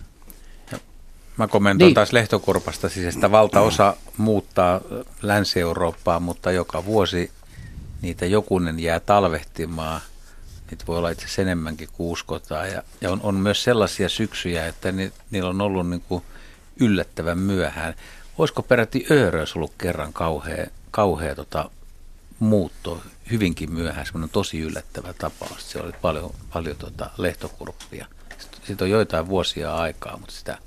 Mä kommentoin niin. taas lehtokurpasta, siis että valtaosa muuttaa Länsi-Eurooppaa, mutta joka vuosi niitä jokunen jää talvehtimaan. Niitä voi olla itse asiassa enemmänkin kuin uskotaan. Ja, ja on, on myös sellaisia syksyjä, että ni, niillä on ollut niin kuin yllättävän myöhään. Olisiko peräti Öörös ollut kerran kauhea, kauhea tota, muutto hyvinkin myöhään, semmoinen tosi yllättävä tapaus. Se oli paljon, paljon tuota lehtokurppia. Siitä on joitain vuosia aikaa, mutta sitä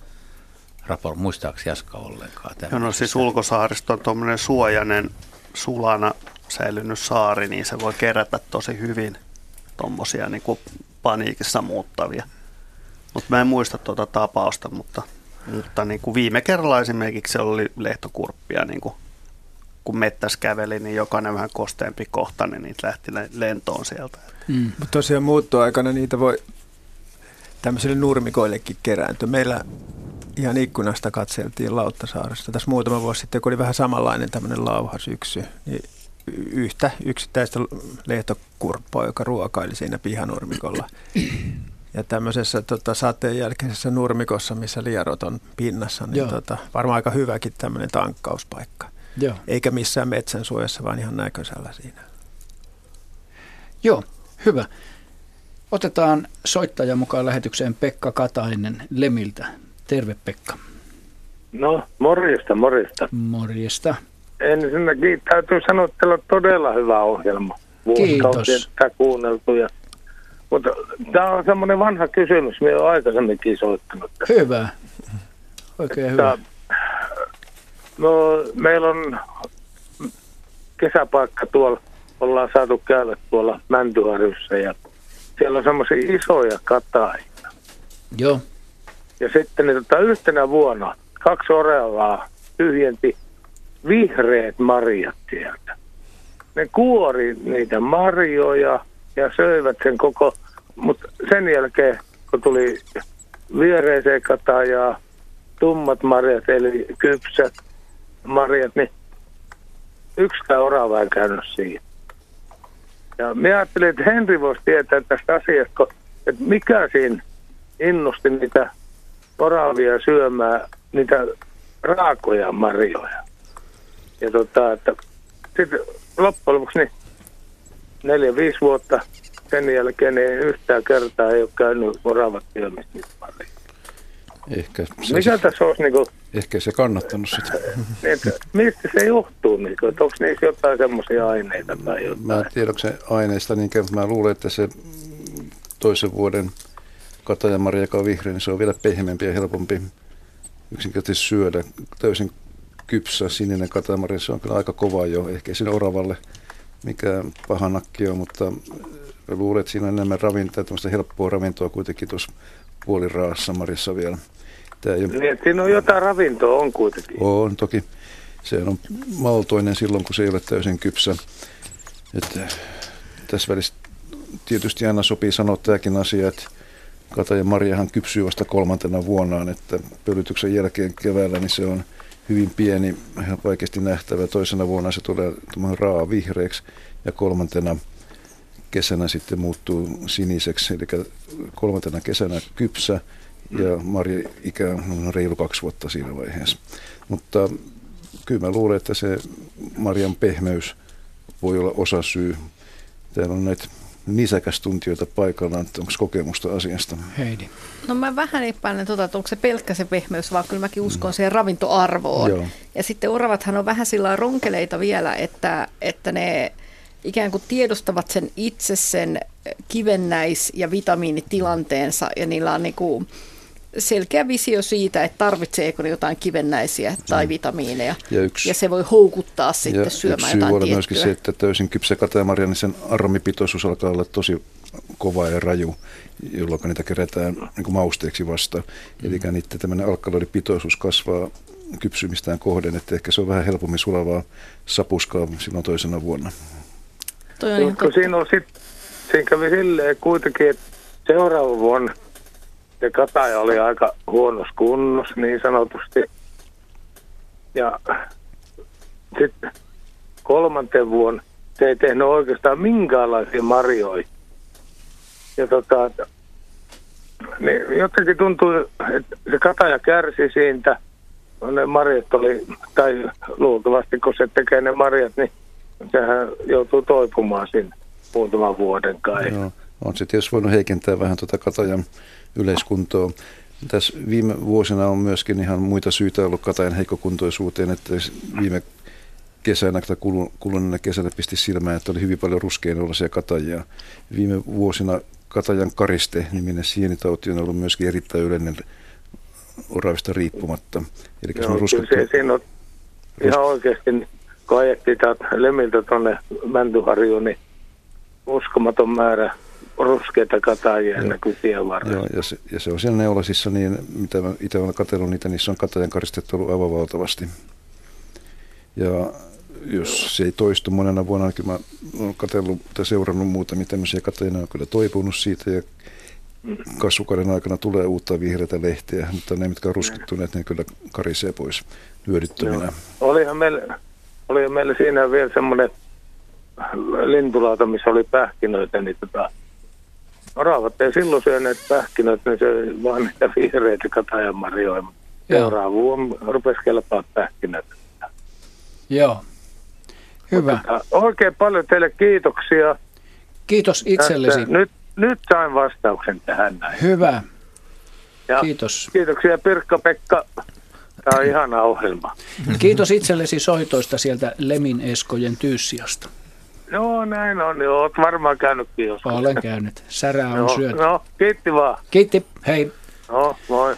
rapor muistaakseni Jaska ollenkaan. Joo, no siis ulkosaaristo on tuommoinen suojainen, sulana säilynyt saari, niin se voi kerätä tosi hyvin tuommoisia niin paniikissa muuttavia. Mutta mä en muista tuota tapausta, mutta, mutta niin kuin viime kerralla esimerkiksi se oli lehtokurppia niin kuin kun mettäs käveli, niin jokainen vähän kosteempi kohta, niin niitä lähti lentoon sieltä. Mm. Mutta tosiaan muuttoaikana niitä voi tämmöisille nurmikoillekin kerääntyä. Meillä ihan ikkunasta katseltiin Lauttasaaresta. Tässä muutama vuosi sitten, kun oli vähän samanlainen tämmöinen lauhasyksy, niin yhtä yksittäistä lehtokurppoa, joka ruokaili siinä pihanurmikolla. Ja tämmöisessä tota, sateen jälkeisessä nurmikossa, missä lierot on pinnassa, niin tota, varmaan aika hyväkin tämmöinen tankkauspaikka. Joo. Eikä missään metsän suojassa, vaan ihan näköisellä siinä. Joo, hyvä. Otetaan soittaja mukaan lähetykseen Pekka Katainen Lemiltä. Terve Pekka. No, morjesta, morjesta. Morjesta. Ensinnäkin täytyy sanoa, että teillä on todella hyvä ohjelma. Vuosikausia tätä kuunneltu. Ja, mutta tämä on semmoinen vanha kysymys, minä olen aikaisemminkin soittanut. Hyvä. Oikein että, hyvä. No, meillä on kesäpaikka tuolla, ollaan saatu käydä tuolla Mäntyharjussa ja siellä on semmoisia isoja kataita. Joo. Ja sitten niin, tota, yhtenä vuonna kaksi orevaa tyhjenti vihreät marjat sieltä. Ne kuori niitä marjoja ja söivät sen koko, mutta sen jälkeen kun tuli viereiseen ja tummat marjat eli kypsät marjat, niin yksikään orava ei käynyt siinä. Ja minä ajattelin, että Henri voisi tietää tästä asiasta, että mikä siinä innosti niitä oravia syömään niitä raakoja marjoja. Ja tota, että sitten loppujen lopuksi niin neljä, viisi vuotta sen jälkeen niin yhtään kertaa ei ole käynyt oravat syömistä niitä marjoja. Ehkä se, Mikä tässä olisi niin kuin, Ehkä se kannattanut sitä. Niin, mistä se johtuu? Niin kuin, onko niissä jotain semmoisia aineita tai jotain? Mä en tiedä, onko se aineista, niin mä luulen, että se toisen vuoden katajamarja, joka on vihreä, niin se on vielä pehmeämpi ja helpompi yksinkertaisesti syödä. Täysin kypsä sininen katajamaria, se on kyllä aika kova jo, ehkä sinne oravalle mikä paha nakki on, mutta luulen, että siinä on enemmän ravintoa, tämmöistä helppoa ravintoa kuitenkin tuossa puoliraassa marissa vielä. Tämä ei ole... Niin, siinä on jotain ravintoa on kuitenkin. On toki. Se on maltoinen silloin, kun se ei ole täysin kypsä. Että tässä välissä tietysti aina sopii sanoa tämäkin asia, että Kata ja Mariahan kypsyy vasta kolmantena vuonnaan, että pölytyksen jälkeen keväällä niin se on hyvin pieni, vaikeasti nähtävä. Toisena vuonna se tulee raa vihreäksi ja kolmantena kesänä sitten muuttuu siniseksi, eli kolmantena kesänä kypsä ja Marja ikä on reilu kaksi vuotta siinä vaiheessa. Mutta kyllä mä luulen, että se Marjan pehmeys voi olla osa syy. Täällä on näitä nisäkästuntijoita paikallaan, että onko kokemusta asiasta? Heidi. No mä vähän epäilen, tuota, että onko se pelkkä se pehmeys, vaan kyllä mäkin uskon mm. siihen ravintoarvoon. Joo. Ja sitten oravathan on vähän sillä ronkeleita vielä, että, että ne ikään kuin tiedostavat sen itse sen kivennäis- ja vitamiinitilanteensa ja niillä on niin kuin selkeä visio siitä, että tarvitseeko ne jotain kivennäisiä tai vitamiineja. Ja, yksi, ja se voi houkuttaa sitten ja syömään yksi jotain voi olla myöskin se, että täysin kypsä katajamaria, niin sen aromipitoisuus alkaa olla tosi kova ja raju, jolloin niitä kerätään niin mausteeksi vasta. Mm. Eli niiden tämmöinen alkaloidipitoisuus kasvaa kypsymistään kohden, että ehkä se on vähän helpommin sulavaa sapuskaa silloin toisena vuonna. Toi on ihan siinä, on sit, siinä kävi silleen kuitenkin, että seuraava vuonna se kataja oli aika huonossa kunnossa niin sanotusti. Ja sitten kolmanten vuonna se ei tehnyt oikeastaan minkäänlaisia marjoja. Ja tota, niin jotenkin tuntui, että se kataja kärsi siitä. Ne marjat oli, tai luultavasti kun se tekee ne marjat, niin sehän joutuu toipumaan sinne muutaman vuoden kai. Joo. On se tietysti voinut heikentää vähän tuota katajan yleiskuntoa. Tässä viime vuosina on myöskin ihan muita syitä ollut katajan heikkokuntoisuuteen, että viime kesänä tai kuluneena kesänä pisti silmään, että oli hyvin paljon ruskeinollaisia katajia. Viime vuosina katajan kariste niminen sienitauti on ollut myöskin erittäin yleinen oravista riippumatta. Eli Joo, se, ruskettu... se, siinä on ihan oikeasti, kun ajettiin Lemiltä tuonne Mäntyharjuun, niin uskomaton määrä ruskeita katajia näkyy tien varrella. Joo, ja se, ja se on siellä neulasissa niin, mitä mä itse olen katsellut niitä, niissä on katajan karistettu ollut aivan valtavasti. Ja jos se ei toistu monena vuonna, niin mä olen katsellut tai seurannut muutamia tämmöisiä katajia, on kyllä toipunut siitä ja kasvukauden aikana tulee uutta vihreitä lehteä, mutta ne, mitkä on ruskittuneet, ne kyllä karisee pois hyödyttöminä. Olihan meillä, oli meillä siinä vielä semmoinen lintulauta, missä oli pähkinöitä, niin tota, oravat ei silloin syöneet pähkinöt, niin se vaan niitä vihreitä katajamarjoja. Seuraava vuonna rupesi kelpaa pähkinöt. Joo. Hyvä. Mutta oikein paljon teille kiitoksia. Kiitos itsellesi. Tästä. Nyt, nyt sain vastauksen tähän näin. Hyvä. Ja Kiitos. Kiitoksia Pirkka-Pekka. Tämä on ihana ohjelma. Kiitos itsellesi soitoista sieltä Lemin Eskojen Tyyssiasta. Joo, näin on. Joo, oot varmaan käynytkin joskus. Olen käynyt. Särää on Joo, syöty. No, kiitti vaan. Kiitti. Hei. No, moi.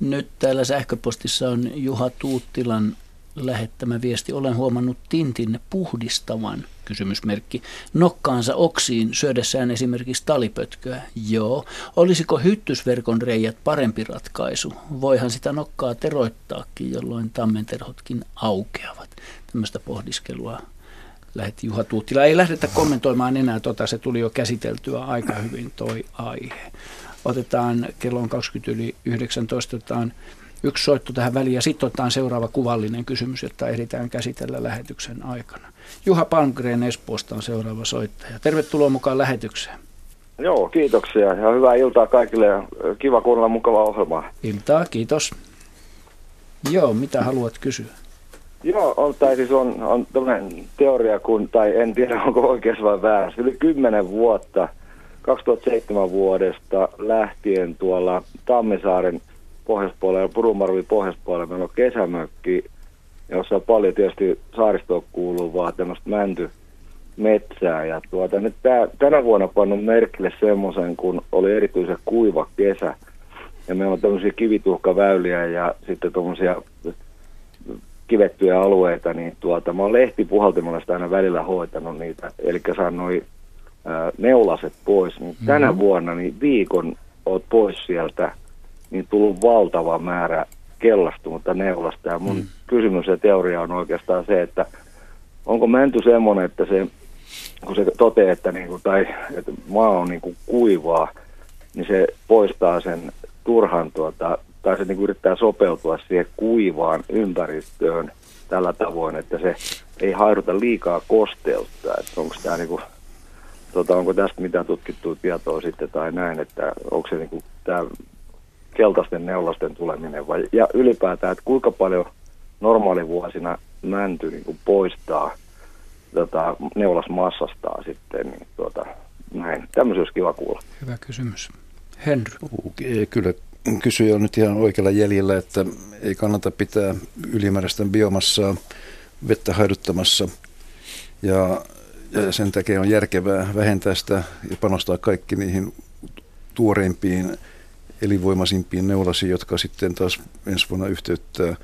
Nyt täällä sähköpostissa on Juha Tuuttilan lähettämä viesti. Olen huomannut Tintin puhdistavan kysymysmerkki nokkaansa oksiin syödessään esimerkiksi talipötköä. Joo. Olisiko hyttysverkon reijät parempi ratkaisu? Voihan sitä nokkaa teroittaakin, jolloin tammenterhotkin aukeavat. Tämmöistä pohdiskelua lähetti Juha Tuuttila. Ei lähdetä kommentoimaan enää tota, se tuli jo käsiteltyä aika hyvin toi aihe. Otetaan kello on 20 yli 19, otetaan yksi soitto tähän väliin ja sitten otetaan seuraava kuvallinen kysymys, jotta ehditään käsitellä lähetyksen aikana. Juha Palmgren Espoosta on seuraava soittaja. Tervetuloa mukaan lähetykseen. Joo, kiitoksia ja hyvää iltaa kaikille kiva kuunnella mukavaa ohjelmaa. Iltaa, kiitos. Joo, mitä haluat kysyä? Joo, on, tai siis on, on tämmöinen teoria, kun, tai en tiedä (laughs) onko oikeassa vai väärässä. Yli kymmenen vuotta, 2007 vuodesta lähtien tuolla Tammisaaren pohjoispuolella ja Purumarvin pohjoispuolella meillä on kesämökki, jossa on paljon tietysti saaristoon kuuluvaa tämmöistä mänty metsää. Ja tuota, nyt tää, tänä vuonna pannut merkille semmoisen, kun oli erityisen kuiva kesä. Ja meillä on tämmöisiä kivituhkaväyliä ja sitten tuommoisia kivettyjä alueita, niin tuota, mä oon lehtipuhaltimella sitä aina välillä hoitanut niitä, eli saan noi ää, neulaset pois. Niin tänä Mhm. vuonna niin viikon oot pois sieltä, niin tullut valtava määrä kellastunutta neulasta. Ja mun Mm. kysymys ja teoria on oikeastaan se, että onko mänty semmoinen, että se, kun se toteaa, että, niinku, tai, että maa on niinku kuivaa, niin se poistaa sen turhan, tuota, tai se niinku yrittää sopeutua siihen kuivaan ympäristöön tällä tavoin, että se ei haiduta liikaa kosteutta. Että onko tämä niinku, tota, onko tästä mitään tutkittua tietoa sitten tai näin, että onko se niinku tämä keltaisten neulasten tuleminen vai, ja ylipäätään, että kuinka paljon normaalivuosina mänty niin kuin poistaa tota, neulasmassastaan sitten, niin tuota, näin. Tämmöisen olisi kiva kuulla. Hyvä kysymys. Henry. Kyllä kysyjä on nyt ihan oikealla jäljellä, että ei kannata pitää ylimääräistä biomassaa vettä haiduttamassa. Ja, ja sen takia on järkevää vähentää sitä ja panostaa kaikki niihin tuoreimpiin, elinvoimaisimpiin neulasiin, jotka sitten taas ensi vuonna yhteyttää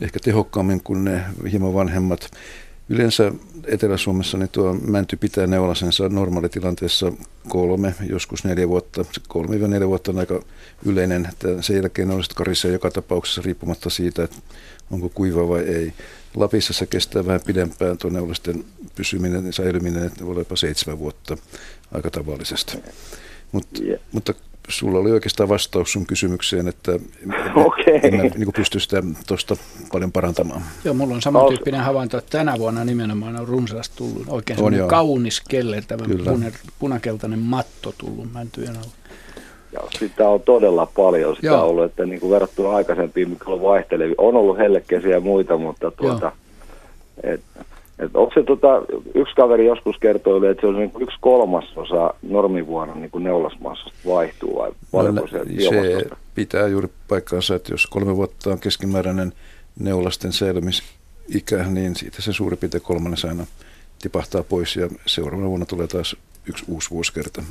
ehkä tehokkaammin kuin ne hieman vanhemmat. Yleensä Etelä-Suomessa niin tuo mänty pitää neulasensa normaalitilanteessa kolme, joskus neljä vuotta. Kolme ja neljä vuotta on aika yleinen. Sen jälkeen neulaset karisee joka tapauksessa riippumatta siitä, että onko kuiva vai ei. Lapissa se kestää vähän pidempään tuo neulasten pysyminen ja säilyminen, että voi olla jopa seitsemän vuotta aika tavallisesti. Mut, Yeah. Mutta sulla oli oikeastaan vastaus sun kysymykseen, että Okei. en mä niin pysty sitä tuosta paljon parantamaan. Joo, mulla on samantyyppinen havainto, että tänä vuonna nimenomaan on runsaasti tullut oikein On joo. kaunis kellertävä pune, punakeltainen matto tullut mäntyjen alle. Ja sitä on todella paljon sitä Joo. ollut, että niin kuin verrattuna aikaisempiin, mikä on vaihtelevia. On ollut hellekesiä ja muita, mutta tuota, et, et onko se tota, yksi kaveri joskus kertoi, että se on niin kuin yksi kolmasosa normivuonna niin kuin neulasmassasta vaihtuu vai paljonko se, se biomassasta? pitää juuri paikkaansa, että jos kolme vuotta on keskimääräinen neulasten säilymisikä, niin siitä se suurin piirtein kolmannes aina tipahtaa pois ja seuraavana vuonna tulee taas yksi uusi vuosikerta.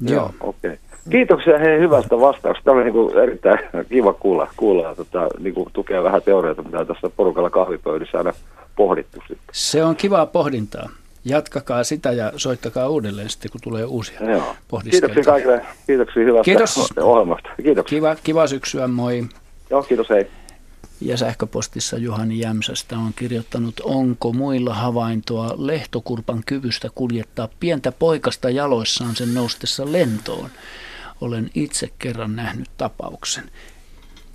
Joo, okei. Okay. Kiitoksia hei hyvästä vastauksesta. Tämä oli niin kuin erittäin kiva kuulla, kuulla ja tota, niin kuin tukea vähän teorioita, mitä tässä porukalla kahvipöydissä aina pohdittu. Sitten. Se on kivaa pohdintaa. Jatkakaa sitä ja soittakaa uudelleen sitten, kun tulee uusia Joo. pohdiskelta. Kiitoksia kaikille. Kiitoksia hyvästä Kiitos. ohjelmasta. Kiitoksia. Kiva, kiva syksyä, moi. Joo, kiitos, hei. Ja sähköpostissa Juhani Jämsästä on kirjoittanut, onko muilla havaintoa lehtokurpan kyvystä kuljettaa pientä poikasta jaloissaan sen noustessa lentoon. Olen itse kerran nähnyt tapauksen.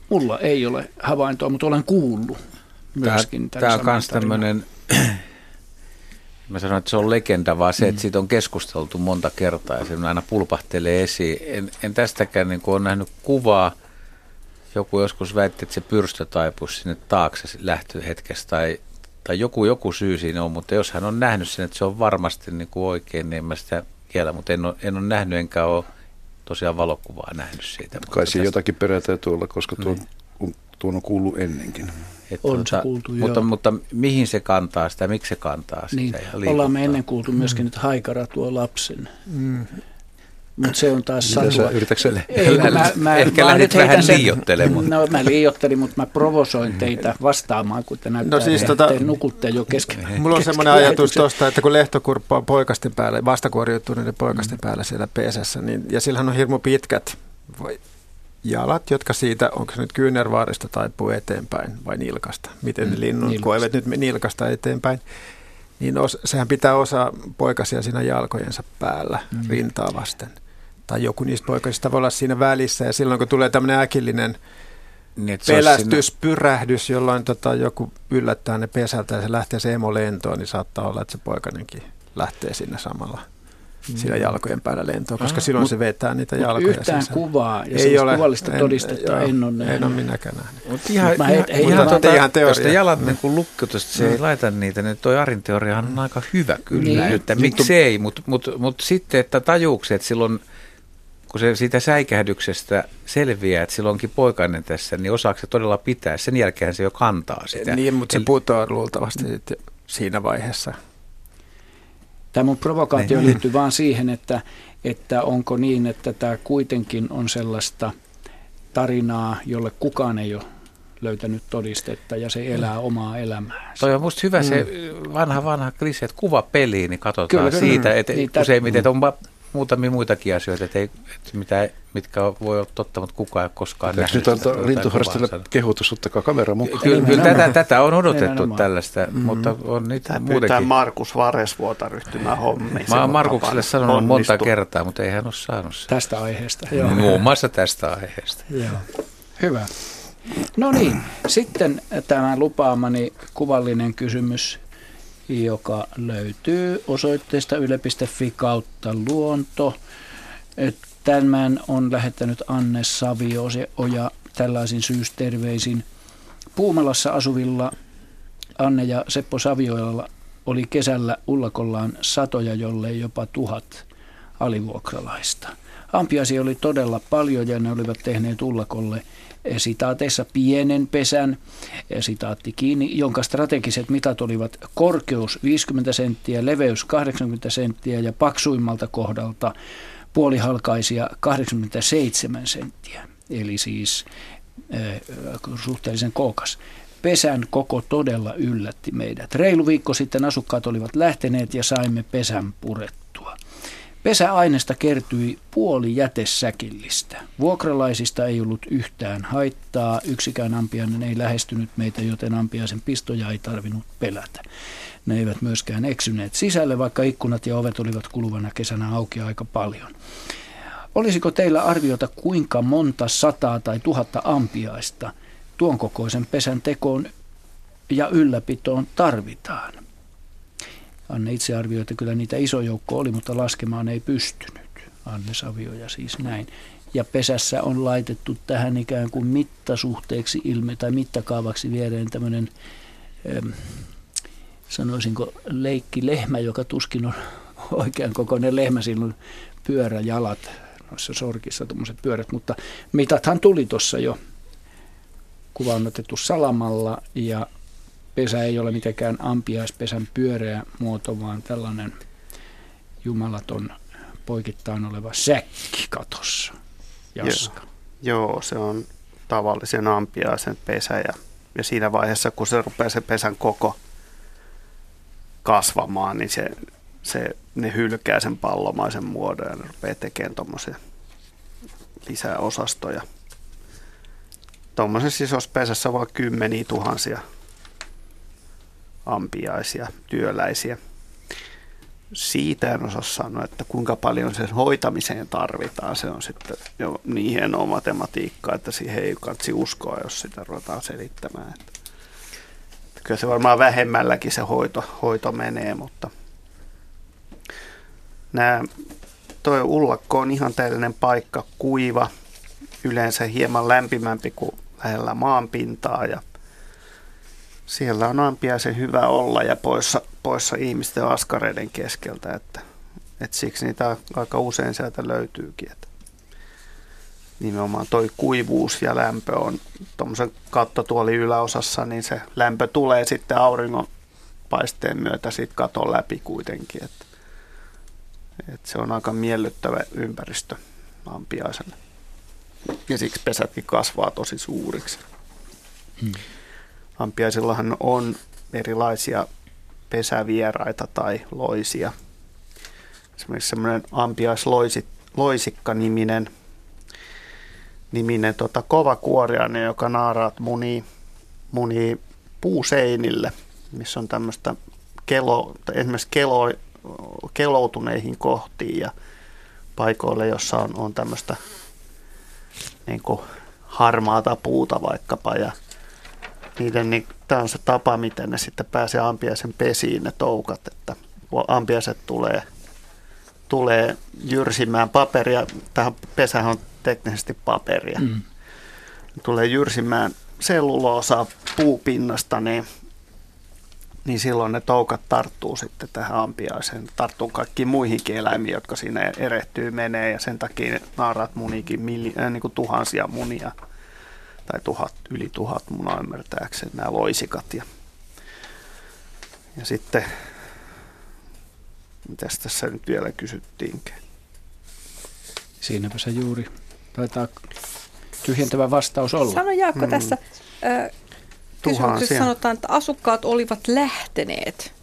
Mulla ei ole havaintoa, mutta olen kuullut myöskin Tämä on myös tämmöinen Mä sanoin, että se on legenda, vaan se, että siitä on keskusteltu monta kertaa ja se aina pulpahtelee esiin. En, en tästäkään niin ole nähnyt kuvaa. Joku joskus väitti, että se pyrstö taipuisi sinne taakse lähtöhetkestä tai, tai joku, joku syy siinä on, mutta jos hän on nähnyt sen, että se on varmasti niin kuin oikein, niin en mä sitä kiellä, mutta en ole, en ole nähnyt enkä ole tosiaan valokuvaa nähnyt siitä. Kai siinä jotakin perää täytyy olla, koska tuo, niin. tuon on kuullut ennenkin. Et on tuota, se kuultu, mutta, mutta mihin se kantaa sitä, miksi se kantaa sitä? Niin, ollaan me ennen kuultu myöskin mm. nyt haikara tuo lapsen. Mm. Mutta se on taas satua. Yritätkö Ei, mä, mä, Ehkä mä lähdit vähän liiottelemaan. No mä liiottelin, mutta mä provosoin teitä vastaamaan, kun te näyttää, no siis tota, te nukutte jo kesken. Mulla on semmoinen ajatus tuosta, että kun lehtokurppa on poikasten päällä, vastakuoriutuneiden poikasten mm. päällä siellä pesässä, niin, ja sillähän on hirmu pitkät voi, jalat, jotka siitä, onko se nyt kyynärvaarista taipuu eteenpäin vai nilkasta. Miten mm, ne linnun koivet nyt nilkasta eteenpäin. Niin os, sehän pitää osa poikasia siinä jalkojensa päällä mm. rintaa vasten tai joku niistä poikasista voi olla siinä välissä. Ja silloin kun tulee tämmöinen äkillinen niin, pelästyspyrähdys, siinä... jolloin tota, joku yllättää ne pesältä ja se lähtee se emo lentoon, niin saattaa olla, että se poikanenkin lähtee sinne samalla siinä mm. jalkojen päällä lentoon, koska ah, silloin mut, se vetää niitä jalkoja Yhtään kuvaa ja ei ole, kuvallista en, todistetta en, en ole nähnyt. En ole minäkään nähnyt. Mutta ihan, ihan, ihan, ihan, tuota, ihan teoria. Jalat niin kun lukkiutusta, se mm. ei laita niitä, niin toi Arin teoriahan on aika hyvä kyllä. Niin. Että miksei, mutta mut, mut sitten, että tajuuksi, että silloin – kun se siitä säikähdyksestä selviää, että silloinkin poikainen tässä, niin osaako se todella pitää? Sen jälkeen se jo kantaa sitä. Niin, mutta se putoaa luultavasti sitten siinä vaiheessa. Tämä mun provokaatio niin. liittyy vaan siihen, että, että onko niin, että tämä kuitenkin on sellaista tarinaa, jolle kukaan ei ole löytänyt todistetta ja se elää omaa elämää. Toi on musta hyvä mm. se vanha vanha klise, että kuva peliin, niin katsotaan kyllä, siitä, että niin, useimmiten on muutamia muitakin asioita, että ei, että mitä, mitkä voi olla totta, mutta kukaan ei koskaan nähnyt. Nyt antaa lintuharrastille kehotus, ottakaa kamera mukaan. Kyllä, kyllä tätä, tätä on odotettu tällaista, mm-hmm. mutta on niitä Tämä muutenkin. Markus Varesvuota ryhtymään hommiin. Mä oon Markukselle sanonut onnistu. monta kertaa, mutta ei hän ole saanut sitä. Tästä aiheesta. Joo. Muun muassa tästä aiheesta. Joo. Hyvä. No niin, sitten tämä lupaamani kuvallinen kysymys joka löytyy osoitteesta yle.fi kautta luonto. Tämän on lähettänyt Anne Savio Oja tällaisin syysterveisin. Puumalassa asuvilla Anne ja Seppo Savioilla oli kesällä ullakollaan satoja, jollei jopa tuhat alivuokralaista. Ampiasi oli todella paljon ja ne olivat tehneet ullakolle – sitaateissa pienen pesän, sitaatti kiinni, jonka strategiset mitat olivat korkeus 50 senttiä, leveys 80 senttiä ja paksuimmalta kohdalta puolihalkaisia 87 senttiä, eli siis äh, suhteellisen kookas. Pesän koko todella yllätti meidät. Reilu viikko sitten asukkaat olivat lähteneet ja saimme pesän purettua. Pesäaineesta kertyi puoli jätesäkillistä. Vuokralaisista ei ollut yhtään haittaa. Yksikään ampiainen ei lähestynyt meitä, joten ampiaisen pistoja ei tarvinnut pelätä. Ne eivät myöskään eksyneet sisälle, vaikka ikkunat ja ovet olivat kuluvana kesänä auki aika paljon. Olisiko teillä arviota, kuinka monta sataa tai tuhatta ampiaista tuon kokoisen pesän tekoon ja ylläpitoon tarvitaan? Anne itse arvioi, että kyllä niitä iso joukko oli, mutta laskemaan ei pystynyt. Anne Savioja siis näin. Ja pesässä on laitettu tähän ikään kuin mittasuhteeksi ilme tai mittakaavaksi viereen tämmöinen, sanoisinko, leikki lehmä, joka tuskin on (laughs) oikean kokoinen lehmä, silloin pyöräjalat noissa sorkissa, tuommoiset pyörät, mutta mitathan tuli tuossa jo. Kuva on otettu salamalla ja pesä ei ole mitenkään ampiaispesän pyöreä muoto, vaan tällainen jumalaton poikittain oleva säkki katossa. Jaska. Joo, joo, se on tavallisen ampiaisen pesä ja, ja siinä vaiheessa, kun se rupeaa se pesän koko kasvamaan, niin se, se, ne hylkää sen pallomaisen muodon ja ne rupeaa tekemään tuommoisia lisää osastoja. Tuommoisessa isossa pesässä on kymmeniä tuhansia ampiaisia, työläisiä. Siitä en osaa sanoa, että kuinka paljon sen hoitamiseen tarvitaan. Se on sitten jo niin hienoa matematiikkaa, että siihen ei katsi uskoa, jos sitä ruvetaan selittämään. Että kyllä se varmaan vähemmälläkin se hoito, hoito menee, mutta nämä, toi ullakko on ihan täydellinen paikka, kuiva, yleensä hieman lämpimämpi kuin lähellä maanpintaa ja siellä on ampiaisen hyvä olla ja poissa, poissa ihmisten askareiden keskeltä, että, että siksi niitä aika usein sieltä löytyykin. Että nimenomaan toi kuivuus ja lämpö on tuommoisen kattotuoli yläosassa, niin se lämpö tulee sitten auringon paisteen myötä siitä katon läpi kuitenkin. Että, että se on aika miellyttävä ympäristö ampiaiselle. Ja siksi pesätkin kasvaa tosi suuriksi. Hmm. Ampiaisillahan on erilaisia pesävieraita tai loisia. Esimerkiksi semmoinen ampiaisloisikka-niminen niminen tota, kovakuoriainen, joka naaraat munii, munii puuseinille, missä on tämmöistä kelo, esimerkiksi kelo, keloutuneihin kohtiin ja paikoille, jossa on, on tämmöistä niin harmaata puuta vaikkapa ja niiden, niin tämä on se tapa, miten ne sitten pääsee ampiaisen pesiin ne toukat, että kun ampiaiset tulee, tulee jyrsimään paperia, tähän pesähän on teknisesti paperia, mm. tulee jyrsimään selluloosaa puupinnasta, niin, niin silloin ne toukat tarttuu sitten tähän ampiaiseen, tarttuu kaikkiin muihinkin eläimiin, jotka siinä erehtyy menee ja sen takia naaraat muniikin milli, äh, niin kuin tuhansia munia tai tuhat, yli tuhat munaa ymmärtääkseni nämä loisikat. Ja, ja sitten, mitäs tässä nyt vielä kysyttiinkään? Siinäpä se juuri taitaa tyhjentävä vastaus olla. Sano Jaakko mm. tässä ö, kysymyksessä sanotaan, että asukkaat olivat lähteneet.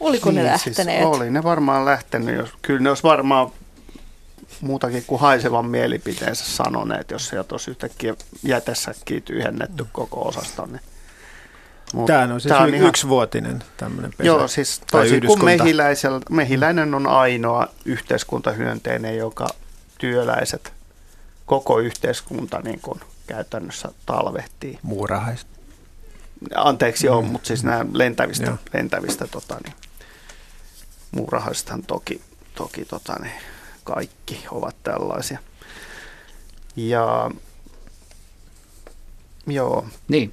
Oliko niin, ne siis lähteneet? Siis oli ne varmaan lähtenyt. Jos, kyllä ne olisi varmaan muutakin kuin haisevan mielipiteensä sanoneet, jos sieltä olisi yhtäkkiä jätesäkkiä tyhjennetty koko osasto. Niin. Mut Tämä on siis tämä on y- yksivuotinen tämmöinen pesä. Joo, siis toisin kuin mehiläinen on ainoa yhteiskuntahyönteinen, joka työläiset, koko yhteiskunta niin kuin käytännössä talvehtii. Muurahaiset. Anteeksi, joo, mm. mutta siis nämä lentävistä, joo. lentävistä tota, niin, muurahaisethan toki, toki tota, niin, kaikki ovat tällaisia. Ja Joo. Niin.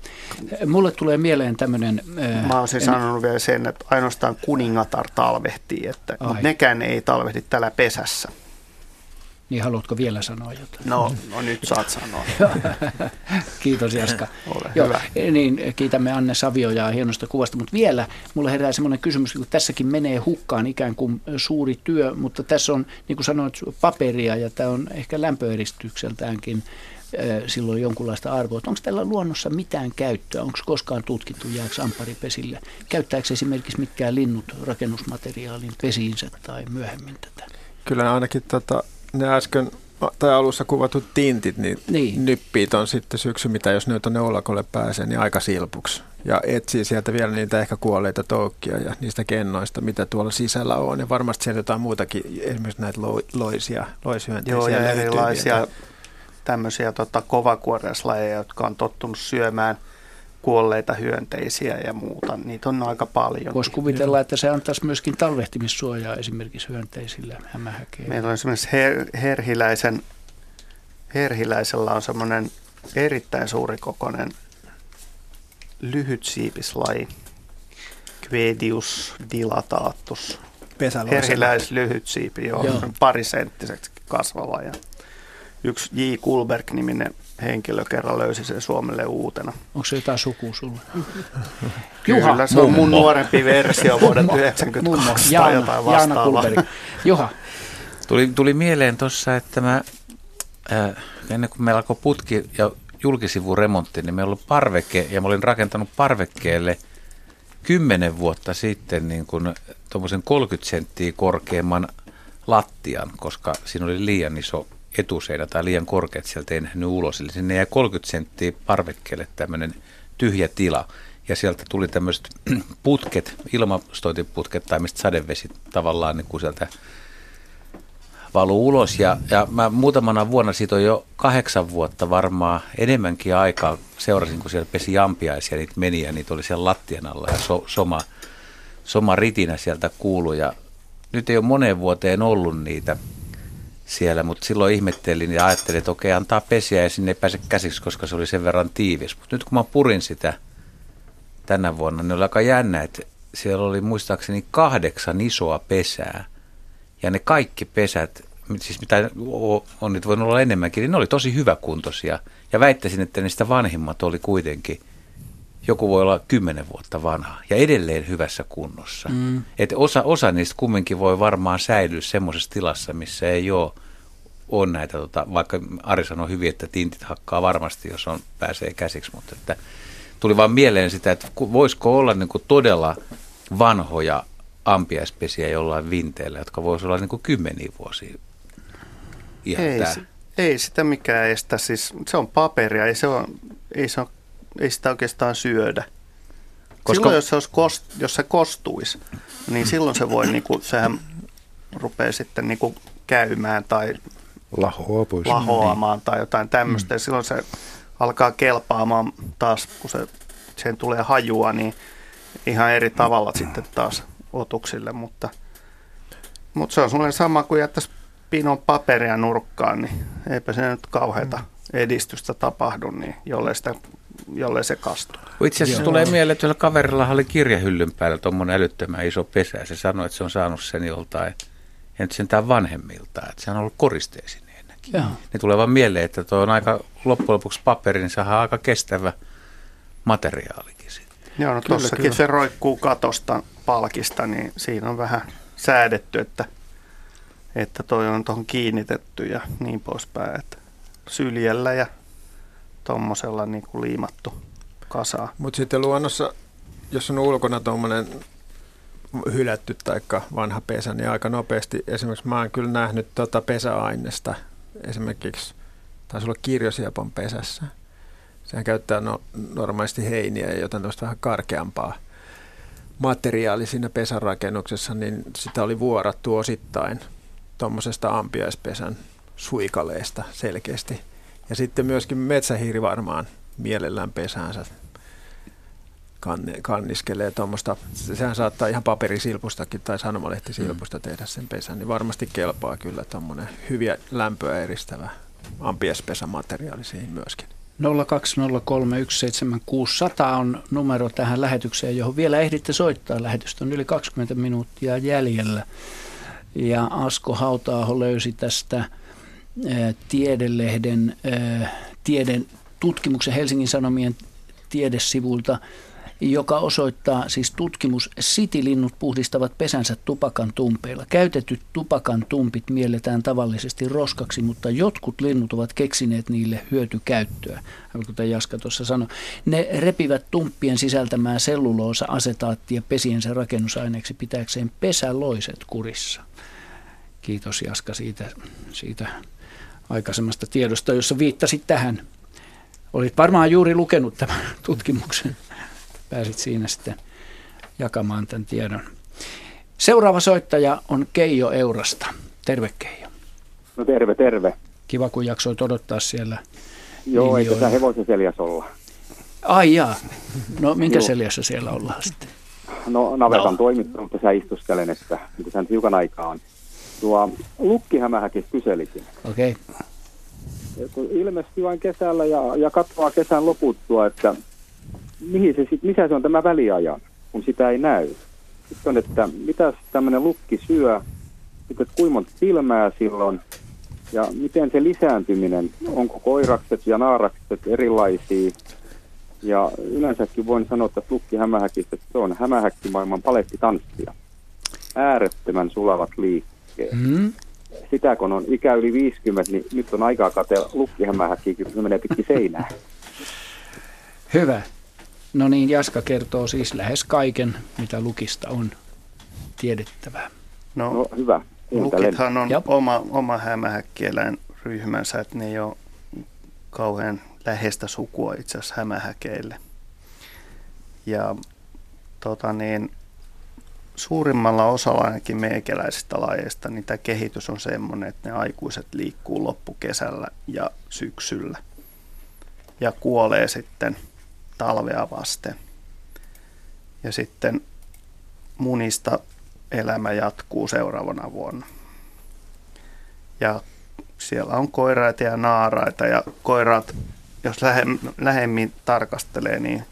Mulle tulee mieleen tämmöinen... Mä oon siis en... sanonut vielä sen, että ainoastaan kuningatar talvehtii, että, mutta nekään ei talvehdi tällä pesässä. Niin haluatko vielä sanoa jotain? No, no nyt saat sanoa. (laughs) Kiitos Jaska. Ole Joo, hyvä. Niin, kiitämme Anne Savioja hienosta kuvasta, mutta vielä mulle herää semmoinen kysymys, kun tässäkin menee hukkaan ikään kuin suuri työ, mutta tässä on, niin kuin sanoit, paperia ja tämä on ehkä lämpöeristykseltäänkin silloin jonkunlaista arvoa. Onko tällä luonnossa mitään käyttöä? Onko koskaan tutkittu jääksi amparipesille? Käyttääkö esimerkiksi mitkään linnut rakennusmateriaalin pesiinsä tai myöhemmin tätä? Kyllä ainakin tota, ne äsken tai alussa kuvatut tintit, niin, niin. nyppiit on sitten syksy, mitä jos nyt ne ollakolle pääsee, niin aika silpuksi. Ja etsii sieltä vielä niitä ehkä kuolleita toukkia ja niistä kennoista, mitä tuolla sisällä on. Ja varmasti siellä jotain muutakin, esimerkiksi näitä lo, loisia, loishyönteisiä Joo, ja erilaisia vielä. tämmöisiä tota, kovakuoreislajeja, jotka on tottunut syömään – kuolleita hyönteisiä ja muuta. Niitä on aika paljon. Voisi kuvitella, että se antaisi myöskin talvehtimissuojaa esimerkiksi hyönteisille hämähäkeille. Meillä on esimerkiksi her, herhiläisen, herhiläisellä on semmoinen erittäin suurikokoinen siipislaji, Quedius dilatatus. Herhiläis siipi, joo, joo. parisenttiseksi kasvava. Ja yksi J. Kulberg-niminen henkilö kerran löysi sen Suomelle uutena. Onko se jotain sukua sulle? (laughs) Juha, Kyllä, se on mun nuorempi versio (laughs) vuoden 92 tai jotain vastaavaa. Juha. Tuli, tuli mieleen tuossa, että mä, äh, ennen kuin meillä alkoi putki ja julkisivuremontti, niin meillä oli parveke, ja mä olin rakentanut parvekkeelle kymmenen vuotta sitten niin kuin tuommoisen 30 senttiä korkeamman lattian, koska siinä oli liian iso etuseinä tai liian korkeat sieltä ei nähnyt ulos. Eli sinne jäi 30 senttiä parvekkeelle tämmöinen tyhjä tila. Ja sieltä tuli tämmöiset (clears throat) putket, ilmastointiputket tai mistä sadevesi tavallaan niin kuin sieltä valuu ulos. Ja, ja mä muutamana vuonna, siitä on jo kahdeksan vuotta varmaan enemmänkin aikaa, seurasin kun siellä pesi jampiaisia, niitä meni ja niitä oli siellä lattian alla ja so, soma, soma ritinä sieltä kuului. Ja nyt ei ole moneen vuoteen ollut niitä siellä, mutta silloin ihmettelin ja ajattelin, että okei, antaa pesiä ja sinne ei pääse käsiksi, koska se oli sen verran tiivis. Mutta nyt kun mä purin sitä tänä vuonna, niin oli aika jännä, että siellä oli muistaakseni kahdeksan isoa pesää. Ja ne kaikki pesät, siis mitä on nyt voinut olla enemmänkin, niin ne oli tosi hyväkuntoisia. Ja väittäisin, että niistä vanhimmat oli kuitenkin, joku voi olla kymmenen vuotta vanha ja edelleen hyvässä kunnossa. Mm. Et osa, osa niistä kumminkin voi varmaan säilyä semmoisessa tilassa, missä ei ole on näitä, tota, vaikka Ari sanoi hyvin, että tintit hakkaa varmasti, jos on pääsee käsiksi, mutta että tuli vaan mieleen sitä, että voisiko olla niin kuin todella vanhoja ampiaispesiä jollain vinteillä, jotka voisivat olla niin kuin kymmeniä vuosia ei, ei sitä mikään estä. Siis se on paperia, ei, se on, ei, se on, ei sitä oikeastaan syödä. Koska... Silloin, jos se, olisi kost, jos se kostuisi, niin silloin se voi, niinku, sehän rupeaa sitten niinku käymään tai Lahoa pois. lahoamaan tai jotain tämmöistä. Mm. Ja silloin se alkaa kelpaamaan taas, kun se, sen tulee hajua, niin ihan eri tavalla sitten taas otuksille. Mutta, mutta se on sellainen sama kuin jättäisi pinon paperia nurkkaan, niin eipä se nyt kauheita edistystä tapahdu, niin jollei, sitä, jollei se kastu. Itse asiassa Joo. tulee mieleen, että kaverilla oli kirjahyllyn päällä tuommoinen älyttömän iso pesä, ja se sanoi, että se on saanut sen joltain, ja nyt sentään vanhemmilta, että se on ollut koristeesi ennenkin. Joo. Niin tulee vaan mieleen, että tuo on aika loppujen lopuksi paperi, niin se on aika kestävä materiaalikin. Sitten. Joo, no tuossakin se roikkuu katosta palkista, niin siinä on vähän säädetty, että että toi on tuohon kiinnitetty ja niin poispäin. Että syljellä ja tuommoisella niin kuin liimattu kasaa. Mutta sitten luonnossa, jos on ulkona tuommoinen hylätty tai vanha pesä, niin aika nopeasti, esimerkiksi mä oon kyllä nähnyt tota pesäainesta, esimerkiksi taisi olla kirjosiepon pesässä. Sehän käyttää no, normaalisti heiniä ja jotain tämmöistä vähän karkeampaa materiaali siinä pesärakennuksessa, niin sitä oli vuorattu osittain – tuommoisesta ampiaispesän suikaleesta selkeästi. Ja sitten myöskin metsähiiri varmaan mielellään pesäänsä kanniskelee tuommoista, sehän saattaa ihan paperisilpustakin tai sanomalehtisilpusta tehdä sen pesän, niin varmasti kelpaa kyllä tuommoinen hyviä lämpöä eristävä ampiaispesämateriaali siihen myöskin. 020317600 on numero tähän lähetykseen, johon vielä ehditte soittaa. Lähetystä on yli 20 minuuttia jäljellä. Ja Asko Hautaaho löysi tästä Tiedelehden tieden tutkimuksen Helsingin Sanomien tiedesivulta, joka osoittaa siis tutkimus, sitilinnut puhdistavat pesänsä tupakan tumpeilla. Käytetyt tupakan tumpit mielletään tavallisesti roskaksi, mutta jotkut linnut ovat keksineet niille hyötykäyttöä, kuten Jaska tuossa sanoi. Ne repivät tumppien sisältämää selluloosa asetaattia pesiensä rakennusaineeksi pitääkseen pesäloiset kurissa. Kiitos Jaska siitä, siitä aikaisemmasta tiedosta, jossa viittasit tähän. Olit varmaan juuri lukenut tämän (laughs) tutkimuksen. Pääsit siinä sitten jakamaan tämän tiedon. Seuraava soittaja on Keijo Eurasta. Terve Keijo. No terve, terve. Kiva, kun jaksoit odottaa siellä. Joo, ei tässä hevosen seljässä olla. Ai jaa. No minkä Joo. seljässä siellä ollaan sitten? No navetan no. toimittanut tässä istuskelen, että sen hiukan aikaa on Tuo lukkihämähäkin kyselikin. Okei. Okay. Ilmestyy vain kesällä ja, ja katoaa kesän loputtua, että mihin se sit, missä se on tämä väliajan, kun sitä ei näy. Sitten on, että mitä tämmöinen lukki syö, sitten kuinka monta silmää silloin, ja miten se lisääntyminen, onko koirakset ja naarakset erilaisia. Ja yleensäkin voin sanoa, että lukki hämähäkistä, että se on hämähäkkimaailman palettitanssia. Äärettömän sulavat liikkeet jälkeen. Mm. Sitä kun on ikä yli 50, niin nyt on aikaa katsella lukkihämähäkkiä, kun se menee pitkin seinää. Hyvä. No niin, Jaska kertoo siis lähes kaiken, mitä lukista on tiedettävää. No, no hyvä. Lukithan on oma, oma ryhmänsä, että ne ei ole kauhean läheistä sukua itse asiassa hämähäkeille. Ja tota niin, suurimmalla osalla ainakin meikäläisistä lajeista niin tämä kehitys on semmoinen, että ne aikuiset liikkuu loppukesällä ja syksyllä ja kuolee sitten talvea vasten. Ja sitten munista elämä jatkuu seuraavana vuonna. Ja siellä on koiraita ja naaraita ja koiraat, jos lähemmin tarkastelee, niin,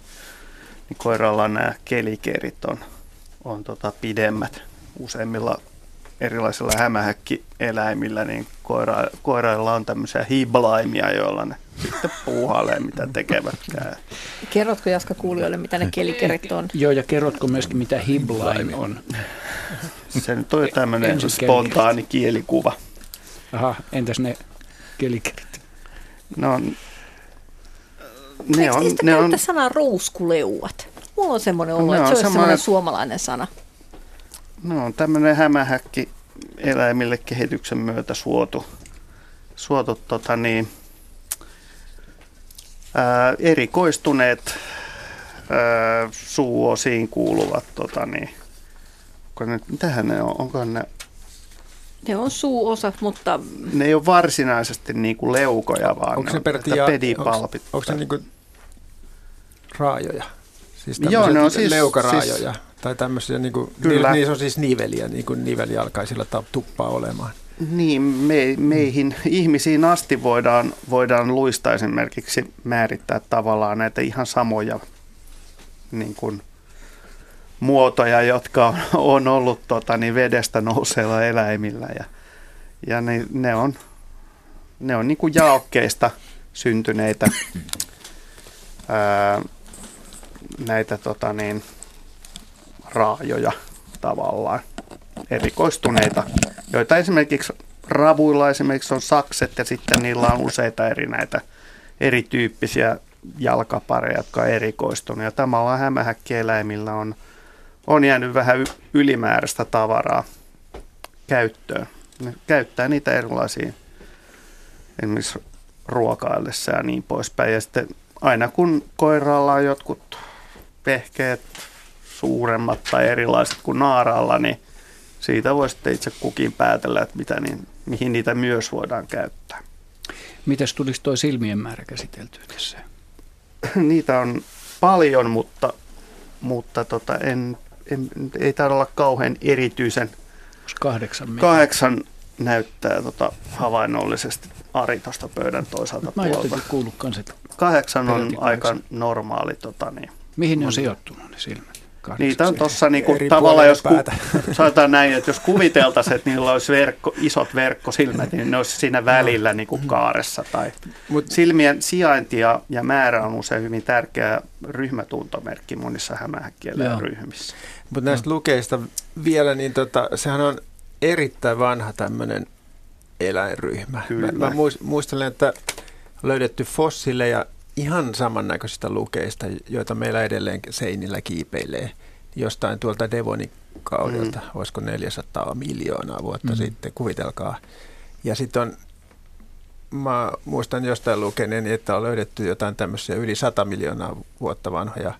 niin koiralla nämä kelikerit on, on tota pidemmät. Useimmilla erilaisilla hämähäkkieläimillä, niin koira, koirailla on tämmöisiä hiblaimia, joilla ne sitten puuhailee, mitä tekevätkään. Kerrotko Jaska kuulijoille, mitä ne kelikerit on? Joo, ja kerrotko myöskin, mitä hiblaim on? Se nyt on tämmöinen spontaani kielikuva. Aha, entäs ne kelikerit? No, ne on, ne on... sana rouskuleuat? Mulla on semmoinen olo, että se olisi semmoinen suomalainen sana. No on tämmöinen hämähäkki eläimille kehityksen myötä suotu, suotu tota niin, ää, erikoistuneet ää, suuosiin kuuluvat, tota niin, onko ne, mitähän ne on, onko ne ne on suuosa, mutta... Ne ei ole varsinaisesti niin kuin leukoja, vaan onko ne on ja, pedipalpit. Onko, onko se niin kuin raajoja? Siis Joo, ne on siis... Leukaraajoja. Siis, tai tämmöisiä, niin kuin, Kyllä. niissä on siis niveliä, niin kuin nivelialkaisilla tuppaa olemaan. Niin, me, meihin ihmisiin asti voidaan, voidaan luista esimerkiksi määrittää tavallaan näitä ihan samoja niin kuin, muotoja, jotka on, on ollut tota, niin vedestä nouseilla eläimillä. Ja, ja ne, ne on, ne on niin kuin jaokkeista syntyneitä (coughs) ää, näitä tota, niin, raajoja tavallaan, erikoistuneita, joita esimerkiksi ravuilla esimerkiksi on sakset ja sitten niillä on useita eri näitä erityyppisiä jalkapareja, jotka on erikoistunut. Ja tämä hämähäkkieläimillä on, on jäänyt vähän ylimääräistä tavaraa käyttöön. Ne käyttää niitä erilaisia esimerkiksi ruokaillessa ja niin poispäin. Ja sitten aina kun koiraalla on jotkut pehkeet suuremmat tai erilaiset kuin naaralla, niin siitä voi sitten itse kukin päätellä, että mitä niin, mihin niitä myös voidaan käyttää. Mitäs tulisi tuo silmien määrä käsiteltyä tässä? (clears throat) Niitä on paljon, mutta, mutta tota, en, en, ei taida olla kauhean erityisen. Kahdeksan, kahdeksan näyttää tota, havainnollisesti Ari tuosta pöydän toisaalta Mä puolta. kuullut kanssa, Kahdeksan on aika normaali. Tota, niin, Mihin ne on sijoittunut ne silmät? Niitä on tuossa niinku, tavallaan, jos ku, (laughs) sanotaan näin, että jos kuviteltaisiin, että niillä olisi verkko, isot verkkosilmät, niin ne olisi siinä välillä niinku kaaressa. Tai Mut, silmien sijainti ja, ja määrä on usein hyvin tärkeä ryhmätuntomerkki monissa hämähäkkielä ryhmissä. Mutta näistä lukeista vielä, niin tota, sehän on erittäin vanha tämmöinen eläinryhmä. Kyllä. Mä, mä muistelen, että löydetty fossiileja ihan samannäköisistä lukeista, joita meillä edelleen seinillä kiipeilee jostain tuolta Devonin kaudelta, mm. olisiko 400 miljoonaa vuotta mm. sitten, kuvitelkaa. Ja sitten on, mä muistan jostain lukeneeni, että on löydetty jotain tämmöisiä yli 100 miljoonaa vuotta vanhoja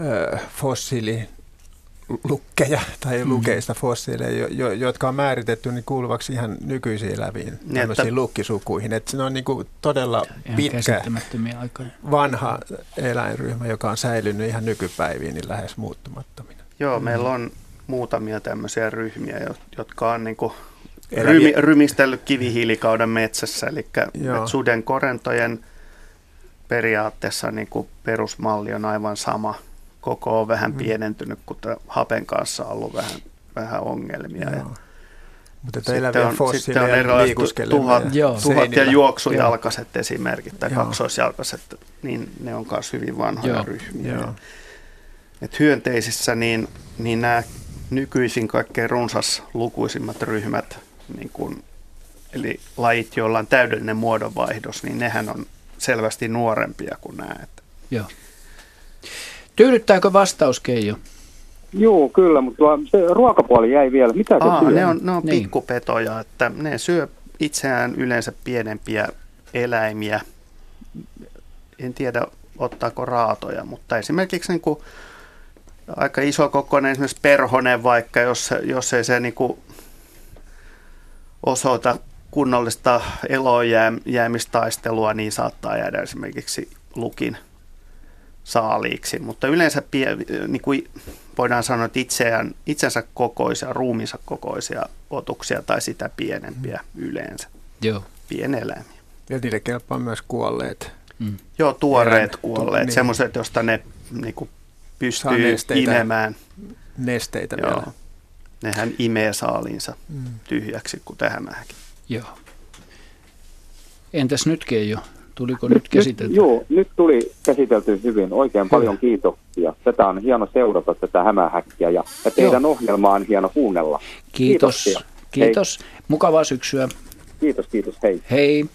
ö, fossiili lukkeja tai mm. lukeista fossiileja, jo, jotka on määritetty niin kuuluvaksi ihan nykyisiin eläviin niin, tämmöisiin lukkisukuihin. Että se on niin kuin todella ihan pitkä, vanha eläinryhmä, joka on säilynyt ihan nykypäiviin niin lähes muuttumattomina. Joo, mm. meillä on muutamia tämmöisiä ryhmiä, jotka on niin kuin rymi, rymistellyt kivihiilikauden metsässä, eli suden korentojen periaatteessa niin kuin perusmalli on aivan sama – koko on vähän mm. pienentynyt, kun hapen kanssa on ollut vähän, vähän ongelmia. Ja mutta sitten on, sitten on erilaiset tuhat, ja, tuhat ja juoksujalkaiset Joo. esimerkit tai Joo. kaksoisjalkaiset, niin ne on myös hyvin vanhoja Joo. ryhmiä. Joo. Et hyönteisissä niin, niin nämä nykyisin kaikkein runsas lukuisimmat ryhmät, niin kun, eli lajit, joilla on täydellinen muodonvaihdos, niin nehän on selvästi nuorempia kuin nämä. Joo. Tyydyttääkö vastaus, Keijo? Joo, kyllä, mutta se ruokapuoli jäi vielä. Mitä se Aa, syö? Ne on, ne on niin. pikkupetoja, että ne syö itseään yleensä pienempiä eläimiä. En tiedä, ottaako raatoja, mutta esimerkiksi niin kuin aika iso kokoinen esimerkiksi perhonen vaikka, jos, jos ei se niin kuin osoita kunnollista elojäämistaistelua, niin saattaa jäädä esimerkiksi lukin saaliiksi, mutta yleensä pie, niin kuin voidaan sanoa, että itseään, itsensä kokoisia, ruumiinsa kokoisia otuksia tai sitä pienempiä yleensä. Joo. Pieneläimiä. Ja niille kelpaa myös kuolleet. Mm. Joo, tuoreet Erän, kuolleet, niin. semmoiset, josta ne niin kuin, pystyy nesteitä. imemään. Nesteitä Joo. vielä. Nehän imee saaliinsa Mm. tyhjäksi kuin tähämähäkin. Joo. Entäs nyt Keijo? Tuliko nyt käsitelty? Joo, nyt tuli käsitelty hyvin. Oikein paljon kiitoksia. Tätä on hieno seurata, tätä hämähäkkiä, ja, ja teidän ohjelmaa on hieno kuunnella. Kiitos. Kiitoksia. Kiitos. Mukavaa syksyä. Kiitos, kiitos. Hei. Hei.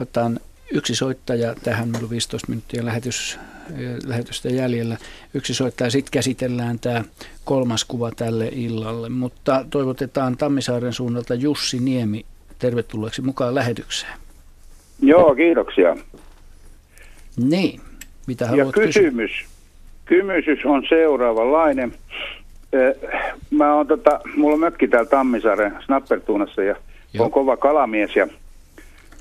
Otan yksi soittaja tähän. Meillä on 15 minuuttia lähetys, eh, lähetystä jäljellä. Yksi soittaja. Sitten käsitellään tämä kolmas kuva tälle illalle. Mutta toivotetaan Tammisaaren suunnalta Jussi Niemi tervetulleeksi mukaan lähetykseen. Joo, kiitoksia. Niin. Mitä Ja haluat kysyä? kysymys. Kysymys on seuraavanlainen. Eh, Mä oon tota, mulla on mökki täällä Tammisaaren Snappertuunassa ja on kova kalamies ja,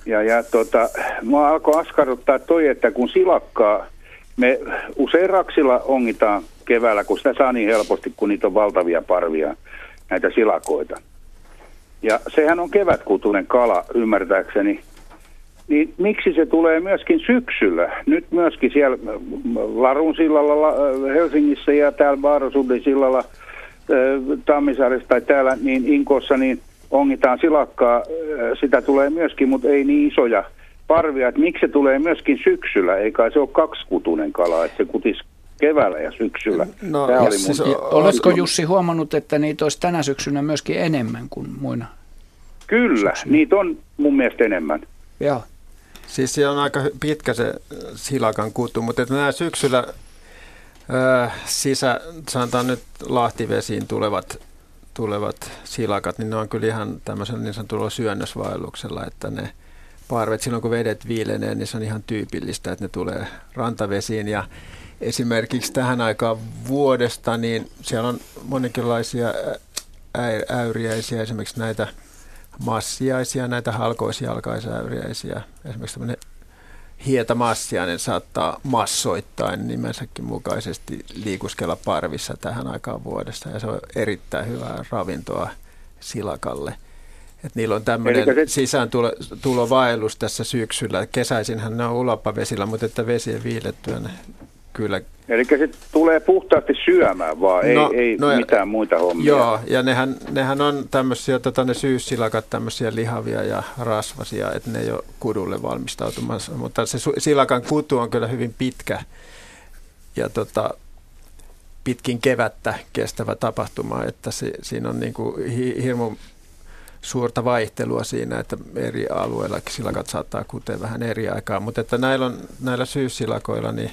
ja, ja tota, mua alkoi askarruttaa toi, että kun silakkaa, me usein raksilla ongitaan keväällä, kun sitä saa niin helposti, kun niitä on valtavia parvia, näitä silakoita. Ja sehän on kevätkutuinen kala, ymmärtääkseni. Niin miksi se tulee myöskin syksyllä? Nyt myöskin siellä Larun sillalla La- Helsingissä ja täällä Vaarosudin sillalla äh, Tammisaaressa tai täällä niin Inkossa niin ongitaan silakkaa. Äh, Sitä tulee myöskin, mutta ei niin isoja parvia. Et miksi se tulee myöskin syksyllä? Ei kai se ole kaksikutuinen kala, että se kutis keväällä ja syksyllä. No, Tämä oli mun... siis o- Oletko Jussi huomannut, että niitä olisi tänä syksynä myöskin enemmän kuin muina? Kyllä, niitä on mun mielestä enemmän. Joo. Siis se on aika pitkä se äh, silakan kutu, mutta että nämä syksyllä äh, sisä, sanotaan nyt lahtivesiin tulevat, tulevat silakat, niin ne on kyllä ihan tämmöisellä niin sanotulla syönnösvaelluksella, että ne parvet silloin kun vedet viilenee, niin se on ihan tyypillistä, että ne tulee rantavesiin. Ja esimerkiksi tähän aikaan vuodesta, niin siellä on monikinlaisia ä- äi- äyriäisiä, esimerkiksi näitä massiaisia, näitä halkoisjalkaisäyriäisiä. Esimerkiksi tämmöinen hietamassiainen saattaa massoittain nimensäkin mukaisesti liikuskella parvissa tähän aikaan vuodesta ja se on erittäin hyvää ravintoa silakalle. Et niillä on tämmöinen se- sisääntulovaellus tässä syksyllä. Kesäisinhän ne on ulapavesillä, mutta että vesien viilettyä ne kyllä Eli se tulee puhtaasti syömään vaan, ei, No, ei no ja- mitään muita hommia. Joo, ja nehän, nehän on tämmöisiä, tota, ne syyssilakat tämmöisiä lihavia ja rasvasia, että ne ei ole kudulle valmistautumassa. Mutta se silakan kutu on kyllä hyvin pitkä ja tota, pitkin kevättä kestävä tapahtuma, että se, siinä on niin kuin hi- hirmu suurta vaihtelua siinä, että eri alueilla silakat saattaa kutea vähän eri aikaa, mutta että näillä, on, näillä syyssilakoilla niin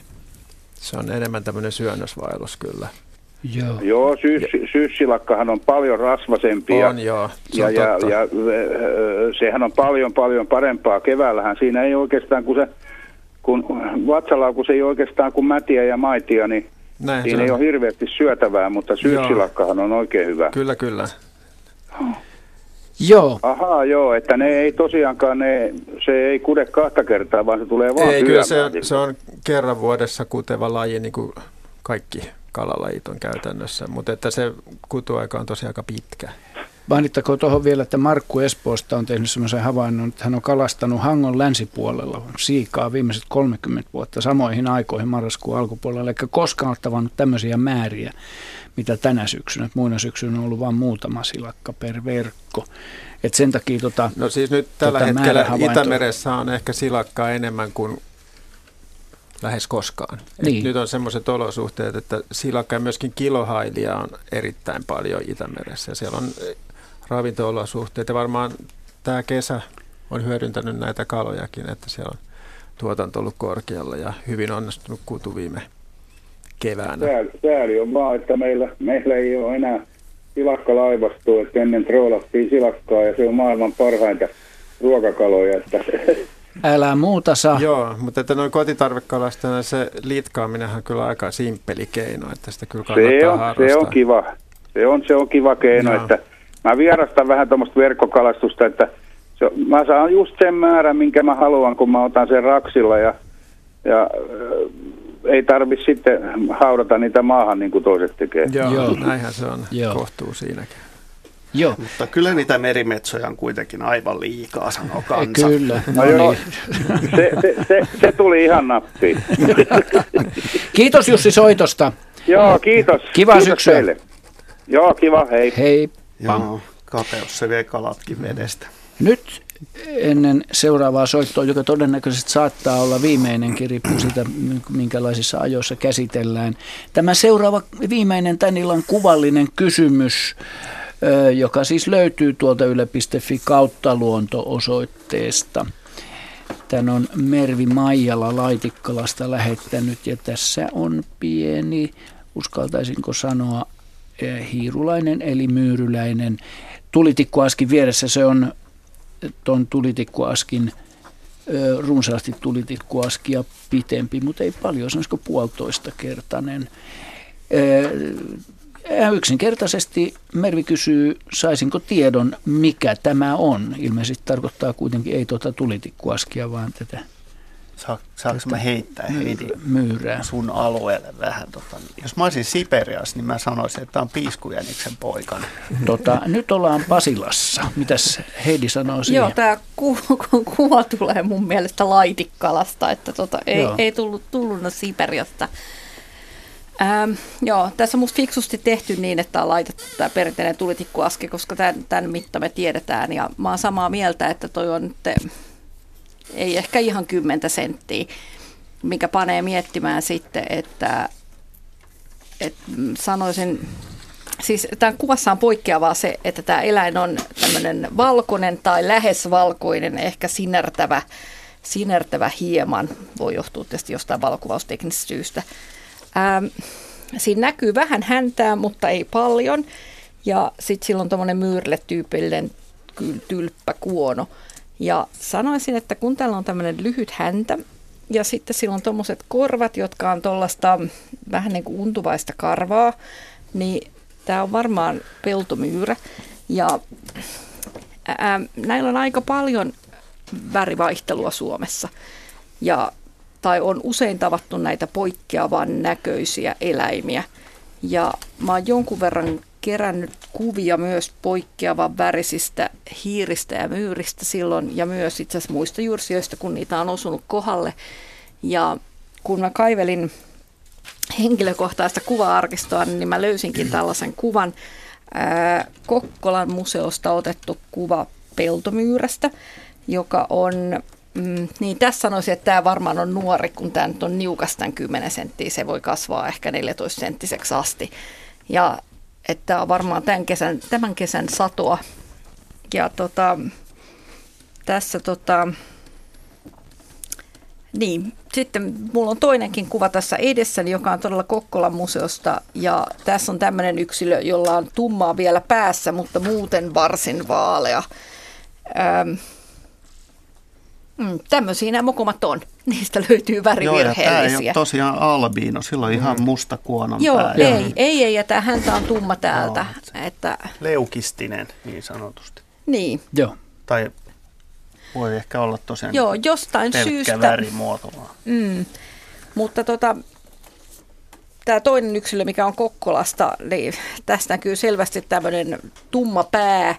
se on enemmän tämmöinen syönnösvaellus kyllä. Joo. Joo, syys, syyssilakkahan on paljon rasvasempi. ja- On joo, se ja, on ja, totta. ja ö, sehän on paljon paljon parempaa keväällähän. Siinä ei oikeastaan, kun se kun vatsalaukus ei oikeastaan kuin mätiä ja maitia, niin Näin siinä ei on. ole hirveästi syötävää, mutta syyssilakkahan on oikein hyvä. Kyllä, kyllä. Joo. Ahaa, joo, että ne ei tosiaankaan, ne, se ei kude kahta kertaa, vaan se tulee vaan Ei, kyllä se on, se on kerran vuodessa kuteva laji, niin kuin kaikki kalalajit on käytännössä, mutta että se kutuaika on tosiaan aika pitkä. Mainittakoon tuohon vielä, että Markku Espoosta on tehnyt sellaisen havainnon, että hän on kalastanut Hangon länsipuolella siikaa viimeiset 30 vuotta samoihin aikoihin marraskuun alkupuolella, eikä koskaan ole tavannut tämmöisiä määriä, mitä tänä syksynä. Että muina syksynä on ollut vain muutama silakka per verkko. Et sen takia tota, No siis nyt tällä tota hetkellä Itämeressä on ehkä silakkaa enemmän kuin lähes koskaan. Et Niin. Nyt on semmoiset olosuhteet, että silakkaa ja myöskin kilohailia on erittäin paljon Itämeressä. Ja siellä on eh, ravinto-olosuhteet ja varmaan tämä kesä on hyödyntänyt näitä kalojakin, että siellä on tuotanto ollut korkealla ja hyvin onnistunut kutu viime keväänä. Sääli, sääli on vaan, että meillä, meillä ei ole enää silakkalaivastoa, että ennen troolattiin silakkaa ja se on maailman parhaita ruokakaloja. Että (laughs) älä muuta saa. Joo, mutta että noin kotitarvekalastajana se litkaaminenhan on kyllä aika simppeli keino, että sitä kyllä se, kannattaa on, harrastaa. se on kiva. Se on, se on kiva keino, Joo. että mä vierastan vähän tuommoista verkkokalastusta, että se, mä saan just sen määrän, minkä mä haluan, kun mä otan sen raksilla ja, ja ei tarvitse sitten haudata niitä maahan niin kuin toiset tekee. Joo, Joo. näinhän se on. Joo. Kohtuu siinäkin. Joo. Mutta kyllä niitä merimetsoja on kuitenkin aivan liikaa, sanoo kansa. Kyllä. No, no joo, se, se, se, se tuli ihan nappiin. (laughs) Kiitos Jussi soitosta. Joo, kiitos. Kiva kiitos syksyä. Teille. Joo, kiva, hei. Hei. Joo, kapeus se vie kalatkin vedestä. Nyt ennen seuraavaa soittoa, joka todennäköisesti saattaa olla viimeinenkin, riippuu siitä, minkälaisissa ajoissa käsitellään. Tämä seuraava viimeinen tämän illan kuvallinen kysymys, joka siis löytyy tuolta yle.fi kautta luonto-osoitteesta. Tän on Mervi Maijala Laitikkalasta lähettänyt ja tässä on pieni, uskaltaisinko sanoa, eh, hiirulainen eli myyryläinen tulitikkuaskin vieressä. Se on tuon tulitikkuaskin runsaasti tulitikkuaskia pitempi, mutta ei paljon, sanoisiko puolitoista kertainen. Yksinkertaisesti Mervi kysyy, saisinko tiedon, mikä tämä on. Ilmeisesti tarkoittaa kuitenkin ei tuota tulitikkuaskia, vaan tätä Saa, saanko mä heittää Heidi myyrää. sun alueelle vähän? Tota, jos mä olisin Siperiassa, niin mä sanoisin, että tämä on Piiskujäniksen poikana. (laughs) Tota, nyt ollaan Pasilassa. Mitäs Heidi sanoo siihen? Joo, tämä ku, ku, kuva tulee mun mielestä laitikkalasta, että tota, ei, Joo. ei tullut, tullut Siperiasta. Ähm, joo, tässä on musta fiksusti tehty niin, että on laitettu tämä perinteinen tulitikkuaski, koska tämän, tämän mitta me tiedetään. Ja mä oon samaa mieltä, että toi on nyt, ei ehkä ihan kymmentä senttiä, mikä panee miettimään sitten, että, että sanoisin, siis tämän kuvassa on poikkeavaa se, että tämä eläin on tämmöinen valkoinen tai lähes valkoinen, ehkä sinertävä, sinertävä hieman, voi johtua tietysti jostain valokuvausteknisestä syystä. Ähm, siinä näkyy vähän häntää, mutta ei paljon. Ja sitten sillä on tuommoinen myyrille-tyypillinen ky- tylppä kuono. Ja sanoisin, että kun täällä on tämmöinen lyhyt häntä, ja sitten sillä on tuommoiset korvat, jotka on tuollaista vähän niin kuin untuvaista karvaa, niin tämä on varmaan peltomyyrä. Ja ää, näillä on aika paljon värivaihtelua Suomessa. Ja tai on usein tavattu näitä poikkeavan näköisiä eläimiä. Ja mä oon jonkun verran kerännyt kuvia myös poikkeavan värisistä hiiristä ja myyristä silloin, ja myös itse asiassa muista jyrsijöistä, kun niitä on osunut kohdalle. Ja kun mä kaivelin henkilökohtaista kuva-arkistoa, niin mä löysinkin tällaisen kuvan ää, Kokkolan museosta otettu kuva peltomyyrästä, joka on Mm, niin tässä sanoisin, että tämä varmaan on nuori, kun tämä nyt on niukastaan 10 senttiä, se voi kasvaa ehkä 14 senttiseksi asti. Ja että on varmaan tämän kesän, tämän kesän satoa. Ja tota, tässä tota, niin, sitten mulla on toinenkin kuva tässä edessäni, joka on todella Kokkolan museosta. Ja tässä on tämmöinen yksilö, jolla on tummaa vielä päässä, mutta muuten varsin vaalea. Öm, Mm, tämmöisiä nämä mokomat on. (laughs) Niistä löytyy Joo, ja tämä ei värivirheellisiä. ole tosiaan albiino, sillä on ihan musta kuonon Joo, pää. ei, ei, ei, ja tämä häntä on tumma täältä. että, Leukistinen niin sanotusti. niin, Joo. Tai voi ehkä olla tosiaan Joo, jostain pelkkä syystä. värimuoto vaan. mm, mutta tota, tämä toinen yksilö, mikä on Kokkolasta, niin tästä näkyy selvästi tämmöinen tumma pää,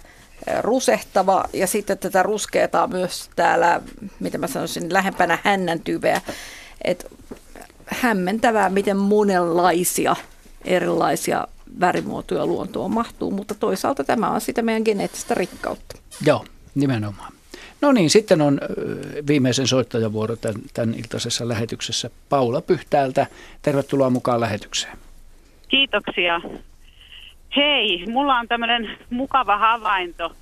rusehtava ja sitten tätä ruskeata on myös täällä, mitä mä sanoisin, lähempänä hännän tyveä. Et hämmentävää, miten monenlaisia erilaisia värimuotoja luontoon mahtuu, mutta toisaalta tämä on sitä meidän geneettistä rikkautta. Joo, nimenomaan. No niin, sitten on viimeisen soittajavuoro tämän, tämän iltaisessa lähetyksessä Paula Pyhtäältä. Tervetuloa mukaan lähetykseen. Kiitoksia. Hei, mulla on tämmöinen mukava havainto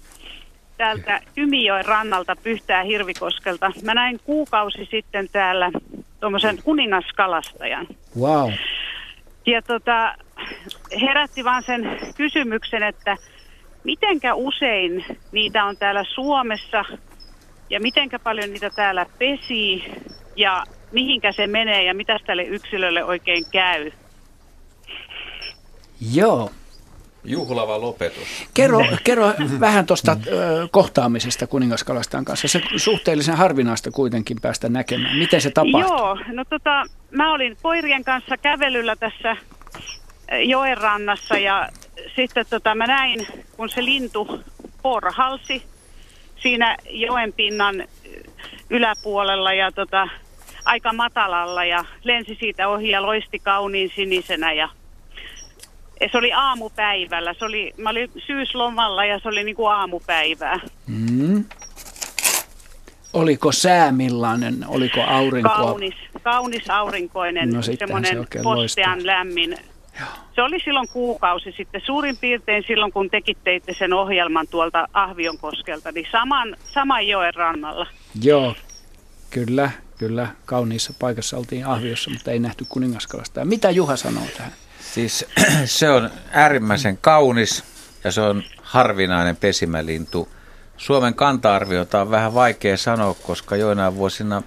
täältä Kymijoen rannalta Pyhtää Hirvikoskelta. Mä näin kuukausi sitten täällä tuommoisen kuningaskalastajan. Wow. Ja tota, herätti vaan sen kysymyksen, että mitenkä usein niitä on täällä Suomessa ja mitenkä paljon niitä täällä pesii ja mihinkä se menee ja mitä tälle yksilölle oikein käy. Joo. Juhlava lopetus. Kerro, kerro vähän tuosta kohtaamisesta kuningaskalastaan kanssa. Se suhteellisen harvinaista kuitenkin päästä näkemään. Miten se tapahtuu? Joo, no tota, mä olin poirien kanssa kävelyllä tässä joen rannassa ja sitten tota, mä näin, kun se lintu porhalsi siinä joen pinnan yläpuolella ja tota, aika matalalla ja lensi siitä ohi ja loisti kauniin sinisenä ja se oli aamupäivällä. Se oli, mä olin syyslomalla ja se oli niin kuin aamupäivää. Mm. Oliko sää millainen? Oliko aurinko? Kaunis, kaunis aurinkoinen, no, semmoinen se postean lämmin. Joo. Se oli silloin kuukausi sitten, suurin piirtein silloin kun tekitte sen ohjelman tuolta Ahvionkoskelta, niin saman, saman joen rannalla. Joo, kyllä, kyllä. Kauniissa paikassa oltiin Ahviossa, mutta ei nähty kuningaskalasta. Mitä Juha sanoo tähän? Siis (clears throat) se on äärimmäisen kaunis ja se on harvinainen pesimälintu. Suomen kanta-arviota on vähän vaikea sanoa, koska joinain vuosina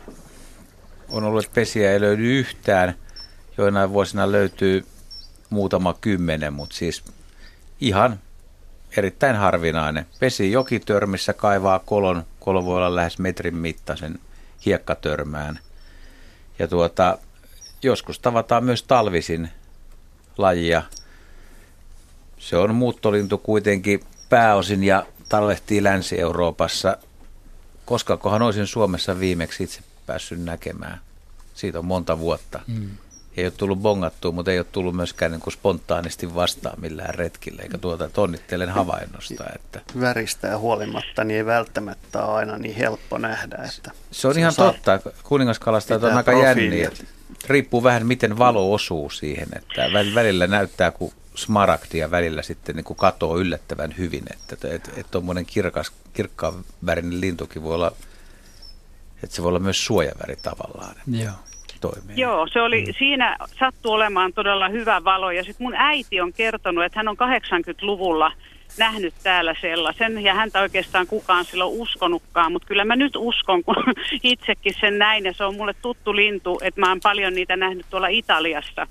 on ollut, että pesiä ei löydy yhtään. Joinain vuosina löytyy muutama kymmenen, mutta siis ihan erittäin harvinainen. Pesi jokitörmissä kaivaa kolon, kolo voi olla lähes metrin mittaisen hiekkatörmään. Ja tuota, joskus tavataan myös talvisin lajia. Se on muuttolintu kuitenkin pääosin ja talvehtii Länsi-Euroopassa. Koska kohan olisin Suomessa viimeksi itse päässyt näkemään. Siitä on monta vuotta. Mm. Ei ole tullut bongattua, mutta ei ole tullut myöskään niin kuin spontaanisti vastaan millään retkillä, eikä tuota, onnittelen havainnosta. Että. Väristä ja huolimatta niin ei välttämättä ole aina niin helppo nähdä. Että se on se ihan totta. Kuningaskalastajat on aika jänniä riippuu vähän, miten valo osuu siihen. Että välillä näyttää kuin smaragdia, välillä sitten niin kuin katoo yllättävän hyvin. Että tuommoinen että, että kirkas, kirkkaan värinen lintukin voi olla, että se voi olla myös suojaväri tavallaan. Joo. Toimii. Joo, se oli, mm. siinä sattuu olemaan todella hyvä valo. Ja sitten mun äiti on kertonut, että hän on 80-luvulla – nähnyt täällä sellaisen, ja häntä oikeastaan kukaan silloin uskonutkaan, mutta kyllä mä nyt uskon, kun (laughs) itsekin sen näin, ja se on mulle tuttu lintu, että mä oon paljon niitä nähnyt tuolla Italiassa,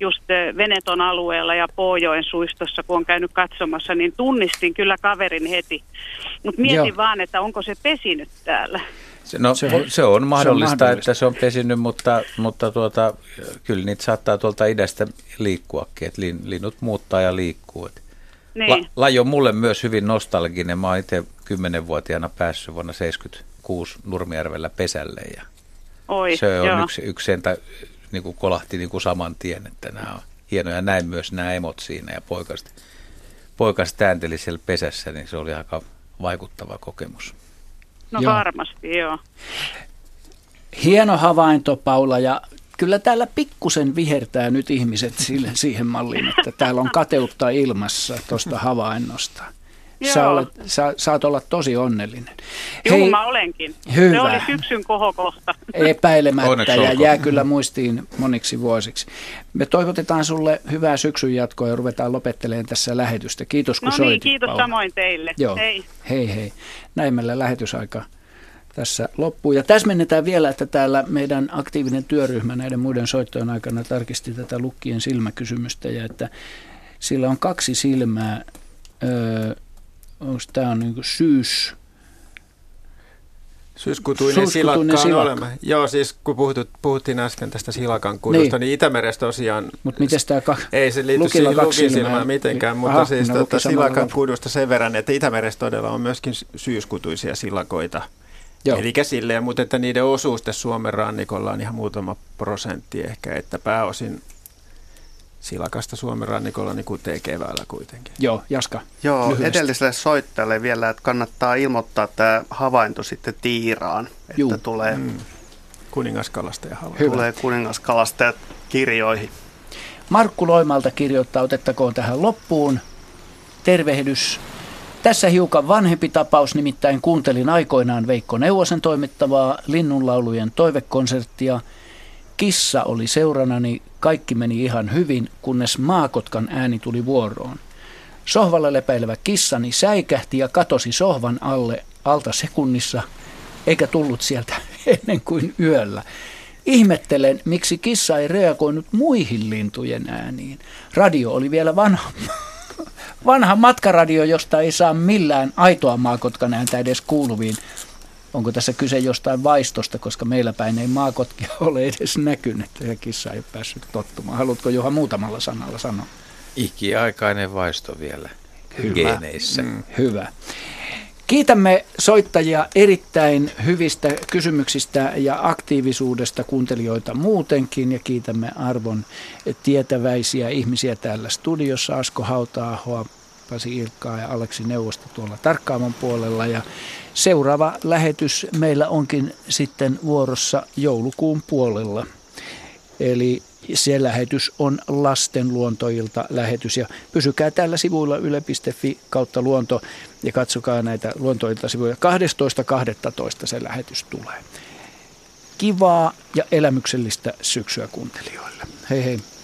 just Veneton alueella ja Pohjoen suistossa, kun on käynyt katsomassa, niin tunnistin kyllä kaverin heti. Mutta mietin Joo. vaan, että onko se pesinyt täällä. Se, no, se, on, se on mahdollista, se on mahdollista, että se on pesinyt, mutta, mutta tuota, kyllä niitä saattaa tuolta idästä liikkuakin, että linnut muuttaa ja liikkuu. Että niin. La, laji on mulle myös hyvin nostalginen. Mä oon itse kymmenenvuotiaana päässyt vuonna 76 Nurmijärvellä pesälle ja Oi, se on joo. yksi, yksi sentä, niin kuin kolahti niin kuin saman tien, että nämä on hienoja. Näin myös nämä emot siinä ja poikasta, poikasta täänteli siellä pesässä, niin se oli aika vaikuttava kokemus. No joo. varmasti, joo. Hieno havainto, Paula, ja kyllä täällä pikkusen vihertää nyt ihmiset sille, siihen malliin, että täällä on kateutta ilmassa tuosta havainnosta. Sä, olet, sä saat olla tosi onnellinen. Joo, Hei, mä olenkin. Hyvä. Se oli syksyn kohokohta. Epäilemättä ja jää kyllä muistiin moniksi vuosiksi. Me toivotetaan sulle hyvää syksyn jatkoa ja ruvetaan lopettelemaan tässä lähetystä. Kiitos kun no niin, soitit, kiitos Paula. samoin teille. Joo. Hei. Hei hei. Näin meillä lähetysaika tässä loppuu. Ja täsmennetään vielä, että täällä meidän aktiivinen työryhmä näiden muiden soittojen aikana tarkisti tätä lukkien silmäkysymystä ja että sillä on kaksi silmää. Öö, tämä on niin syys, Syyskutuinen, silakka on olema. Joo, siis kun puhutut, puhuttiin äsken tästä silakan kudusta, niin, niin Itämerestä tosiaan... Mutta miten tämä ka- Ei se liity siihen lukisilmään mitenkään, mutta Aha, siis tuota, silakan kudusta sen verran, että Itämerestä todella on myöskin syyskutuisia silakoita. Joo. Eli silleen, mutta että niiden osuus tässä Suomen rannikolla on ihan muutama prosentti ehkä, että pääosin silakasta Suomen rannikolla niin kutee keväällä kuitenkin. Joo, Jaska. Joo, lyhyesti. edelliselle soittajalle vielä, että kannattaa ilmoittaa tämä havainto sitten Tiiraan, että Juu. tulee mm. kuningaskalastaja havainto. Tulee kuningaskalastajat kirjoihin. Markku Loimalta kirjoittaa, otettakoon tähän loppuun tervehdys tässä hiukan vanhempi tapaus, nimittäin kuuntelin aikoinaan Veikko Neuvosen toimittavaa linnunlaulujen toivekonserttia. Kissa oli seuranani, kaikki meni ihan hyvin, kunnes maakotkan ääni tuli vuoroon. Sohvalla lepäilevä kissani säikähti ja katosi sohvan alle alta sekunnissa, eikä tullut sieltä (laughs) ennen kuin yöllä. Ihmettelen, miksi kissa ei reagoinut muihin lintujen ääniin. Radio oli vielä vanha, (laughs) vanha matkaradio, josta ei saa millään aitoa maakotkan ääntä edes kuuluviin. Onko tässä kyse jostain vaistosta, koska meillä päin ei maakotkia (laughs) ole edes näkynyt ja kissa ei päässyt tottumaan. Haluatko Juha muutamalla sanalla sanoa? Ikiaikainen vaisto vielä Hyvä. geeneissä. Mm, hyvä. Kiitämme soittajia erittäin hyvistä kysymyksistä ja aktiivisuudesta kuuntelijoita muutenkin ja kiitämme arvon tietäväisiä ihmisiä täällä studiossa. Asko hauta Pasi Ilkkaa ja Aleksi Neuvosto tuolla tarkkaamon puolella. Ja seuraava lähetys meillä onkin sitten vuorossa joulukuun puolella. Eli se lähetys on lasten luontoilta lähetys ja pysykää täällä sivuilla yle.fi kautta luonto ja katsokaa näitä luontoilta sivuja. 12.12. se lähetys tulee. Kivaa ja elämyksellistä syksyä kuuntelijoille. Hei hei.